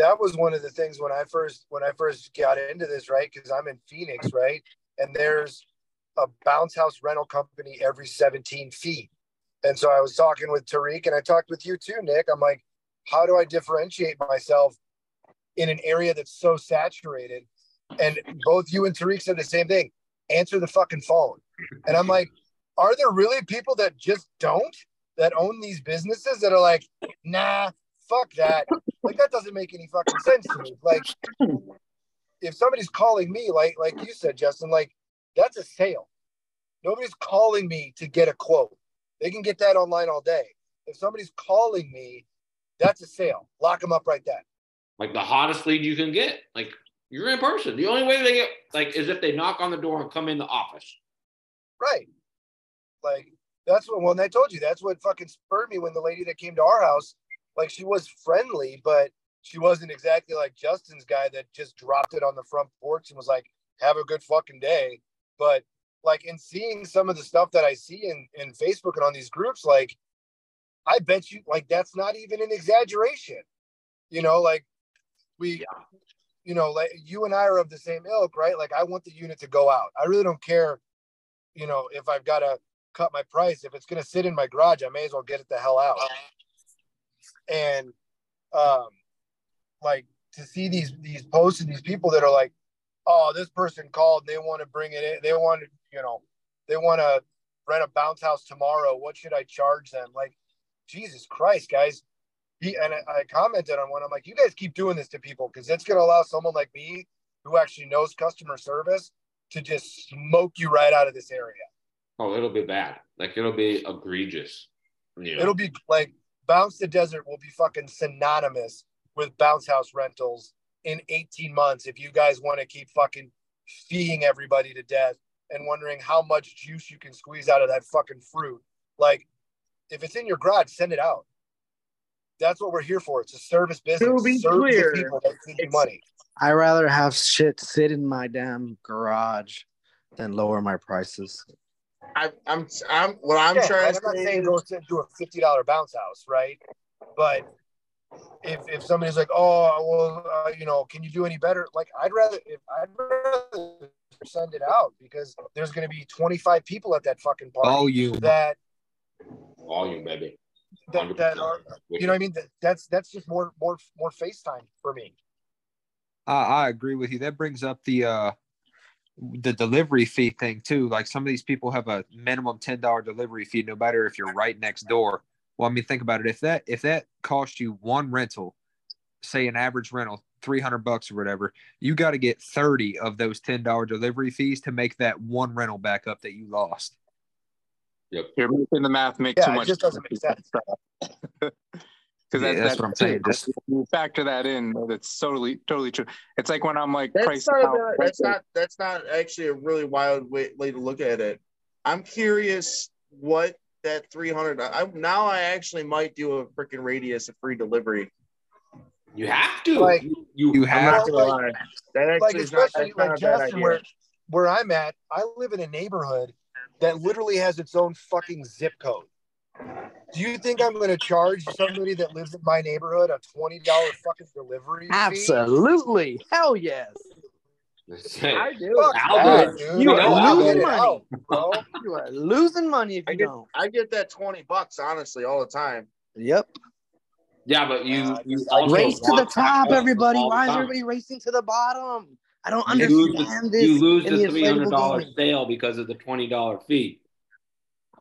That was one of the things when I first when I first got into this, right? Because I'm in Phoenix, right? And there's a bounce house rental company every 17 feet. And so I was talking with Tariq and I talked with you too, Nick. I'm like, how do I differentiate myself in an area that's so saturated? And both you and Tariq said the same thing. Answer the fucking phone. And I'm like, are there really people that just don't that own these businesses that are like, nah, fuck that. Like that doesn't make any fucking sense to me. Like if somebody's calling me, like like you said, Justin, like that's a sale. Nobody's calling me to get a quote. They can get that online all day. If somebody's calling me, that's a sale. Lock them up right then. like the hottest lead you can get. Like, you're in person. The only way they get, like, is if they knock on the door and come in the office. Right. Like that's what when I told you that's what fucking spurred me when the lady that came to our house, like she was friendly, but she wasn't exactly like Justin's guy that just dropped it on the front porch and was like, have a good fucking day. But like in seeing some of the stuff that I see in, in Facebook and on these groups, like I bet you like that's not even an exaggeration. You know, like we you know, like you and I are of the same ilk, right? Like I want the unit to go out. I really don't care, you know, if I've got to cut my price. If it's gonna sit in my garage, I may as well get it the hell out. And um like to see these these posts and these people that are like, oh, this person called, they want to bring it in, they want to, you know, they want to rent a bounce house tomorrow. What should I charge them? Like, Jesus Christ, guys. He, and I, I commented on one. I'm like, you guys keep doing this to people because it's going to allow someone like me who actually knows customer service to just smoke you right out of this area. Oh, it'll be bad. Like, it'll be egregious. You know? It'll be like Bounce the Desert will be fucking synonymous with bounce house rentals in 18 months if you guys want to keep fucking feeding everybody to death and wondering how much juice you can squeeze out of that fucking fruit. Like, if it's in your garage, send it out. That's what we're here for. It's a service business. To be Serve the clear, people that give you money. I rather have shit sit in my damn garage than lower my prices. I, I'm, I'm, what I'm Yeah, trying to I'm not say saying is- go to do a fifty dollar bounce house, right? But if if somebody's like, oh, well, uh, you know, can you do any better? Like, I'd rather if I'd rather send it out because there's going to be 25 people at that fucking party Volume. that Volume, baby. that, that are, you know what I mean? That, that's that's just more more more FaceTime for me. I, I agree with you. That brings up the uh the delivery fee thing too. Like some of these people have a minimum ten dollar delivery fee, no matter if you're right next door. Well, I mean, think about it. If that if that costs you one rental, say an average rental, three hundred bucks or whatever, you got to get thirty of those ten dollar delivery fees to make that one rental back up that you lost. Yep. You're making the math make Yeah, too it much just doesn't make sense. Because Yeah, that, that's what I'm saying. Just factor that in. That's totally totally true. It's like when I'm like That's not, out- a- that's not that's not actually a really wild way, way to look at it. I'm curious what that 300. I now I actually might do a freaking radius of free delivery. You have to. Like- you, you, you have not to. gonna lie. That actually like is not, especially that's not like a bad Justin, idea. where where I'm at, I live in a neighborhood that literally has its own fucking zip code. Do you think I'm going to charge somebody that lives in my neighborhood a twenty dollar fucking delivery fee? Absolutely. Hell yes. I do. Fuck I'll that, do it. dude. You are I'll losing money. out, bro. You are losing money if I you get don't. I get that 20 bucks honestly all the time. Yep. Yeah, but you, Uh, you I also Race to the top, customers everybody. the Why is everybody racing to the bottom? I don't You lose understand the, this. you lose in the the three hundred inflatable sale because of the twenty dollar fee.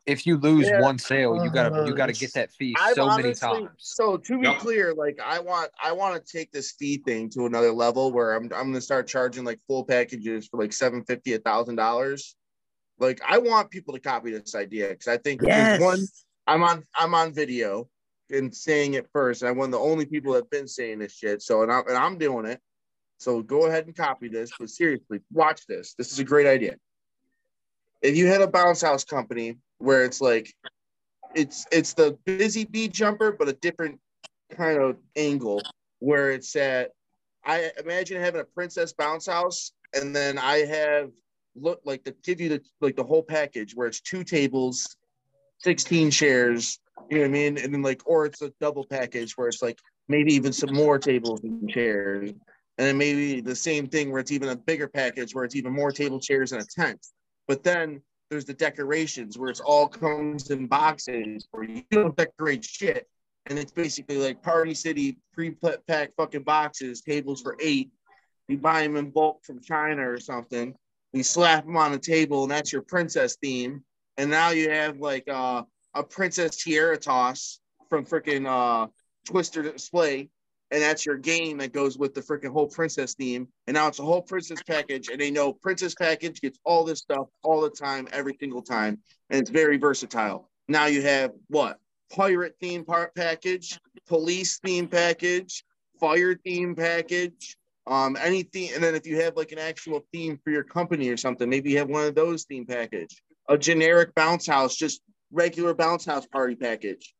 If you lose Yeah. one sale, you gotta you gotta get that fee I've so many times. So to be Yep. clear, like I want I want to take this fee thing to another level where I'm I'm gonna start charging like full packages for like seven fifty, a thousand dollars. Like I want people to copy this idea because I think there's one I'm on I'm on video and saying it first. And I'm one of the only people that've been saying this shit. So and I'm and I'm doing it. So go ahead and copy this. But seriously, watch this. This is a great idea. If you had a bounce house company where it's like it's it's the busy bee jumper, but a different kind of angle where it's at I imagine having a princess bounce house and then I have look like to give you the like the whole package where it's two tables 16 chairs, you know what I mean? And then like, or it's a double package where it's like maybe even some more tables and chairs. And then maybe the same thing where it's even a bigger package where it's even more table chairs and a tent. But then there's the decorations where it's all comes in boxes where you don't decorate shit. And it's basically like Party City pre-packed fucking boxes, tables for eight. You buy them in bulk from China or something. You slap them on a table, and that's your princess theme and now you have like uh, a princess tiara toss from freaking uh, Twister display, and that's your game that goes with the freaking whole princess theme. And now it's a whole princess package, and they know princess package gets all this stuff all the time, every single time, and it's very versatile. Now you have what pirate theme part package, police theme package, fire theme package. Um, anything, and then if you have like an actual theme for your company or something, maybe you have one of those theme package a generic bounce house, just regular bounce house party package.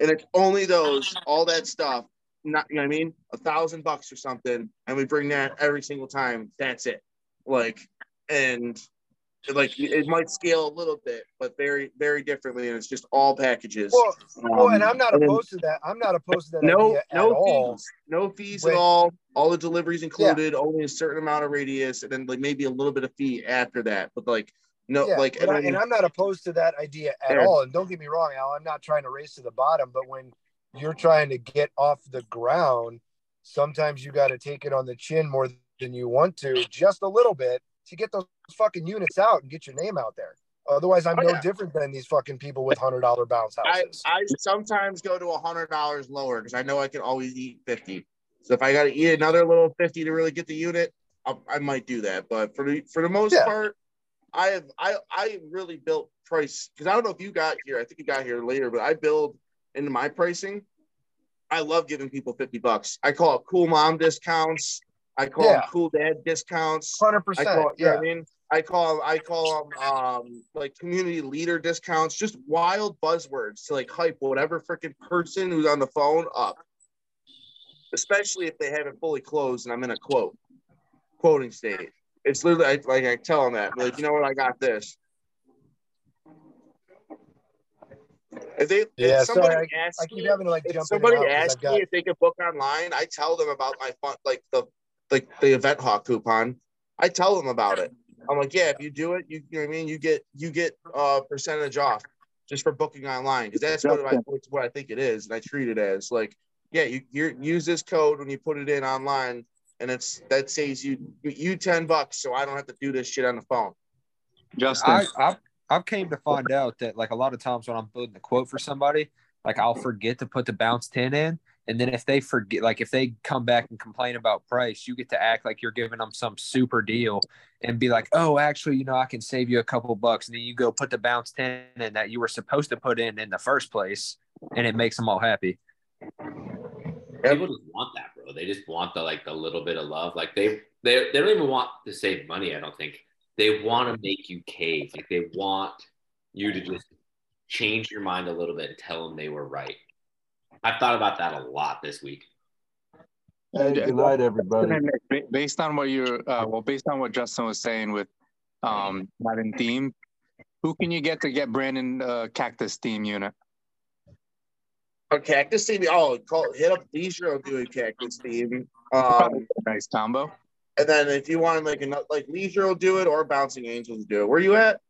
And it's only those, all that stuff, not you know what I mean? A thousand bucks or something. And we bring that every single time. That's it. Like, and like it might scale a little bit, but very, very differently. And it's just all packages. Well, well, and Um, I'm not and then- opposed to that. I'm not opposed to that no, idea no at all. no fees When- at all. All the deliveries included, only a certain amount of radius, and then like maybe a little bit of fee after that. But like, no, yeah, like, and, I, I'm not opposed to that idea at Yeah. all. And don't get me wrong, Al, I'm not trying to race to the bottom, but when you're trying to get off the ground, sometimes you got to take it on the chin more than you want to, just a little bit, to get those fucking units out and get your name out there. Otherwise, I'm Oh, no yeah. different than these fucking people with hundred dollar bounce I, houses. I sometimes go to a hundred dollars lower because I know I can always eat fifty. So if I got to eat another little fifty to really get the unit, I, I might do that. But for the for the most Yeah. part, I have I I really built price because I don't know if you got here. I think you got here later, but I build into my pricing. I love giving people fifty bucks. I call it cool mom discounts. I call Yeah. them cool dad discounts. Hundred I percent. call it, you know Yeah. I mean? I call I call them um, like community leader discounts, just wild buzzwords to like hype whatever freaking person who's on the phone up. Especially if they haven't fully closed and I'm in a quote quoting state. It's literally I, like I tell them that, like you know what, I got this. If they, Yeah, if somebody sorry, asks I keep me- having to like if somebody in and out 'cause asks I've got me if they could book online, I tell them about my fun, like the like the event hawk coupon. I tell them about it. I'm like, yeah, if you do it, you, you know what I mean. You get you get a percentage off just for booking online because that's what I what I think it is, and I treat it as like, yeah, you you use this code when you put it in online, and it's that saves you you ten bucks, so I don't have to do this shit on the phone. Justin. I, I've, I've came to find out that like a lot of times when I'm building a quote for somebody, like I'll forget to put the bounce 10 in. And then if they forget, like if they come back and complain about price, you get to act like you're giving them some super deal and be like, oh, actually, you know, I can save you a couple bucks. And then you go put the bounce 10 in that you were supposed to put in in the first place. And it makes them all happy. People just want that, bro. They just want the like the little bit of love. Like they they they don't even want to save money. I don't think they want to make you cave. Like they want you to just change your mind a little bit and tell them they were right. I've thought about that a lot this week. Hey, good night, everybody. Based on what you're, uh, well, based on what Justin was saying with um, having theme, who can you get to get Brandon uh, Cactus theme unit? A cactus theme. Oh, call hit up Leisure will do a cactus theme. Um, nice combo. And then if you want like another like Leisure will do it or Bouncing Angels will do it. Where you at?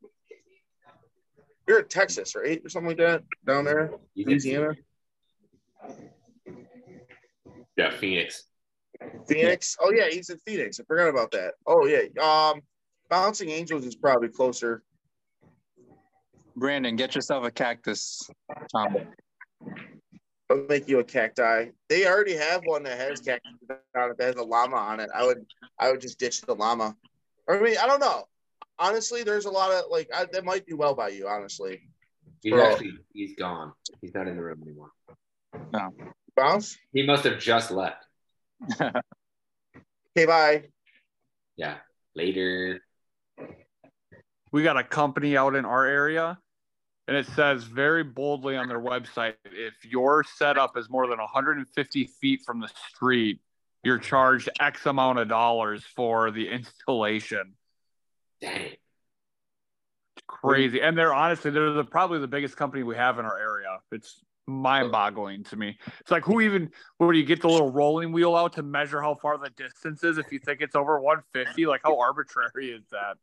You're at Texas, right, or something like that down there, Louisiana, Yeah, Phoenix. Phoenix. Oh yeah, he's in Phoenix. I forgot about that. Oh yeah. Um, Bouncing Angels is probably closer. Brandon, get yourself a cactus. Tom. I'll make you a cacti. They already have one that has cactus on it that has a llama on it. I would I would just ditch the llama. Or I mean, I don't know. Honestly, there's a lot of like I, that might do well by you. Honestly, He's Bro. actually he's gone. He's not in the room anymore. No. bounce. He must have just left. Okay, bye. Yeah. Later. we got a company out in our area and it says very boldly on their website if your setup is more than 150 feet from the street you're charged x amount of dollars for the installation. Dang. crazy. And they're honestly they're the, probably the biggest company we have in our area. It's mind-boggling to me. It's like who even where do you get the little rolling wheel out to measure how far the distance is if you think it's over 150 like how arbitrary is that?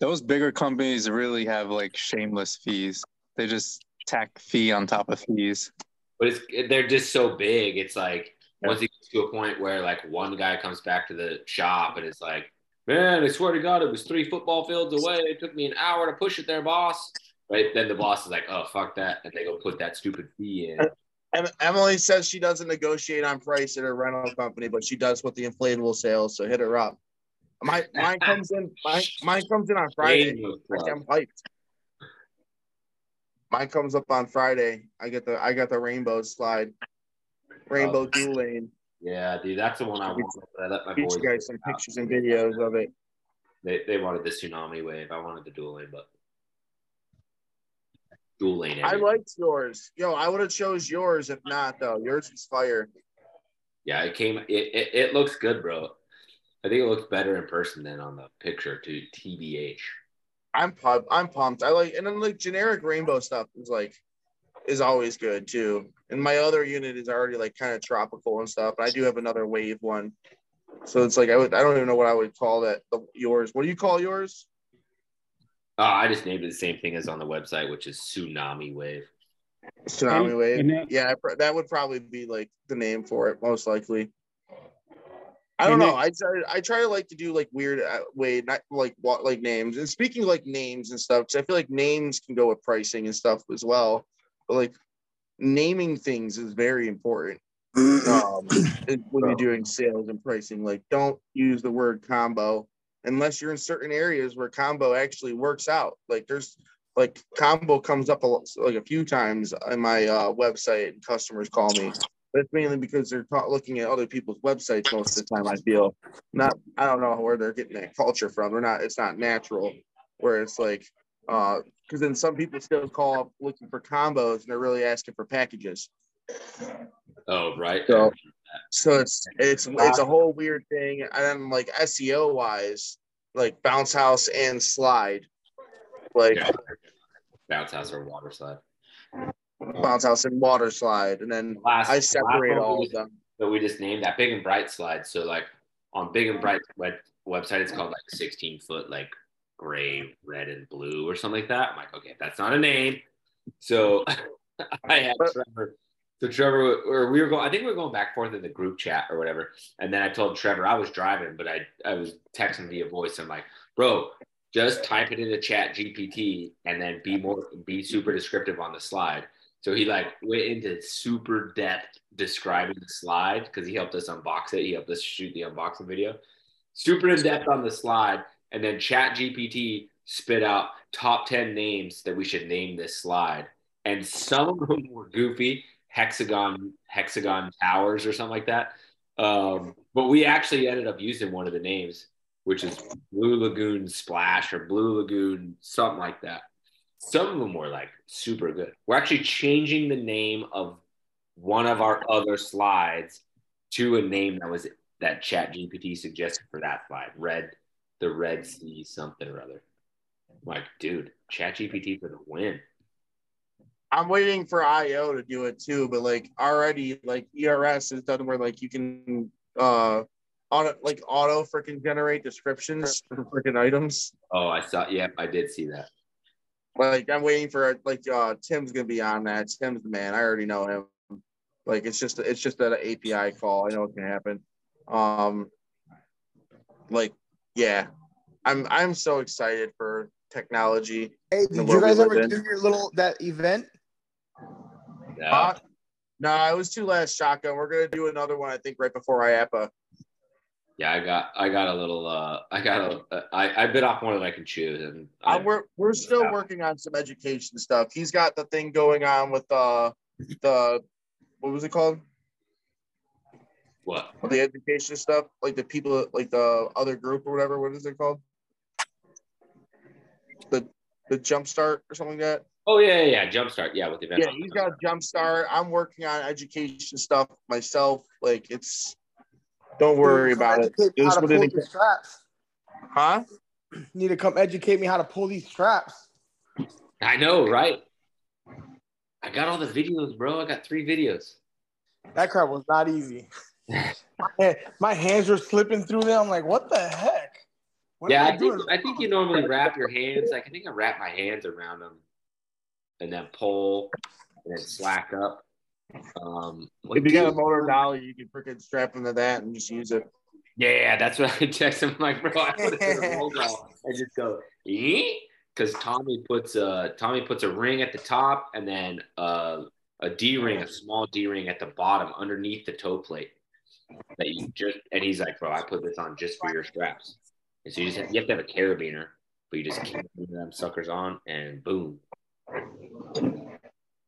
Those bigger companies really have like shameless fees. They just tack fee on top of fees. But it's they're just so big. It's like once it gets to a point where like one guy comes back to the shop and it's like, man, I swear to God, it was three football fields away. It took me an hour to push it there, boss. Right then, the boss is like, oh fuck that, and they go put that stupid fee in. Em- Emily says she doesn't negotiate on price at her rental company, but she does with the inflatable sales. So hit her up. My mine comes in. Mine, mine comes in on Friday. Like, I'm hyped. Mine comes up on Friday. I get the I got the rainbow slide, rainbow Oh. dual lane. Yeah, dude, that's the one I wanted. I let my boys. you guys some pictures and videos of it. They they wanted the tsunami wave. I wanted the dual lane, but dual lane. I every- liked yours. Yo, I would have chose yours if not though. Yours was fire. Yeah, it came. It, it it looks good, bro. I think it looks better in person than on the picture. To TBH. I'm pumped. I'm pumped. I like and then like generic rainbow stuff is like is always good too. And my other unit is already like kind of tropical and stuff. But I do have another wave one. So it's like I would I don't even know what I would call that. The, yours. What do you call yours? Uh, I just named it the same thing as on the website, which is tsunami wave. Tsunami wave. that- yeah, that would probably be like the name for it, most likely. I don't know. I try, I try to like to do like weird uh, way, not like what like names. And speaking of like names and stuff, because I feel like names can go with pricing and stuff as well. But like naming things is very important um, when you're doing sales and pricing. Like, don't use the word combo unless you're in certain areas where combo actually works out. Like, there's like combo comes up a like a few times on my uh, website, and customers call me. That's mainly because they're ta- looking at other people's websites most of the time. I feel not. I don't know where they're getting that culture from. They're not. It's not natural. Where it's like, uh, because then some people still call up looking for combos and they're really asking for packages. Oh, right. So, so it's it's it's a whole weird thing. And then like SEO wise, like bounce house and slide, like Yeah. Bounce house or water slide. Bounce house and water slide, and then Last, I separate last all we of them. So we just named that big and bright slide. So like on big and bright web, website, it's called like 16 foot, like gray, red, and blue or something like that. I'm like, okay, that's not a name. So I had Trevor. So Trevor, or we were going, I think we were going back and forth in the group chat or whatever. And then I told Trevor I was driving, but I I was texting via voice. I'm like, bro, just type it into chat GPT and then be more be super descriptive on the slide. So he like went into super depth describing the slide because he helped us unbox it. He helped us shoot the unboxing video. Super in depth on the slide. And then chat GPT spit out top 10 names that we should name this slide. And some of them were goofy, hexagon, hexagon towers or something like that. Um, but we actually ended up using one of the names, which is Blue Lagoon Splash or Blue Lagoon, something like that. Some of them were like super good. We're actually changing the name of one of our other slides to a name that was that Chat GPT suggested for that slide. Red, the Red Sea something or other. I'm like, dude, Chat GPT for the win. I'm waiting for IO to do it too, but like already like ERS has done where like you can uh auto like auto freaking generate descriptions for freaking items. Oh, I saw. Yep, I did see that. Like I'm waiting for like uh Tim's gonna be on that. Tim's the man. I already know him. Like it's just it's just that API call. I know it can happen. Um like yeah. I'm I'm so excited for technology. Hey, did you guys ever do your little that event? No. Uh, no, it was two last shotgun. We're gonna do another one, I think, right before IAAPA. Yeah, I got I got a little uh I got a I I bit off more than I can chew and I, uh, we're we're still yeah. working on some education stuff. He's got the thing going on with uh the what was it called? What? The education stuff, like the people like the other group or whatever, what is it called? The the jumpstart or something like that. Oh yeah, yeah, yeah. jumpstart. Yeah, with the event. Yeah, he's got a jumpstart. I'm working on education stuff myself. Like it's don't worry about it. Just pull these straps. Huh? You need to come educate me how to pull these straps. I know, right? I got all the videos, bro. I got three videos. That crap was not easy. my, hands were slipping through them. I'm like, what the heck? What yeah, I, I think I think you normally wrap your hands. Like I think I wrap my hands around them, and then pull, and then slack up. Um, if you got a motor dolly, you can freaking strap into that and just use it. Yeah, that's what I text him. Like, bro, I put it in a I just go, because Tommy puts a Tommy puts a ring at the top and then uh, a D ring, a small D ring at the bottom underneath the toe plate. That you just and he's like, bro, I put this on just for your straps. And so you just have, you have to have a carabiner, but you just keep them suckers on and boom,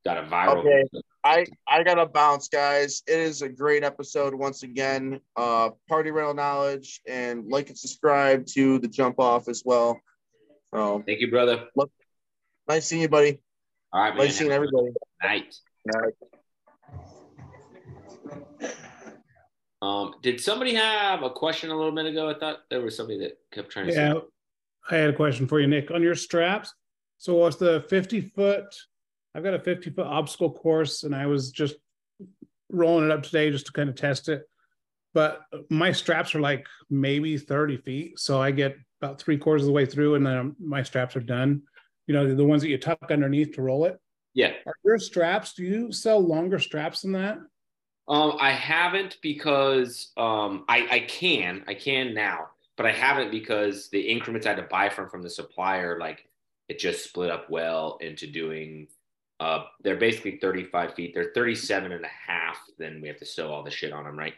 got a viral. Okay. I I gotta bounce, guys. It is a great episode once again. Uh, party rental knowledge and like and subscribe to the jump off as well. So thank you, brother. Look, nice seeing you, buddy. All right, man. Nice seeing everybody. Night. Night. Um, did somebody have a question a little minute ago? I thought there was somebody that kept trying to. Yeah. I had a question for you, Nick. On your straps, so what's the fifty foot I've got a 50 foot obstacle course and I was just rolling it up today just to kind of test it. But my straps are like maybe 30 feet. So I get about three quarters of the way through and then my straps are done. You know, the ones that you tuck underneath to roll it. Yeah. Are your straps, do you sell longer straps than that? Um, I haven't because um, I, I can, I can now, but I haven't because the increments I had to buy from from the supplier, like it just split up well into doing uh, they're basically 35 feet. They're 37 and a half. Then we have to sew all the shit on them, right?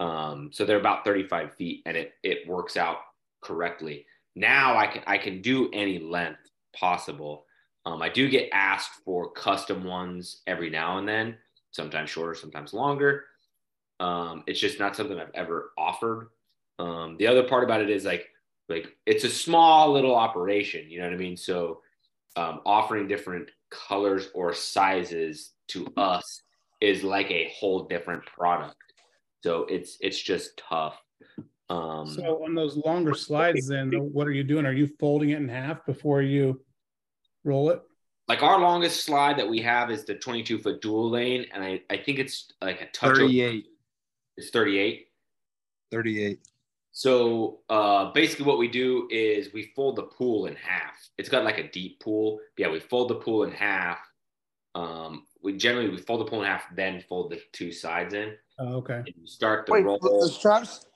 Um, so they're about 35 feet and it, it works out correctly. Now I can, I can do any length possible. Um, I do get asked for custom ones every now and then, sometimes shorter, sometimes longer. Um, it's just not something I've ever offered. Um, the other part about it is like, like it's a small little operation, you know what I mean? So um, offering different colors or sizes to us is like a whole different product. So it's it's just tough. Um, so on those longer slides, then what are you doing? Are you folding it in half before you roll it? Like our longest slide that we have is the 22 foot dual lane, and I, I think it's like a touch 38. It's 38. 38. So uh, basically, what we do is we fold the pool in half. It's got like a deep pool. Yeah, we fold the pool in half. Um, we generally we fold the pool in half, then fold the two sides in. Oh, okay. And you start the Wait, roll. The straps,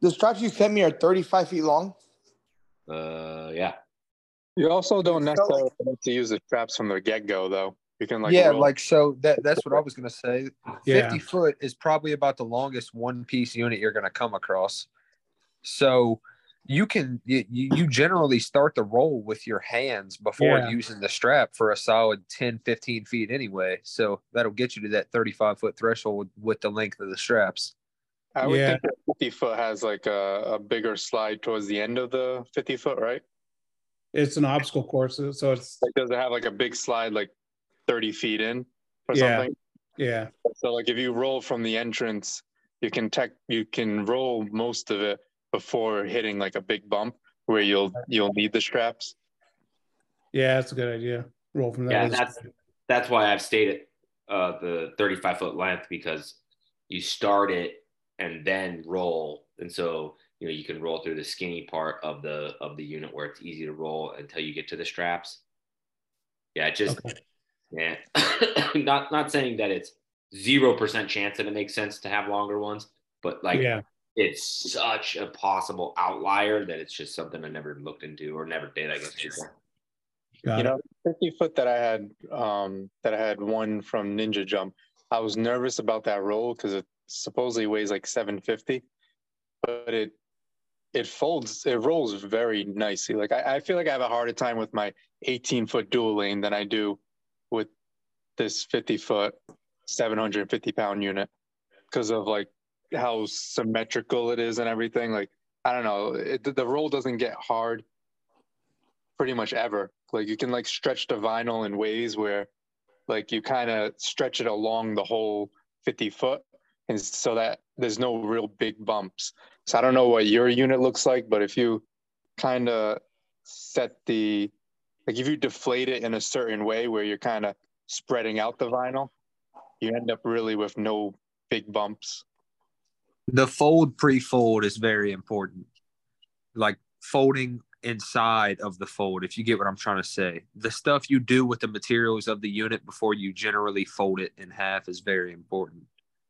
the straps you sent me are 35 feet long. Uh, yeah. You also don't necessarily have to use the straps from the get go, though. You can like yeah, roll. like so that that's what I was gonna say. Yeah. 50 foot is probably about the longest one piece unit you're gonna come across. So you can you, you generally start the roll with your hands before yeah. using the strap for a solid 10 15 feet anyway so that'll get you to that 35 foot threshold with the length of the straps i would yeah. think that 50 foot has like a, a bigger slide towards the end of the 50 foot right it's an obstacle course so it's like, does it have like a big slide like 30 feet in or yeah. something yeah so like if you roll from the entrance you can tech you can roll most of it before hitting like a big bump where you'll you'll need the straps. Yeah, that's a good idea. Roll from that. Yeah, that's that's why I've stayed at uh, the 35 foot length because you start it and then roll, and so you know you can roll through the skinny part of the of the unit where it's easy to roll until you get to the straps. Yeah, just okay. yeah, not not saying that it's zero percent chance that it makes sense to have longer ones, but like yeah it's such a possible outlier that it's just something I never looked into or never did, I guess. Got you it. know, 50 foot that I had, um, that I had one from Ninja Jump. I was nervous about that roll because it supposedly weighs like 750, but it it folds, it rolls very nicely. Like I, I feel like I have a harder time with my 18 foot dual lane than I do with this 50 foot, 750 pound unit because of like how symmetrical it is and everything. Like I don't know, it, the roll doesn't get hard pretty much ever. Like you can like stretch the vinyl in ways where like you kind of stretch it along the whole 50 foot and so that there's no real big bumps. So I don't know what your unit looks like, but if you kind of set the like if you deflate it in a certain way where you're kind of spreading out the vinyl, you end up really with no big bumps. The fold pre-fold is very important. Like folding inside of the fold, if you get what I'm trying to say. The stuff you do with the materials of the unit before you generally fold it in half is very important.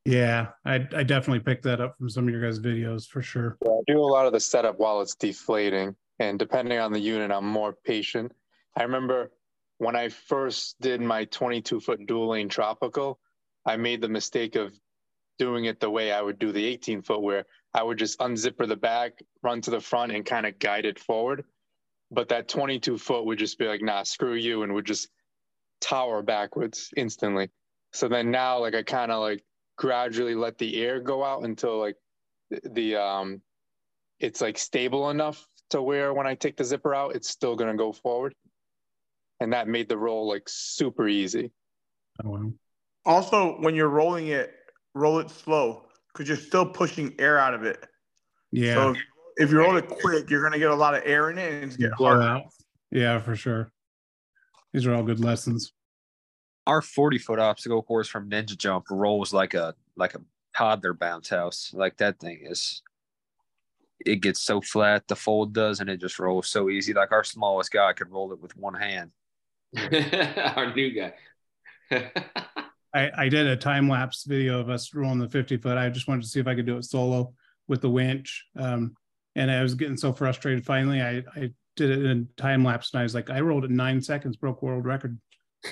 Yeah, I I definitely picked that up from some of your guys' videos for sure. I do a lot of the setup while it's deflating, and depending on the unit, I'm more patient. I remember when I first did my 22 foot dual lane tropical, I made the mistake of doing it the way I would do the 18 foot, where I would just unzipper the back, run to the front, and kind of guide it forward. But that 22 foot would just be like, nah, screw you, and would just tower backwards instantly. So then now, like, I kind of like gradually let the air go out until like the, the um it's like stable enough to where when I take the zipper out, it's still gonna go forward. And that made the roll like super easy. Oh, wow. Also, when you're rolling it, roll it slow because you're still pushing air out of it. Yeah. So if, if you roll it quick, you're gonna get a lot of air in it and it's get blow out. Yeah, for sure. These are all good lessons. Our 40 foot obstacle course from Ninja Jump rolls like a like a toddler bounce house. Like that thing is it gets so flat, the fold does, and it just rolls so easy. Like our smallest guy could roll it with one hand. Our new guy. I, I did a time lapse video of us rolling the 50 foot. I just wanted to see if I could do it solo with the winch. Um, and I was getting so frustrated. Finally, I, I did it in time lapse and I was like, I rolled it in nine seconds, broke world record.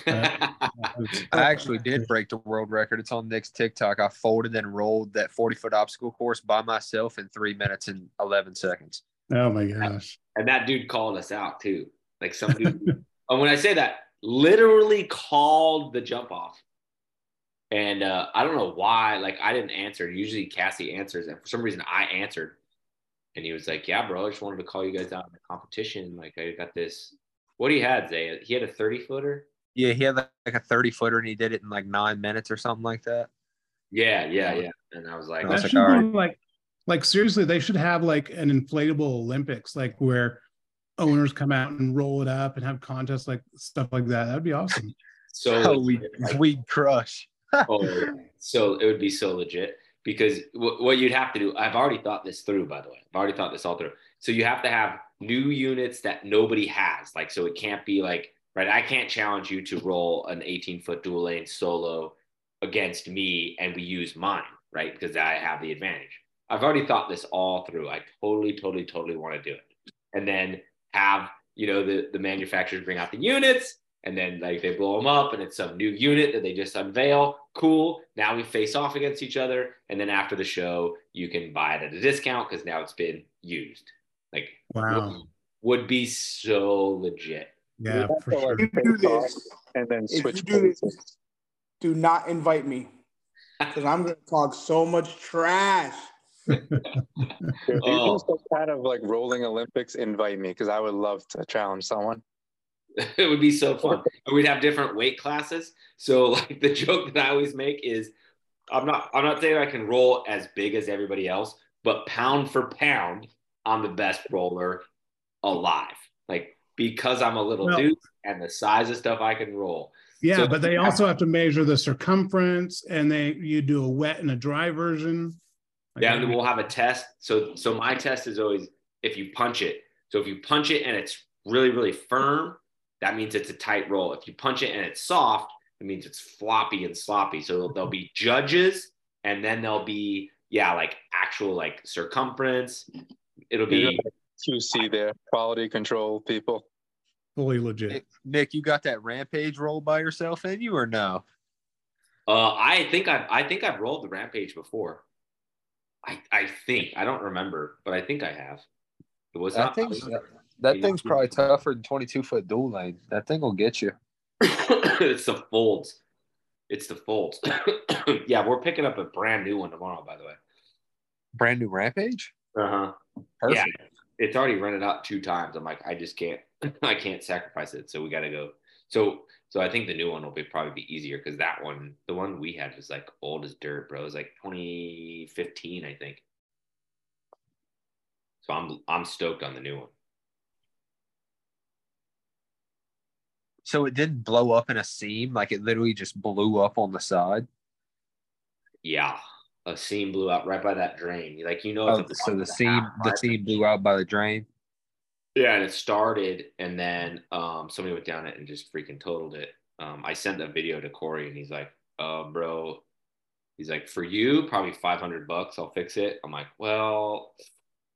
Uh, I actually did break the world record. It's on Nick's TikTok. I folded and rolled that 40 foot obstacle course by myself in three minutes and 11 seconds. oh my gosh. and that dude called us out too. Like some dude. and when I say that, literally called the jump off. And uh, I don't know why. Like I didn't answer. Usually Cassie answers, and for some reason I answered. And he was like, "Yeah, bro, I just wanted to call you guys out in the competition. Like I got this. What he had, Zay? He had a thirty footer. Yeah, he had like a 30 footer and he did it in like nine minutes or something like that. Yeah, yeah, yeah. And I was like, I was like, should all right. like, like seriously, they should have like an inflatable Olympics, like where owners come out and roll it up and have contests like stuff like that. That'd be awesome. so Oh, we we crush. oh, so it would be so legit because w- what you'd have to do, I've already thought this through, by the way. I've already thought this all through. So you have to have new units that nobody has. Like, so it can't be like, right? I can't challenge you to roll an 18 foot dual lane solo against me and we use mine, right? Because I have the advantage. I've already thought this all through. I totally, totally, totally want to do it. And then have, you know, the, the manufacturers bring out the units and then like they blow them up and it's some new unit that they just unveil cool now we face off against each other and then after the show you can buy it at a discount because now it's been used like Wow. would, would be so legit Yeah, for sure. like, You do this. and then If switch you do this, do not invite me because I'm gonna talk so much trash. If you Oh. do some kind of like rolling Olympics, invite me because I would love to challenge someone. it would be so fun. And we'd have different weight classes. So like the joke that i always make is i'm not i'm not saying i can roll as big as everybody else but pound for pound i'm the best roller alive. Like because i'm a little Well- dude and the size of stuff i can roll. Yeah, So- but they also have to measure the circumference and they you do a wet and a dry version. Like, yeah and we'll have a test. So so my test is always if you punch it. So if you punch it and it's really really firm that means it's a tight roll if you punch it and it's soft it means it's floppy and sloppy so there'll be judges and then there'll be yeah like actual like circumference it'll be like QC there, quality control people. fully legit. Nick, Nick, you got that rampage roll by yourself in you or no? Uh, I think I've I think I've rolled the rampage before. I I think I don't remember, but I think I have. It was That not. thing's that thing's probably tougher than 22 foot dual lane. That thing will get you. it's the folds. It's the folds. yeah, we're picking up a brand new one tomorrow, by the way. Brand new rampage. Uh huh. Perfect. Yeah, it's already rented out two times. I'm like, I just can't, I can't sacrifice it. So we got to go. So, so I think the new one will be probably be easier because that one, the one we had was like old as dirt, bro. It was like 2015, I think. So I'm, I'm stoked on the new one. So it didn't blow up in a seam, like it literally just blew up on the side. Yeah, a seam blew out right by that drain. Like you know, Oh, a so the seam, the seam blew out by the drain. Yeah, and it started, and then um, somebody went down it and just freaking totaled it. Um, I sent a video to Corey, and he's like, "Uh, bro," he's like, "For you, probably five hundred bucks. I'll fix it." I'm like, "Well,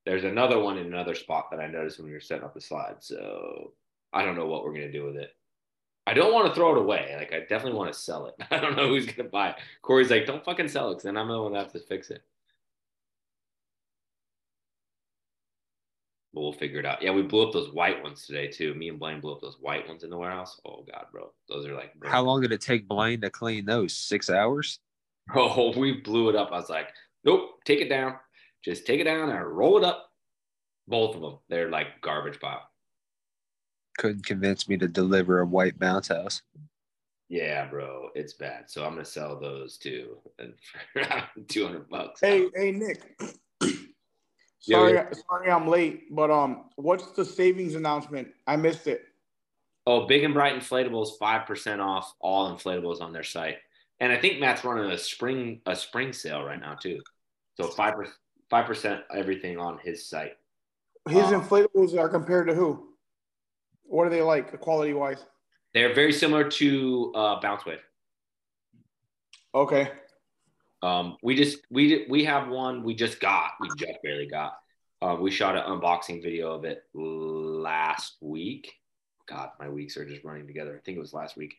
there's another one in another spot that I noticed when we were setting up the slide, so I don't know what we're gonna do with it. I don't want to throw it away. Like, I definitely want to sell it. I don't know who's gonna buy it." Corey's like, "Don't fucking sell it, because then I'm the one that has to fix it." But we'll figure it out. Yeah, we blew up those white ones today too. Me and Blaine blew up those white ones in the warehouse. Oh god, bro, those are like. How long did it take Blaine to clean those? Six hours. Oh, we blew it up. I was like, nope, take it down. Just take it down and roll it up. Both of them. They're like garbage pile. Couldn't convince me to deliver a white bounce house. Yeah, bro, it's bad. So I'm gonna sell those too, and for two hundred bucks. Hey, hey, Nick. Sorry, yeah. sorry, I'm late. But um, what's the savings announcement? I missed it. Oh, Big and Bright Inflatables, five percent off all inflatables on their site, and I think Matt's running a spring a spring sale right now too. So five percent five percent everything on his site. His Uh, inflatables are compared to who? What are they like, quality wise? They're very similar to uh, Bounce Wave. Okay. Um, we just we we have one we just got we just barely got. Um, we shot an unboxing video of it last week. God, my weeks are just running together. I think it was last week.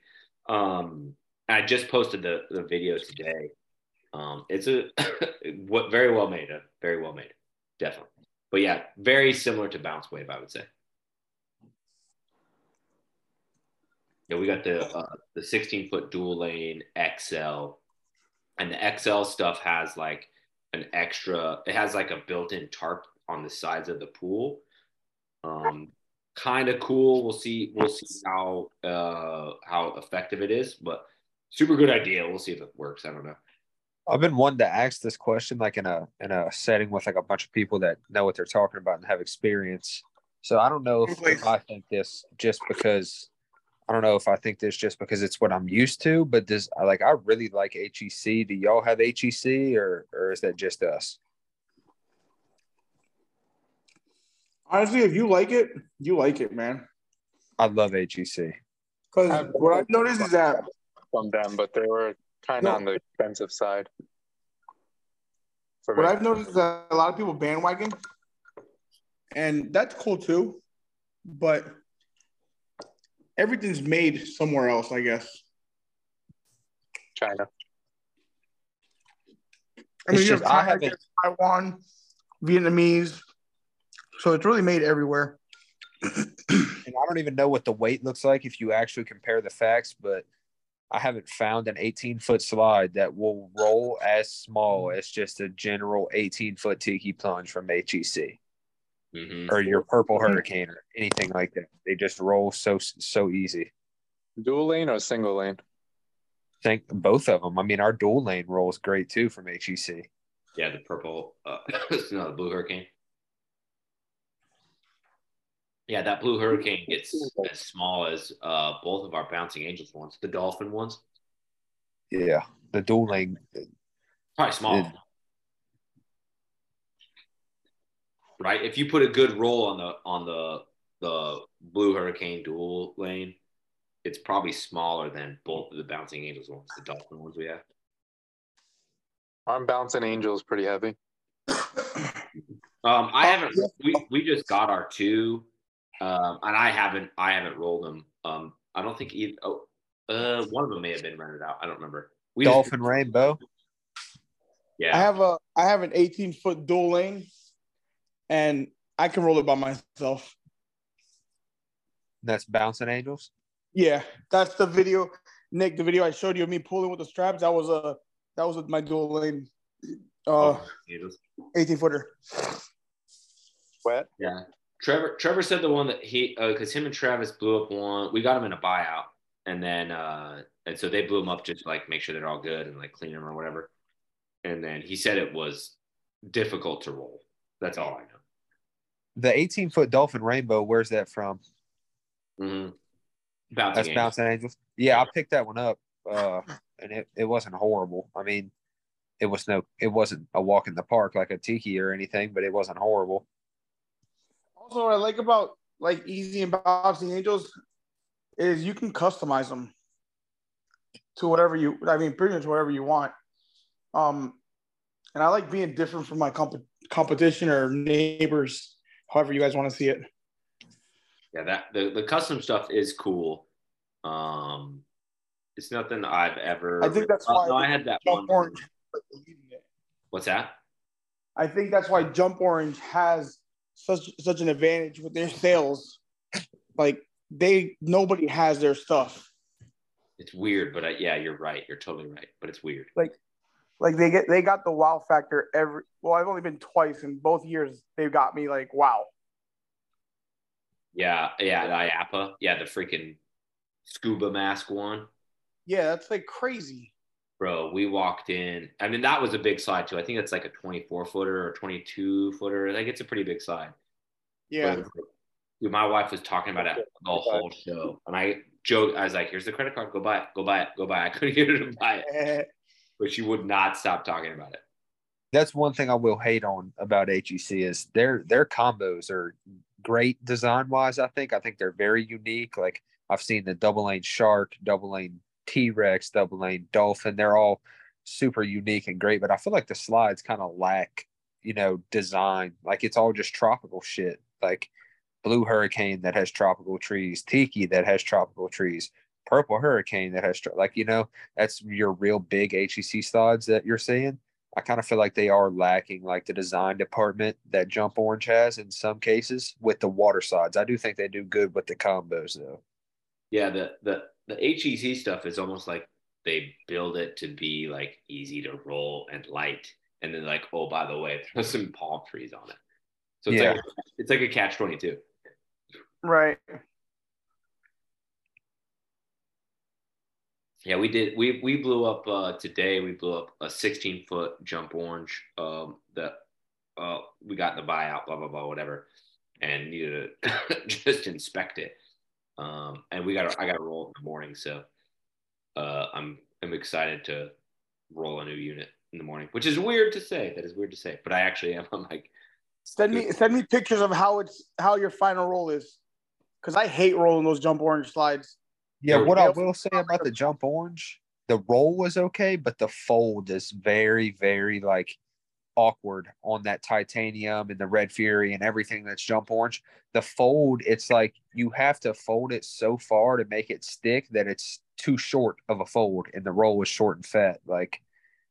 Um, I just posted the the video today. Um, it's a what very well made, uh, very well made, definitely. But yeah, very similar to Bounce Wave, I would say. Yeah, we got the uh, the 16 foot dual lane XL, and the XL stuff has like an extra. It has like a built-in tarp on the sides of the pool. Um, kind of cool. We'll see. We'll see how uh, how effective it is, but super good idea. We'll see if it works. I don't know. I've been wanting to ask this question like in a in a setting with like a bunch of people that know what they're talking about and have experience. So I don't know if, if I think this just because I don't know if I think this just because it's what I'm used to, but this like I really like HEC. Do y'all have HEC or or is that just us? Honestly, if you like it, you like it, man. I love HEC. Because what I've noticed is that from them, but they were kind of No. on the expensive side. For what me. I've noticed is that a lot of people bandwagon, and that's cool too. But everything's made somewhere else, I guess. China. I mean, just- have I haven't- have Taiwan, Vietnamese, so it's really made everywhere. and I don't even know what the weight looks like if you actually compare the facts, but I haven't found an 18 foot slide that will roll as small as just a general 18 foot tiki plunge from HEC Mhm. or your purple hurricane or anything like that. They just roll so so easy. Dual lane or single lane? Think both of them. I mean, our dual lane rolls great too from HEC. Yeah, the purple, uh, no, the blue hurricane. Yeah, that blue hurricane gets as small as uh, both of our bouncing angels ones, the dolphin ones. Yeah, the dual lane. Probably small. It- right? If you put a good roll on the on the the blue hurricane dual lane, it's probably smaller than both of the bouncing angels ones, the dolphin ones we have. I'm bouncing angels pretty heavy. Um, I haven't. We we just got our two. Um, and I haven't I haven't rolled them. Um, I don't think either. Oh, uh, one of them may have been rented out. I don't remember. We just- Dolphin Rainbow. yeah. I have a I have an 18 foot dual lane, and I can roll it by myself. That's Bouncing Angels. Yeah, that's the video, Nick. The video I showed you of me pulling with the straps. That was a that was my dual lane, uh, Oh, 18 footer. Wet. Yeah. Trevor Trevor said the one that he because him and Travis blew up one. We got him in a buyout, and then uh and so they blew him up just to, like make sure they're all good and like clean them or whatever. And then he said it was difficult to roll. That's all I know. The 18 foot Dolphin Rainbow. Where's that from? Mm-hmm. Bouncing That's Angels. Bouncing Angels. Yeah, I picked that one up, uh, and it, it wasn't horrible. I mean, it was no, it wasn't a walk in the park like a tiki or anything, but it wasn't horrible. Also, what I like about like Easy and Bouncing Angels is you can customize them to whatever you. I mean, pretty much whatever you want. Um, and I like being different from my comp- competition or neighbors, however you guys want to see it. Yeah, that the, the custom stuff is cool. Um it's nothing I've ever I think that's Oh, why no, I had that Jump one. Orange. What's that? I think that's why Jump Orange has such such an advantage with their sales. Like they nobody has their stuff. It's weird, but I, yeah, you're right. You're totally right. But it's weird. Like like they get they got the wow factor every well I've only been twice in both years they've got me like wow. Yeah, yeah, the IAAPA. Yeah, the freaking scuba mask one. Yeah, that's like crazy. Bro, we walked in. I mean, that was a big slide too. I think it's like a 24 footer or 22 footer. Like it's a pretty big slide. Yeah. But, dude, my wife was talking about it the whole show. And I joked, I was like, here's the credit card. Go buy it. Go buy it. Go buy it. I couldn't get her to buy it. But she would not stop talking about it. That's one thing I will hate on about HEC is their their combos are great design wise. I think I think they're very unique. Like I've seen the double lane shark, double lane T Rex, double lane dolphin. They're all super unique and great. But I feel like the slides kind of lack, you know, design. Like it's all just tropical shit. Like blue hurricane that has tropical trees, tiki that has tropical trees, purple hurricane that has like you know that's your real big HEC slides that you're seeing. I kind of feel like they are lacking like the design department that Jump Orange has in some cases with the water slides. I do think they do good with the combos though. Yeah, the the the HEC stuff is almost like they build it to be like easy to roll and light, and then like, oh, by the way, throw some palm trees on it. So it's Yeah. like it's like a catch twenty two. Right. Yeah, we did. We we blew up uh, today. We blew up a 16 foot jump orange um, that uh, we got in the buyout. Blah blah blah, whatever, and needed to just inspect it. Um, and we got I got to roll in the morning, so uh, I'm I'm excited to roll a new unit in the morning, which is weird to say. That is weird to say, but I actually am. I'm like, Send me send me pictures of how it's how your final roll is. Cause I hate rolling those jump orange slides. Yeah, what I will say about the jump orange, the roll was okay, but the fold is very, very like awkward on that titanium and the red fury and everything that's jump orange. The fold, it's like you have to fold it so far to make it stick that it's too short of a fold, and the roll is short and fat. Like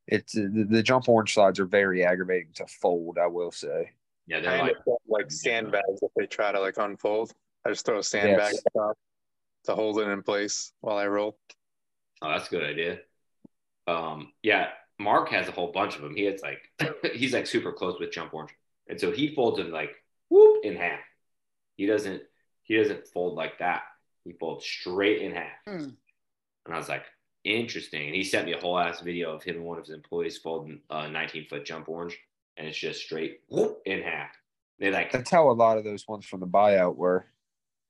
it's uh, the, the jump orange slides are very aggravating to fold. I will say. yeah, they're end like, like sandbags if they try to like unfold. I just throw a sandbag Yes. On top to hold it in place while I roll. Oh, that's a good idea. Um, yeah, Mark has a whole bunch of them. He has like he's like super close with jump orange, and so he folds them like whoop in half. He doesn't he doesn't fold like that. He folds straight in half. Hmm. And I was like, interesting. And he sent me a whole ass video of him and one of his employees folding a 19 foot jump orange, and it's just straight whoop in half. They like That's how a lot of those ones from the buyout were.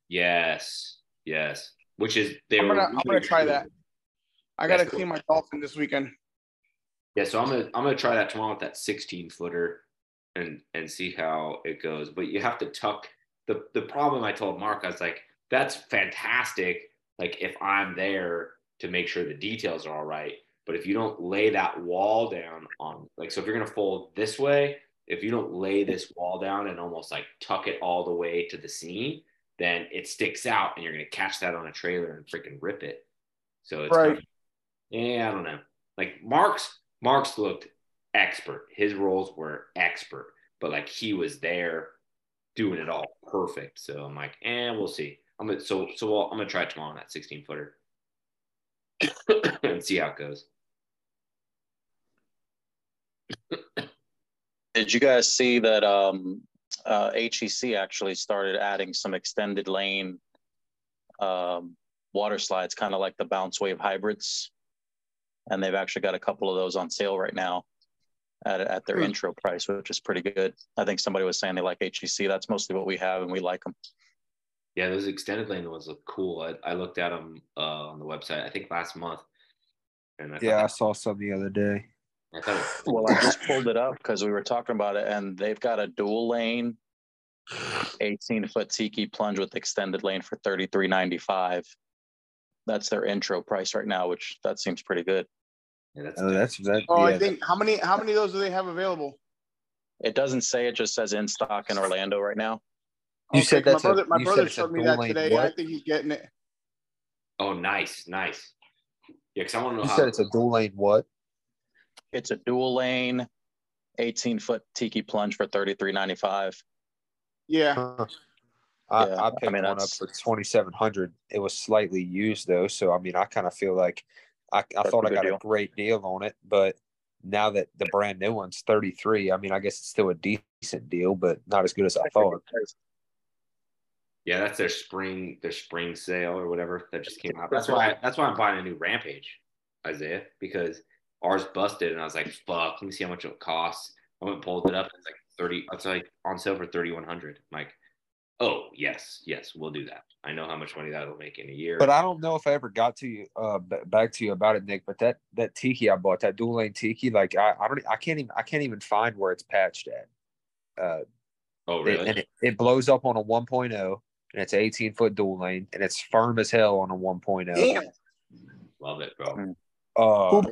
yes, yes, which is they I'm were gonna I'm gonna try cool. that. I gotta cool. clean my dolphin this weekend. Yeah, so I'm gonna I'm gonna try that tomorrow with that 16 footer and and see how it goes. But you have to tuck the the problem I told Mark, I was like, that's fantastic. Like if I'm there to make sure the details are all right. But if you don't lay that wall down on like so if you're gonna fold this way, if you don't lay this wall down and almost like tuck it all the way to the seam then it sticks out and you're going to catch that on a trailer and freaking rip it. So it's Right. kind of- yeah, I don't know. Like Mark's Mark's looked expert. His rolls were expert, but like he was there doing it all perfect. So I'm like, eh, we'll see. I'm gonna so so we'll, I'm gonna try it tomorrow on that 16 footer and see how it goes. Did you guys see that um, uh, HEC actually started adding some extended lane um, water slides, kind of like the bounce wave hybrids? And they've actually got a couple of those on sale right now at, at their Hmm. intro price, which is pretty good. I think somebody was saying they like HEC. That's mostly what we have, and we like them. Yeah, those extended lane ones look cool. I, I looked at them uh, on the website. I think last month, and I Yeah, I saw some the other day. I thought it Well, I just pulled it up because we were talking about it, and they've got a dual lane, 18 foot tiki plunge with extended lane for 33.95. That's their intro price right now, which that seems pretty good. Yeah, that's Oh, that's that. Oh, yeah, I think how many how many of those do they have available? It doesn't say; it just says in stock in Orlando right now. You Okay, said 'cause that's my a- brother. my brother said it's a showed me that lane today. I think he's getting it. Oh, nice, nice. Yeah, because I want to know You how. said it's a dual lane what? It's a dual lane, 18 foot tiki plunge for 33.95. Yeah. I, Yeah, I I picked mean, one up for twenty seven hundred. It was slightly used though, so I mean, I kind of feel like I, I thought I got deal. a great deal on it, but now that the brand new one's thirty three, I mean, I guess it's still a decent deal, but not as good as I thought. Yeah, that's their spring their spring sale or whatever that just came out. That's why that's why I'm buying a new Rampage, Isaiah, because ours busted and I was like, fuck, let me see how much it costs. I went and pulled it up. and It's like thirty. It's like on sale for thirty one hundred. I'm like, oh yes, yes, we'll do that. I know how much money that'll make in a year. But I don't know if I ever got to you uh b- back to you about it, Nick. But that that tiki I bought, that dual lane tiki, like I, I don't I can't even I can't even find where it's patched at. Uh, oh it- really? and it, it blows up on a 1.0 and it's 18 foot dual lane and it's firm as hell on a 1.0. Damn. Love it, bro. Uh,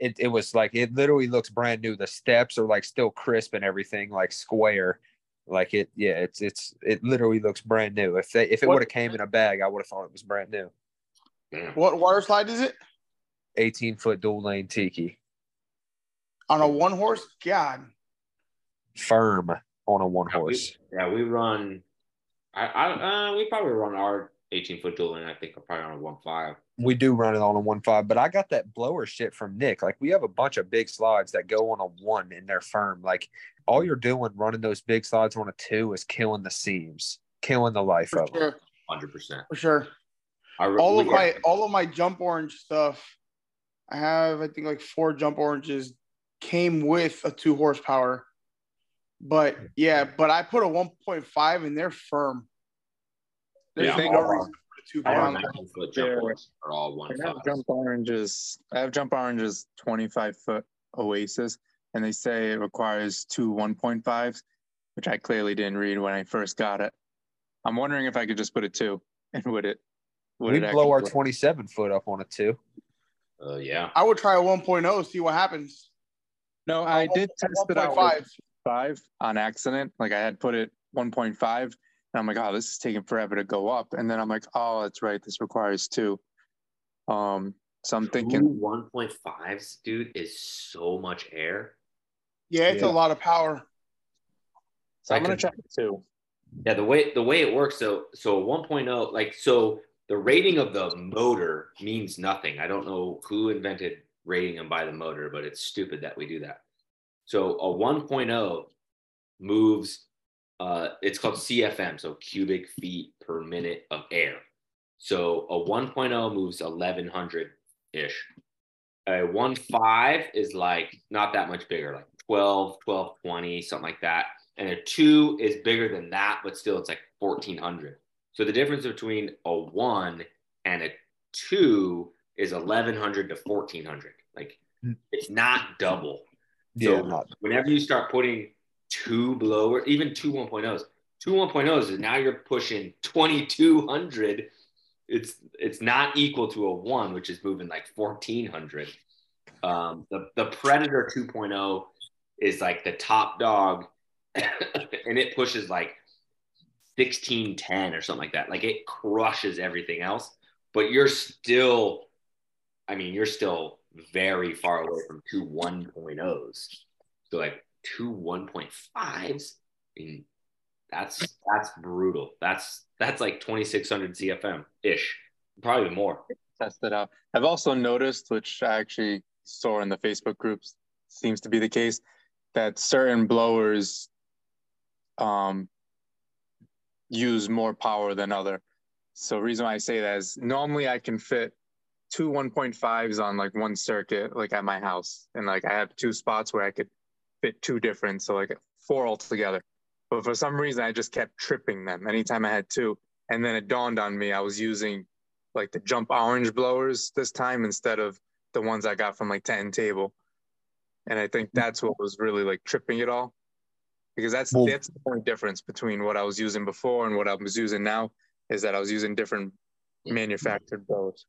it, it was like it literally looks brand new. The steps are like still crisp and everything, like square. Like it, yeah, it's it's it literally looks brand new. If they if it would have came in a bag, I would have thought it was brand new. Damn. What water slide is it? 18 foot dual lane tiki, On a one horse? God. firm on a one Yeah, we- horse. Yeah, we run. I, I uh, we probably run our 18 foot dual, and I think I'm probably on a one five. We do run it on a one five, but I got that blower shit from Nick. Like we have a bunch of big slides that go on a one and they're firm. Like all you're doing running those big slides on a two is killing the seams, killing the life For of them. Hundred percent. For sure. I All of we- my all of my jump orange stuff, I have I think like four jump oranges came with a two horsepower. But yeah, but I put a 1.5 and they're firm. There's Yeah, no reason to put a two Our pound. 19 foot jump Yeah. are all one I have jump oranges. I have jump oranges 25 foot Oasis, and they say it requires two 1.5s, which I clearly didn't read when I first got it. I'm wondering if I could just put a two, and would it? Would We it blow our 27 foot up on a two. Uh, yeah. I would try a 1.0, see what happens. No, I Uh, did test it out 1.5. with five on accident. Like I had put it 1.5, and I'm like, oh, this is taking forever to go up. And then I'm like, oh, that's right, this requires two. Um, so I'm Two thinking, 1.5s, dude, is so much air. Yeah, it's Yeah. a lot of power. So I'm I gonna check it too. Yeah, the way the way it works, so so 1.0, like so the rating of the motor means nothing. I don't know who invented rating them by the motor, but it's stupid that we do that. So a 1.0 moves uh it's called CFM, so cubic feet per minute of air. So a 1.0 moves 1100 ish. A 1.5 is like not that much bigger, like 12, 12, 20, something like that. And a two is bigger than that, but still it's like 1400. So the difference between a one and a two is 1100 to 1400. Like it's not double. Yeah, So not whenever you start putting two blower, even two 1.0s, two 1.0s is now you're pushing 2200. It's it's not equal to a one, which is moving like 1400. Um, the the Predator 2.0 is like the top dog, and it pushes like 1610 or something like that. Like it crushes everything else, but you're still, I mean, you're still very far away from two 1.0s. So like two 1.5s, I mean, that's that's brutal. That's that's like 2600 CFM ish, probably more. Test it out. I've also noticed, which I actually saw in the Facebook groups, seems to be the case, that certain blowers um, use more power than other. So reason why I say that is normally I can fit two 1.5s on like one circuit, like at my house. And like I have two spots where I could fit two different, so like four altogether. But for some reason, I just kept tripping them anytime I had two. And then it dawned on me I was using like the jump orange blowers this time instead of the ones I got from like Tent and Table. And I think mm-hmm. that's what was really like tripping it all. Because that's Well- that's the only difference between what I was using before and what I was using now is that I was using different mm-hmm. manufactured blowers.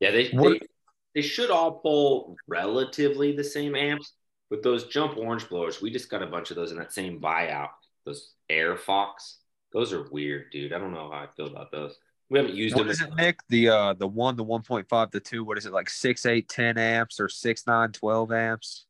Yeah, they, What- they they should all pull relatively the same amps, but those jump orange blowers, we just got a bunch of those in that same buyout. Those Air Fox, those are weird, dude. I don't know how I feel about those. We haven't used What them. is it, Nick? The uh the one, the one point five, the two. What is it like? Six, eight, 10 amps or six, nine, 12 amps?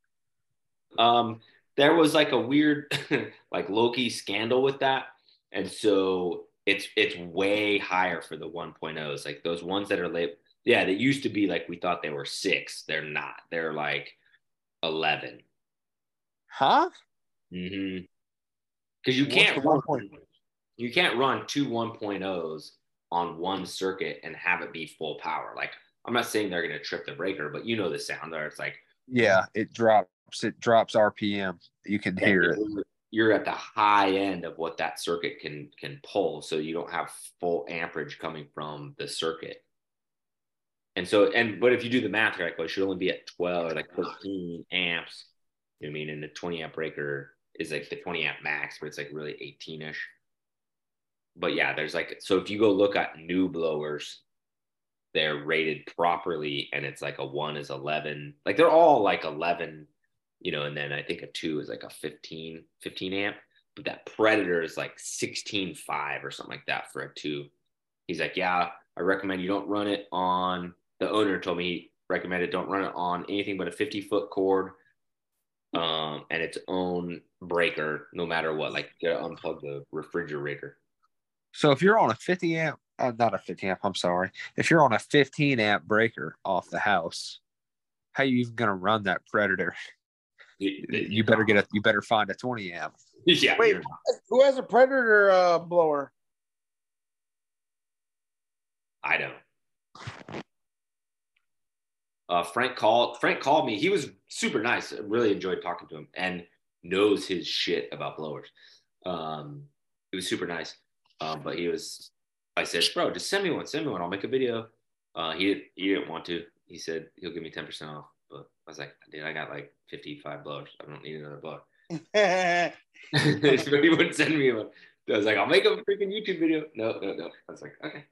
Um, there was like a weird like Loki scandal with that, and so it's it's way higher for the 1.0s. Like those ones that are late. Yeah, they used to be like we thought they were six. They're not. They're like eleven. Huh? Mm-hmm. Because you can't run, you can't run two 1.0s on one circuit and have it be full power. Like I'm not saying they're gonna trip the breaker, but you know the sound there. It's like Yeah, it drops. It drops RPM. You can hear it. you're at the high end of what that circuit can can pull so you don't have full amperage coming from the circuit and so and but if you do the math right well it should only be at 12 or like 13 amps you know i mean and the 20 amp breaker is like the 20 amp max but it's like really 18ish but yeah there's like so if you go look at new blowers they're rated properly and it's like a one is 11 like they're all like 11 you know, and then I think a two is like a 15, 15 amp, but that Predator is like 16.5 or something like that for a two. He's like, yeah, I recommend you don't run it on. The owner told me he recommended don't run it on anything but a 50 foot cord, um, and its own breaker, no matter what. Like, you gotta unplug the refrigerator. So if you're on a 50 amp, uh, not a 50 amp, I'm sorry. If you're on a 15 amp breaker off the house, how you even gonna run that Predator? You better get a. You better find a 20 amp. yeah. Wait, who has a predator uh, blower? I don't. Uh, Frank called. Frank called me. He was super nice. I really enjoyed talking to him and knows his shit about blowers. Um, it was super nice. Um, but he was. I said, bro, just send me one. Send me one. I'll make a video. Uh, he he didn't want to. He said he'll give me ten percent off. But I was like, dude, I got like fifty five blowers. I don't need another blower. but he wouldn't send me one. I was like, I'll make a freaking YouTube video. No, no, no. I was like, okay.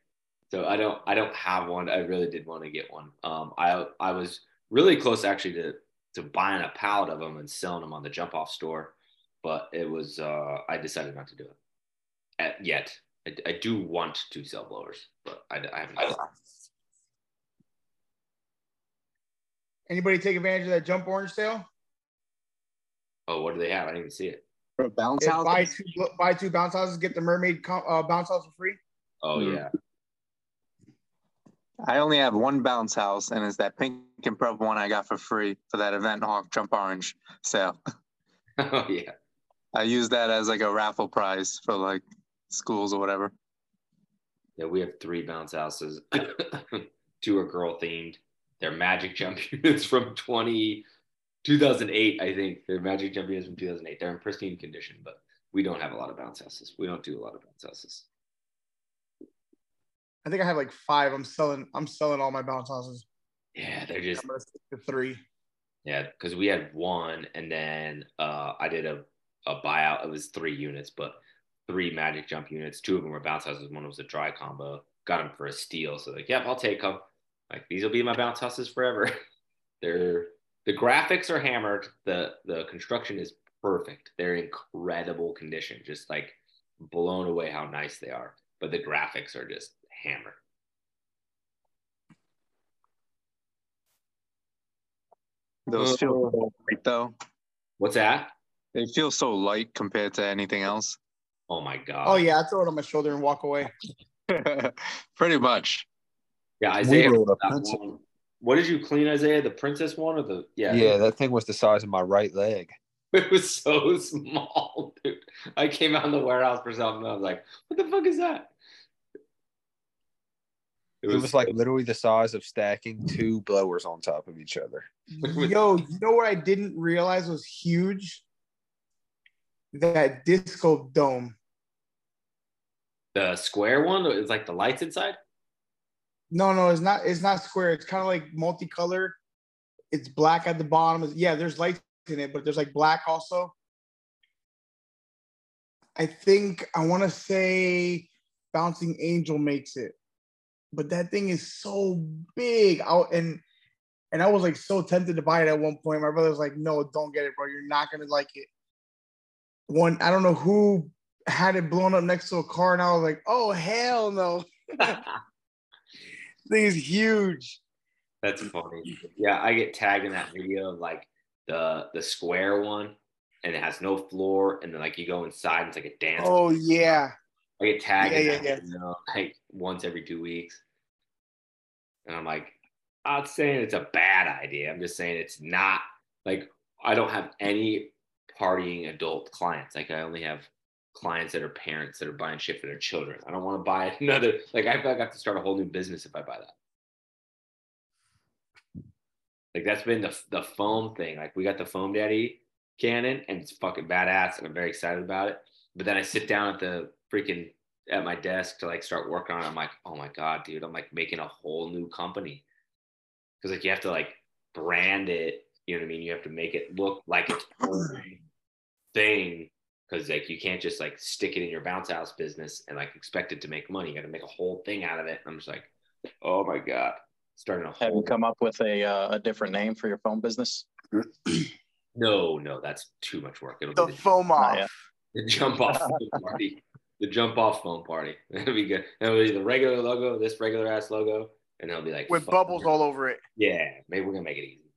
So I don't I don't have one. I really did want to get one. Um, I I was really close actually to to buying a pallet of them and selling them on the jump off store, but it was uh, I decided not to do it At, yet. I, I do want to sell blowers, but I, I haven't. Anybody take advantage of that jump orange sale? Oh, what do they have? I didn't even see it. For bounce If house. buy two buy two bounce houses, get the mermaid co- uh, bounce house for free. Oh Hmm. yeah. I only have one bounce house, and it's that pink and purple one I got for free for that event Hawk Jump Orange sale. oh yeah. I use that as like a raffle prize for like schools or whatever. Yeah, we have three bounce houses. Two are girl themed. They're magic jump units from 20, 2008, I think. They're magic jump units from 2008. They're in pristine condition, but we don't have a lot of bounce houses. We don't do a lot of bounce houses. I think I have like five. I'm selling. I'm selling all my bounce houses. Yeah, they're just I'm gonna stick to three. yeah, because we had one and then uh I did a, a buyout. It was three units, but three magic jump units. Two of them were bounce houses, one was a dry combo. Got them for a steal. So like, yep, I'll take them. Like these will be my bounce houses forever. They're the graphics are hammered. The the construction is perfect. They're incredible condition. Just like blown away how nice they are. But the graphics are just hammer. Those feel so light though. What's that? They feel so light compared to anything else. Oh my god. Oh yeah, I throw it on my shoulder and walk away. Pretty much. Yeah, We Isaiah. rolled a that one- What did you clean, Isaiah? The princess one or the yeah? Yeah, that thing was the size of my right leg. It was so small, dude. I came out in the warehouse for something. I was like, "What the fuck is that?" It was, like literally the size of stacking two blowers on top of each other. Yo, you know what I didn't realize was huge? That disco dome. the square one. It's like the lights inside. No, no, it's not. It's not square. It's kind of like multicolor. It's black at the bottom. Yeah, there's lights in it, but there's like black also. I think I want to say Bouncing Angel makes it, but that thing is so big. Out and and I was like so tempted to buy it at one point. My brother was like, "No, don't get it, bro. You're not gonna like it." One, I don't know who had it blown up next to a car, and I was like, "Oh hell no!" thing is huge. That's funny. Yeah, I get tagged in that video of like the the square one, and it has no floor, and then like you go inside, and it's like a dance. Oh yeah. I get tagged Yeah, yeah, yeah. video, like once every two weeks, and I'm like, I'm not saying it's a bad idea. I'm just saying it's not like I don't have any partying adult clients. Like I only have clients that are parents that are buying shit for their children. I don't want to buy another. Like I feel like I have to start a whole new business if I buy that. Like that's been the the foam thing. Like we got the foam daddy cannon, and it's fucking badass, and I'm very excited about it. But then I sit down at the freaking at my desk to like start working on it. I'm like, oh my god, dude, I'm like making a whole new company because like you have to like brand it. You know what I mean? You have to make it look like its own thing because like you can't just like stick it in your bounce house business and like expect it to make money. You got to make a whole thing out of it. I'm just like, oh my god, starting a Have you come up with a uh, a different name for your foam business? No, no, that's too much work. It'll The be the, foam off. the jump off party. The jump off foam party. That'd be good. It'll be the regular logo, this regular ass logo, and they'll be like with bubbles you. all over it. Yeah, maybe we're gonna make it easy.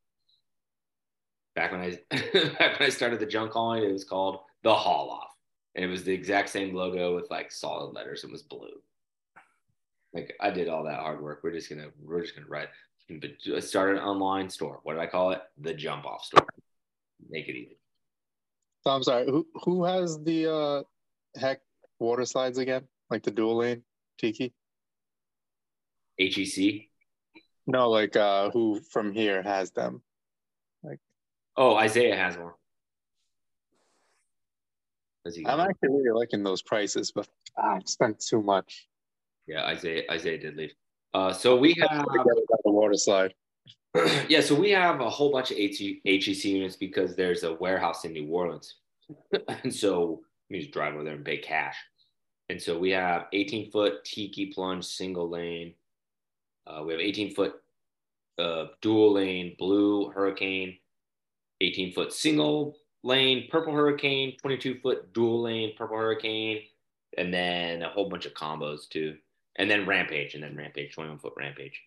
Back when I back when I started the junk hauling, it was called the haul off, and it was the exact same logo with like solid letters. It was blue. Like I did all that hard work. We're just gonna we're just gonna write. But start an online store. What did I call it? The jump off store. Make it easy. So I'm sorry. Who who has the uh HEC water slides again? Like the dual lane Tiki? HEC. No, like uh who from here has them? Like Oh, Isaiah has one. I'm actually really liking those prices, but ah, I spent too much. Yeah, Isaiah Isaiah did leave. Uh, so we have the water slide. yeah, so we have a whole bunch of HEC HEC units because there's a warehouse in New Orleans, and so we just drive over there and pay cash. And so we have 18 foot tiki plunge single lane. Uh, we have 18 foot uh, dual lane blue hurricane, 18 foot single lane purple hurricane, 22 foot dual lane purple hurricane, and then a whole bunch of combos too. And then rampage, and then rampage, 21 foot rampage.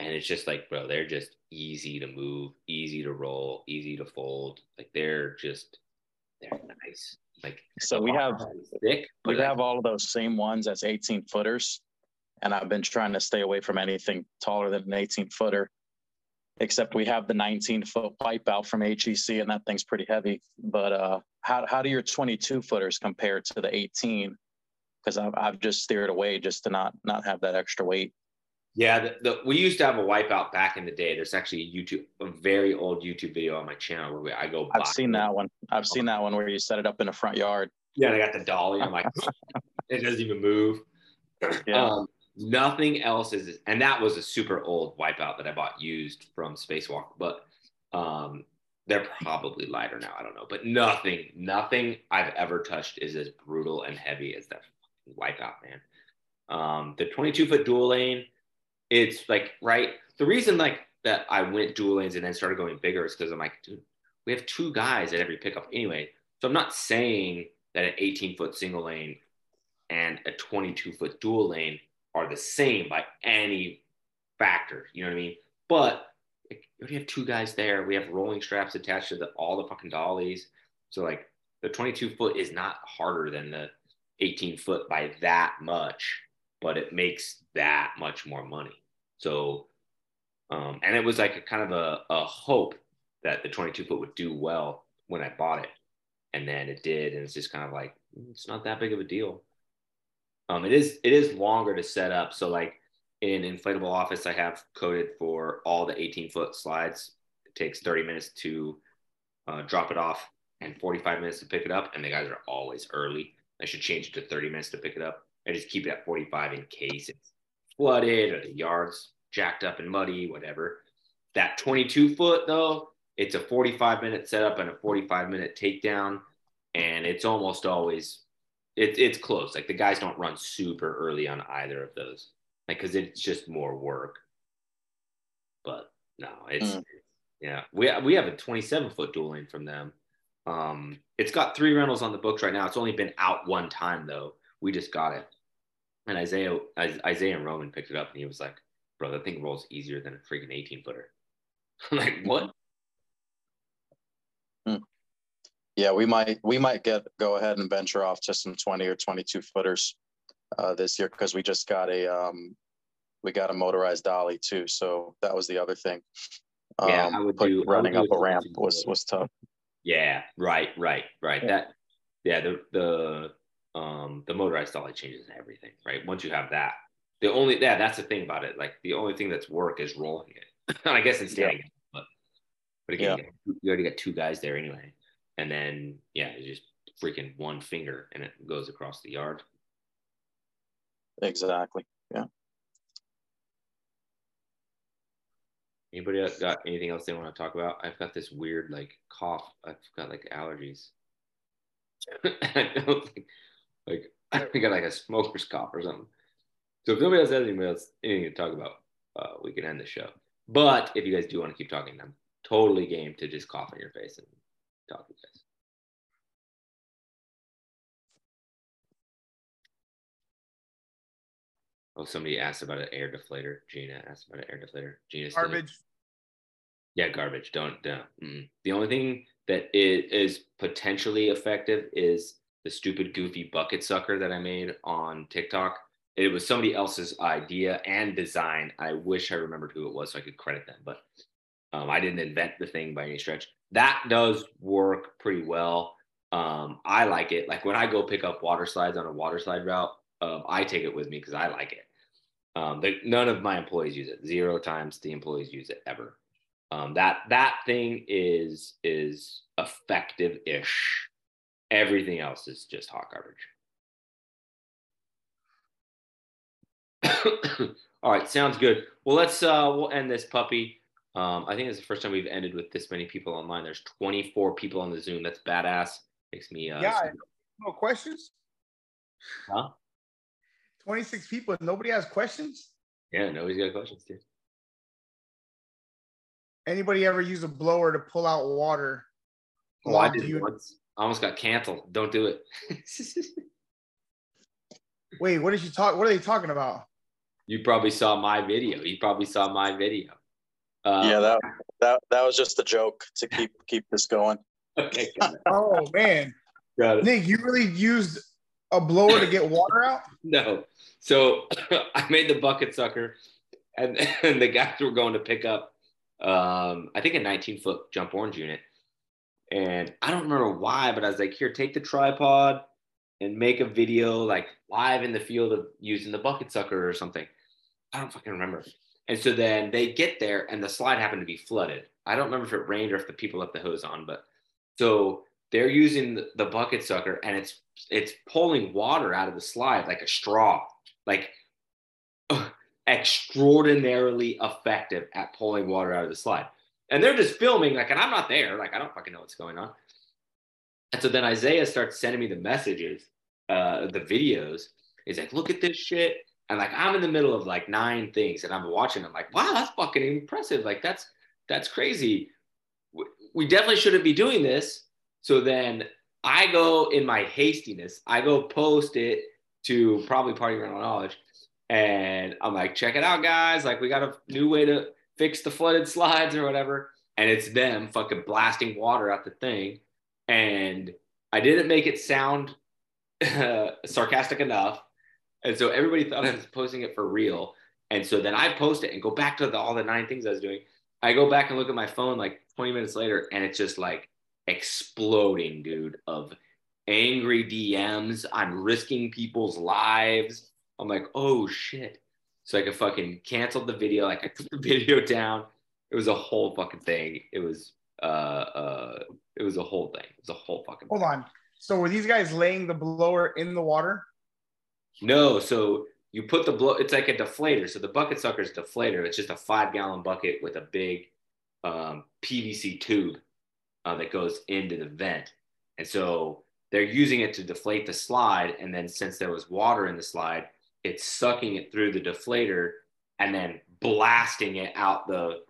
And it's just like, bro, they're just easy to move, easy to roll, easy to fold. Like they're just, they're nice. Like So we have thick, we have all of those same ones as 18 footers, and I've been trying to stay away from anything taller than an 18 footer. Except we have the 19 foot pipe out from HEC, and that thing's pretty heavy. But uh, how how do your 22 footers compare to the 18? Because I've I've just steered away just to not not have that extra weight. Yeah, the, the, we used to have a wipeout back in the day. There's actually a YouTube, a very old YouTube video on my channel where we, I go. I've seen that one. I've seen that one where you set it up in the front yard. Yeah, I got the dolly. I'm like, it doesn't even move. Yeah. Um, nothing else is, and that was a super old wipeout that I bought used from Spacewalk, but um, they're probably lighter now. I don't know, but nothing, nothing I've ever touched is as brutal and heavy as that wipeout, man. Um, the 22 foot dual lane, it's like right. The reason like that I went dual lanes and then started going bigger is because I'm like, dude, we have two guys at every pickup anyway. So I'm not saying that an 18 foot single lane and a 22 foot dual lane are the same by any factor. You know what I mean? But like, you already have two guys there. We have rolling straps attached to the, all the fucking dollies. So like the 22 foot is not harder than the 18 foot by that much, but it makes that much more money. So, um, and it was like a kind of a, a hope that the 22 foot would do well when I bought it. And then it did. And it's just kind of like, it's not that big of a deal. Um, it is, it is longer to set up. So like in inflatable office, I have coded for all the 18 foot slides. It takes 30 minutes to uh, drop it off and 45 minutes to pick it up. And the guys are always early. I should change it to 30 minutes to pick it up. I just keep it at 45 in case it's flooded or the yards jacked up and muddy, whatever. That 22 foot though, it's a 45 minute setup and a 45 minute takedown. And it's almost always it, it's close. Like the guys don't run super early on either of those. Like because it's just more work. But no, it's Mm. yeah. We we have a 27 foot dueling from them. Um, it's got three rentals on the books right now. It's only been out one time though. We just got it. And Isaiah Isaiah and Roman picked it up and he was like, bro, that thing rolls easier than a freaking 18 footer. I'm like, what? Yeah, we might we might get go ahead and venture off to some 20 or 22 footers uh, this year because we just got a um, we got a motorized dolly too. So that was the other thing. Um, Yeah, I would put- do- I would running do up a a ramp was was tough. Yeah, right, right, right. Yeah. That yeah, the the um the motorized dolly changes everything, right? Once you have that. The only yeah, that's the thing about it. Like the only thing that's work is rolling it. I guess it's standing it, but but again, you, you already got two guys there anyway. And then yeah, it's just freaking one finger and it goes across the yard. Exactly. Yeah. Anybody else got anything else they want to talk about? I've got this weird like cough. I've got like allergies. I don't think like I got like a smoker's cough or something. So if nobody else has anything else anything to talk about, uh, we can end the show. But if you guys do want to keep talking, I'm totally game to just cough in your face and talk to you guys. Oh, somebody asked about an air deflator. Gina asked about an air deflator. Gina Garbage. yeah, garbage. Don't don't. Mm. The only thing that i- is potentially effective is the stupid goofy bucket sucker that I made on TikTok. It was somebody else's idea and design. I wish I remembered who it was so I could credit them, but um, I didn't invent the thing by any stretch. That does work pretty well. Um, I like it. Like when I go pick up water slides on a water slide route, um, I take it with me because I like it. Um, the, none of my employees use it. Zero times the employees use it ever. Um, that that thing is is effective ish. Everything else is just hot garbage. All right, sounds good. Well, let's uh we'll end this puppy. Um, I think it's the first time we've ended with this many people online. There's 24 people on the Zoom. That's badass. Makes me uh yeah. No questions. huh? 26 people. Nobody has questions. Yeah, nobody's got questions, dude. Anybody ever use a blower to pull out water? Oh, I did unit? once. I almost got canceled. Don't do it. Wait, what did you talk? What are they talking about? You probably saw my video. You probably saw my video. Uh, yeah, that that that was just a joke to keep keep this going. Okay. Oh man, Got it. Nick, you really used a blower to get water out? No. So I made the bucket sucker, and, and the guys were going to pick up, um, I think a 19 foot jump orange unit. And I don't remember why, but I was like, here, take the tripod and make a video like live in the field of using the bucket sucker or something. I don't fucking remember. And so then they get there and the slide happened to be flooded. I don't remember if it rained or if the people left the hose on, but so they're using the, bucket sucker and it's it's pulling water out of the slide like a straw, like extraordinarily effective at pulling water out of the slide. And they're just filming, like, and I'm not there, like I don't fucking know what's going on. And so then Isaiah starts sending me the messages, uh, the videos. He's like, look at this shit. And like I'm in the middle of like nine things and I'm watching. I'm like, wow, that's fucking impressive. Like that's that's crazy. We- definitely shouldn't be doing this. So then I go in my hastiness, I go post it to probably Party Rental Knowledge. And I'm like, check it out, guys. Like, we got a new way to fix the flooded slides or whatever. And it's them fucking blasting water out the thing. And I didn't make it sound uh, sarcastic enough. And so everybody thought I was posting it for real. And so then I post it and go back to the, all the nine things I was doing. I go back and look at my phone like 20 minutes later, and it's just like exploding, dude, of angry DMs. I'm risking people's lives. I'm like, oh shit. So I could fucking canceled the video. Like I took the video down. It was a whole fucking thing. It was uh uh it was a whole thing. It was a whole fucking Hold on. So were these guys laying the blower in the water? No, so you put the blow. It's like a deflator. So the bucket sucker is deflator. It's just a five gallon bucket with a big um, PVC tube uh, that goes into the vent, and so they're using it to deflate the slide. And then since there was water in the slide, it's sucking it through the deflator and then blasting it out the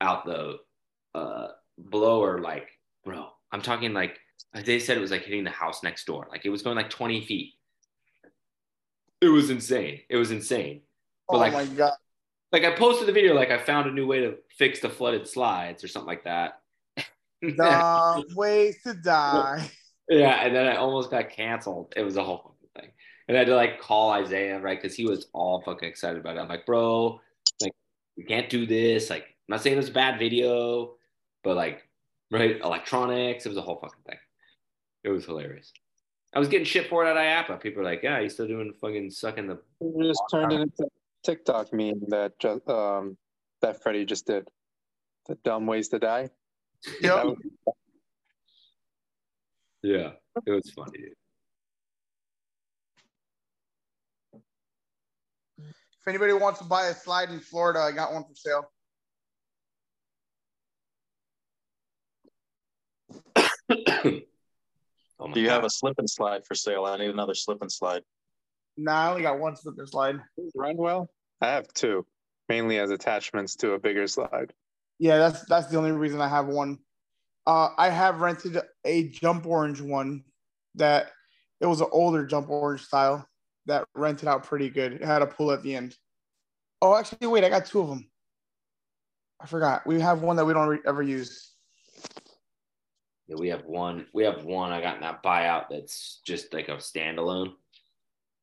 out the uh, blower. Like, bro, I'm talking like they said it was like hitting the house next door. Like it was going like 20 feet it was insane. It was insane. But oh like, my god! like I posted the video, like I found a new way to fix the flooded slides or something like that. The ways to die. yeah, and then I almost got canceled. It was a whole fucking thing. And I had to like call Isaiah, right? Because he was all fucking excited about it. I'm like, bro, like we can't do this. Like, I'm not saying it was a bad video, but like, right, electronics, it was a whole fucking thing. It was hilarious. I was getting shit for it at IAAPA. People are like, "Yeah, you still doing fucking sucking the." You just turned it into TikTok meme that ju- um that Freddie just did. The dumb ways to die. That was- Yeah, it was funny. Dude. If anybody wants to buy a slide in Florida, I got one for sale. Oh Do you have a slip and slide for sale? I need another slip and slide. Nah, I only got one slip and slide. Run well. I have two, mainly as attachments to a bigger slide. Yeah, that's that's the only reason I have one. Uh, I have rented a jump orange one that it was an older jump orange style that rented out pretty good. It had a pool at the end. Oh, actually, wait, I got two of them. I forgot. We have one that we don't re- ever use. Yeah, we have one. We have one. I got in that buyout that's just like a standalone.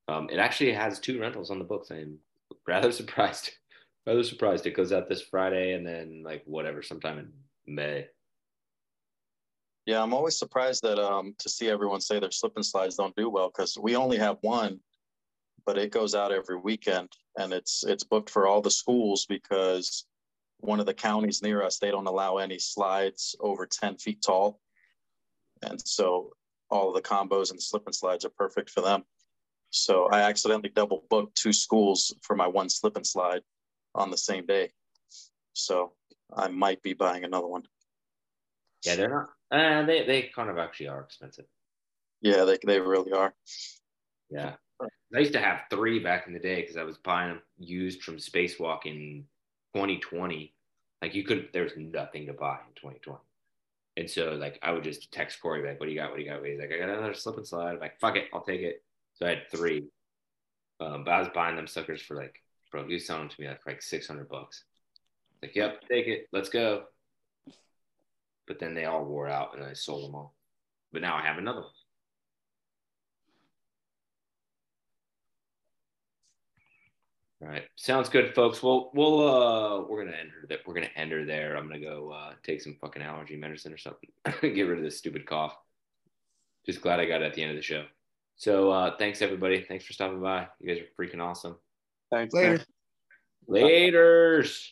Um, it actually has two rentals on the books. I'm rather surprised. rather surprised. It goes out this Friday and then like whatever, sometime in May. Yeah, I'm always surprised that um to see everyone say their slip and slides don't do well because we only have one, but it goes out every weekend and it's it's booked for all the schools because one of the counties near us they don't allow any slides over 10 feet tall, and so all of the combos and slip and slides are perfect for them. So I accidentally double booked two schools for my one slip and slide on the same day. So I might be buying another one. Yeah, they're not. Uh, they they kind of actually are expensive. Yeah, they they really are. Yeah. I used to have three back in the day because I was buying them used from Spacewalk in 2020. Like you couldn't, there was nothing to buy in 2020. And so like I would just text Corey like, what do you got? What do you got? He's like, I got another slip and slide. I'm like, fuck it, I'll take it. So I had three. Um, but I was buying them suckers for like, bro, selling them to me like for like 600 bucks. Like, yep, take it, let's go. But then they all wore out and I sold them all. But now I have another one. All right, sounds good, folks. Well, we'll uh, we're gonna enter that. We're gonna enter there. I'm gonna go uh, take some fucking allergy medicine or something. Get rid of this stupid cough. Just glad I got it at the end of the show. So uh, thanks everybody. Thanks for stopping by. You guys are freaking awesome. Thanks. Later. Laters.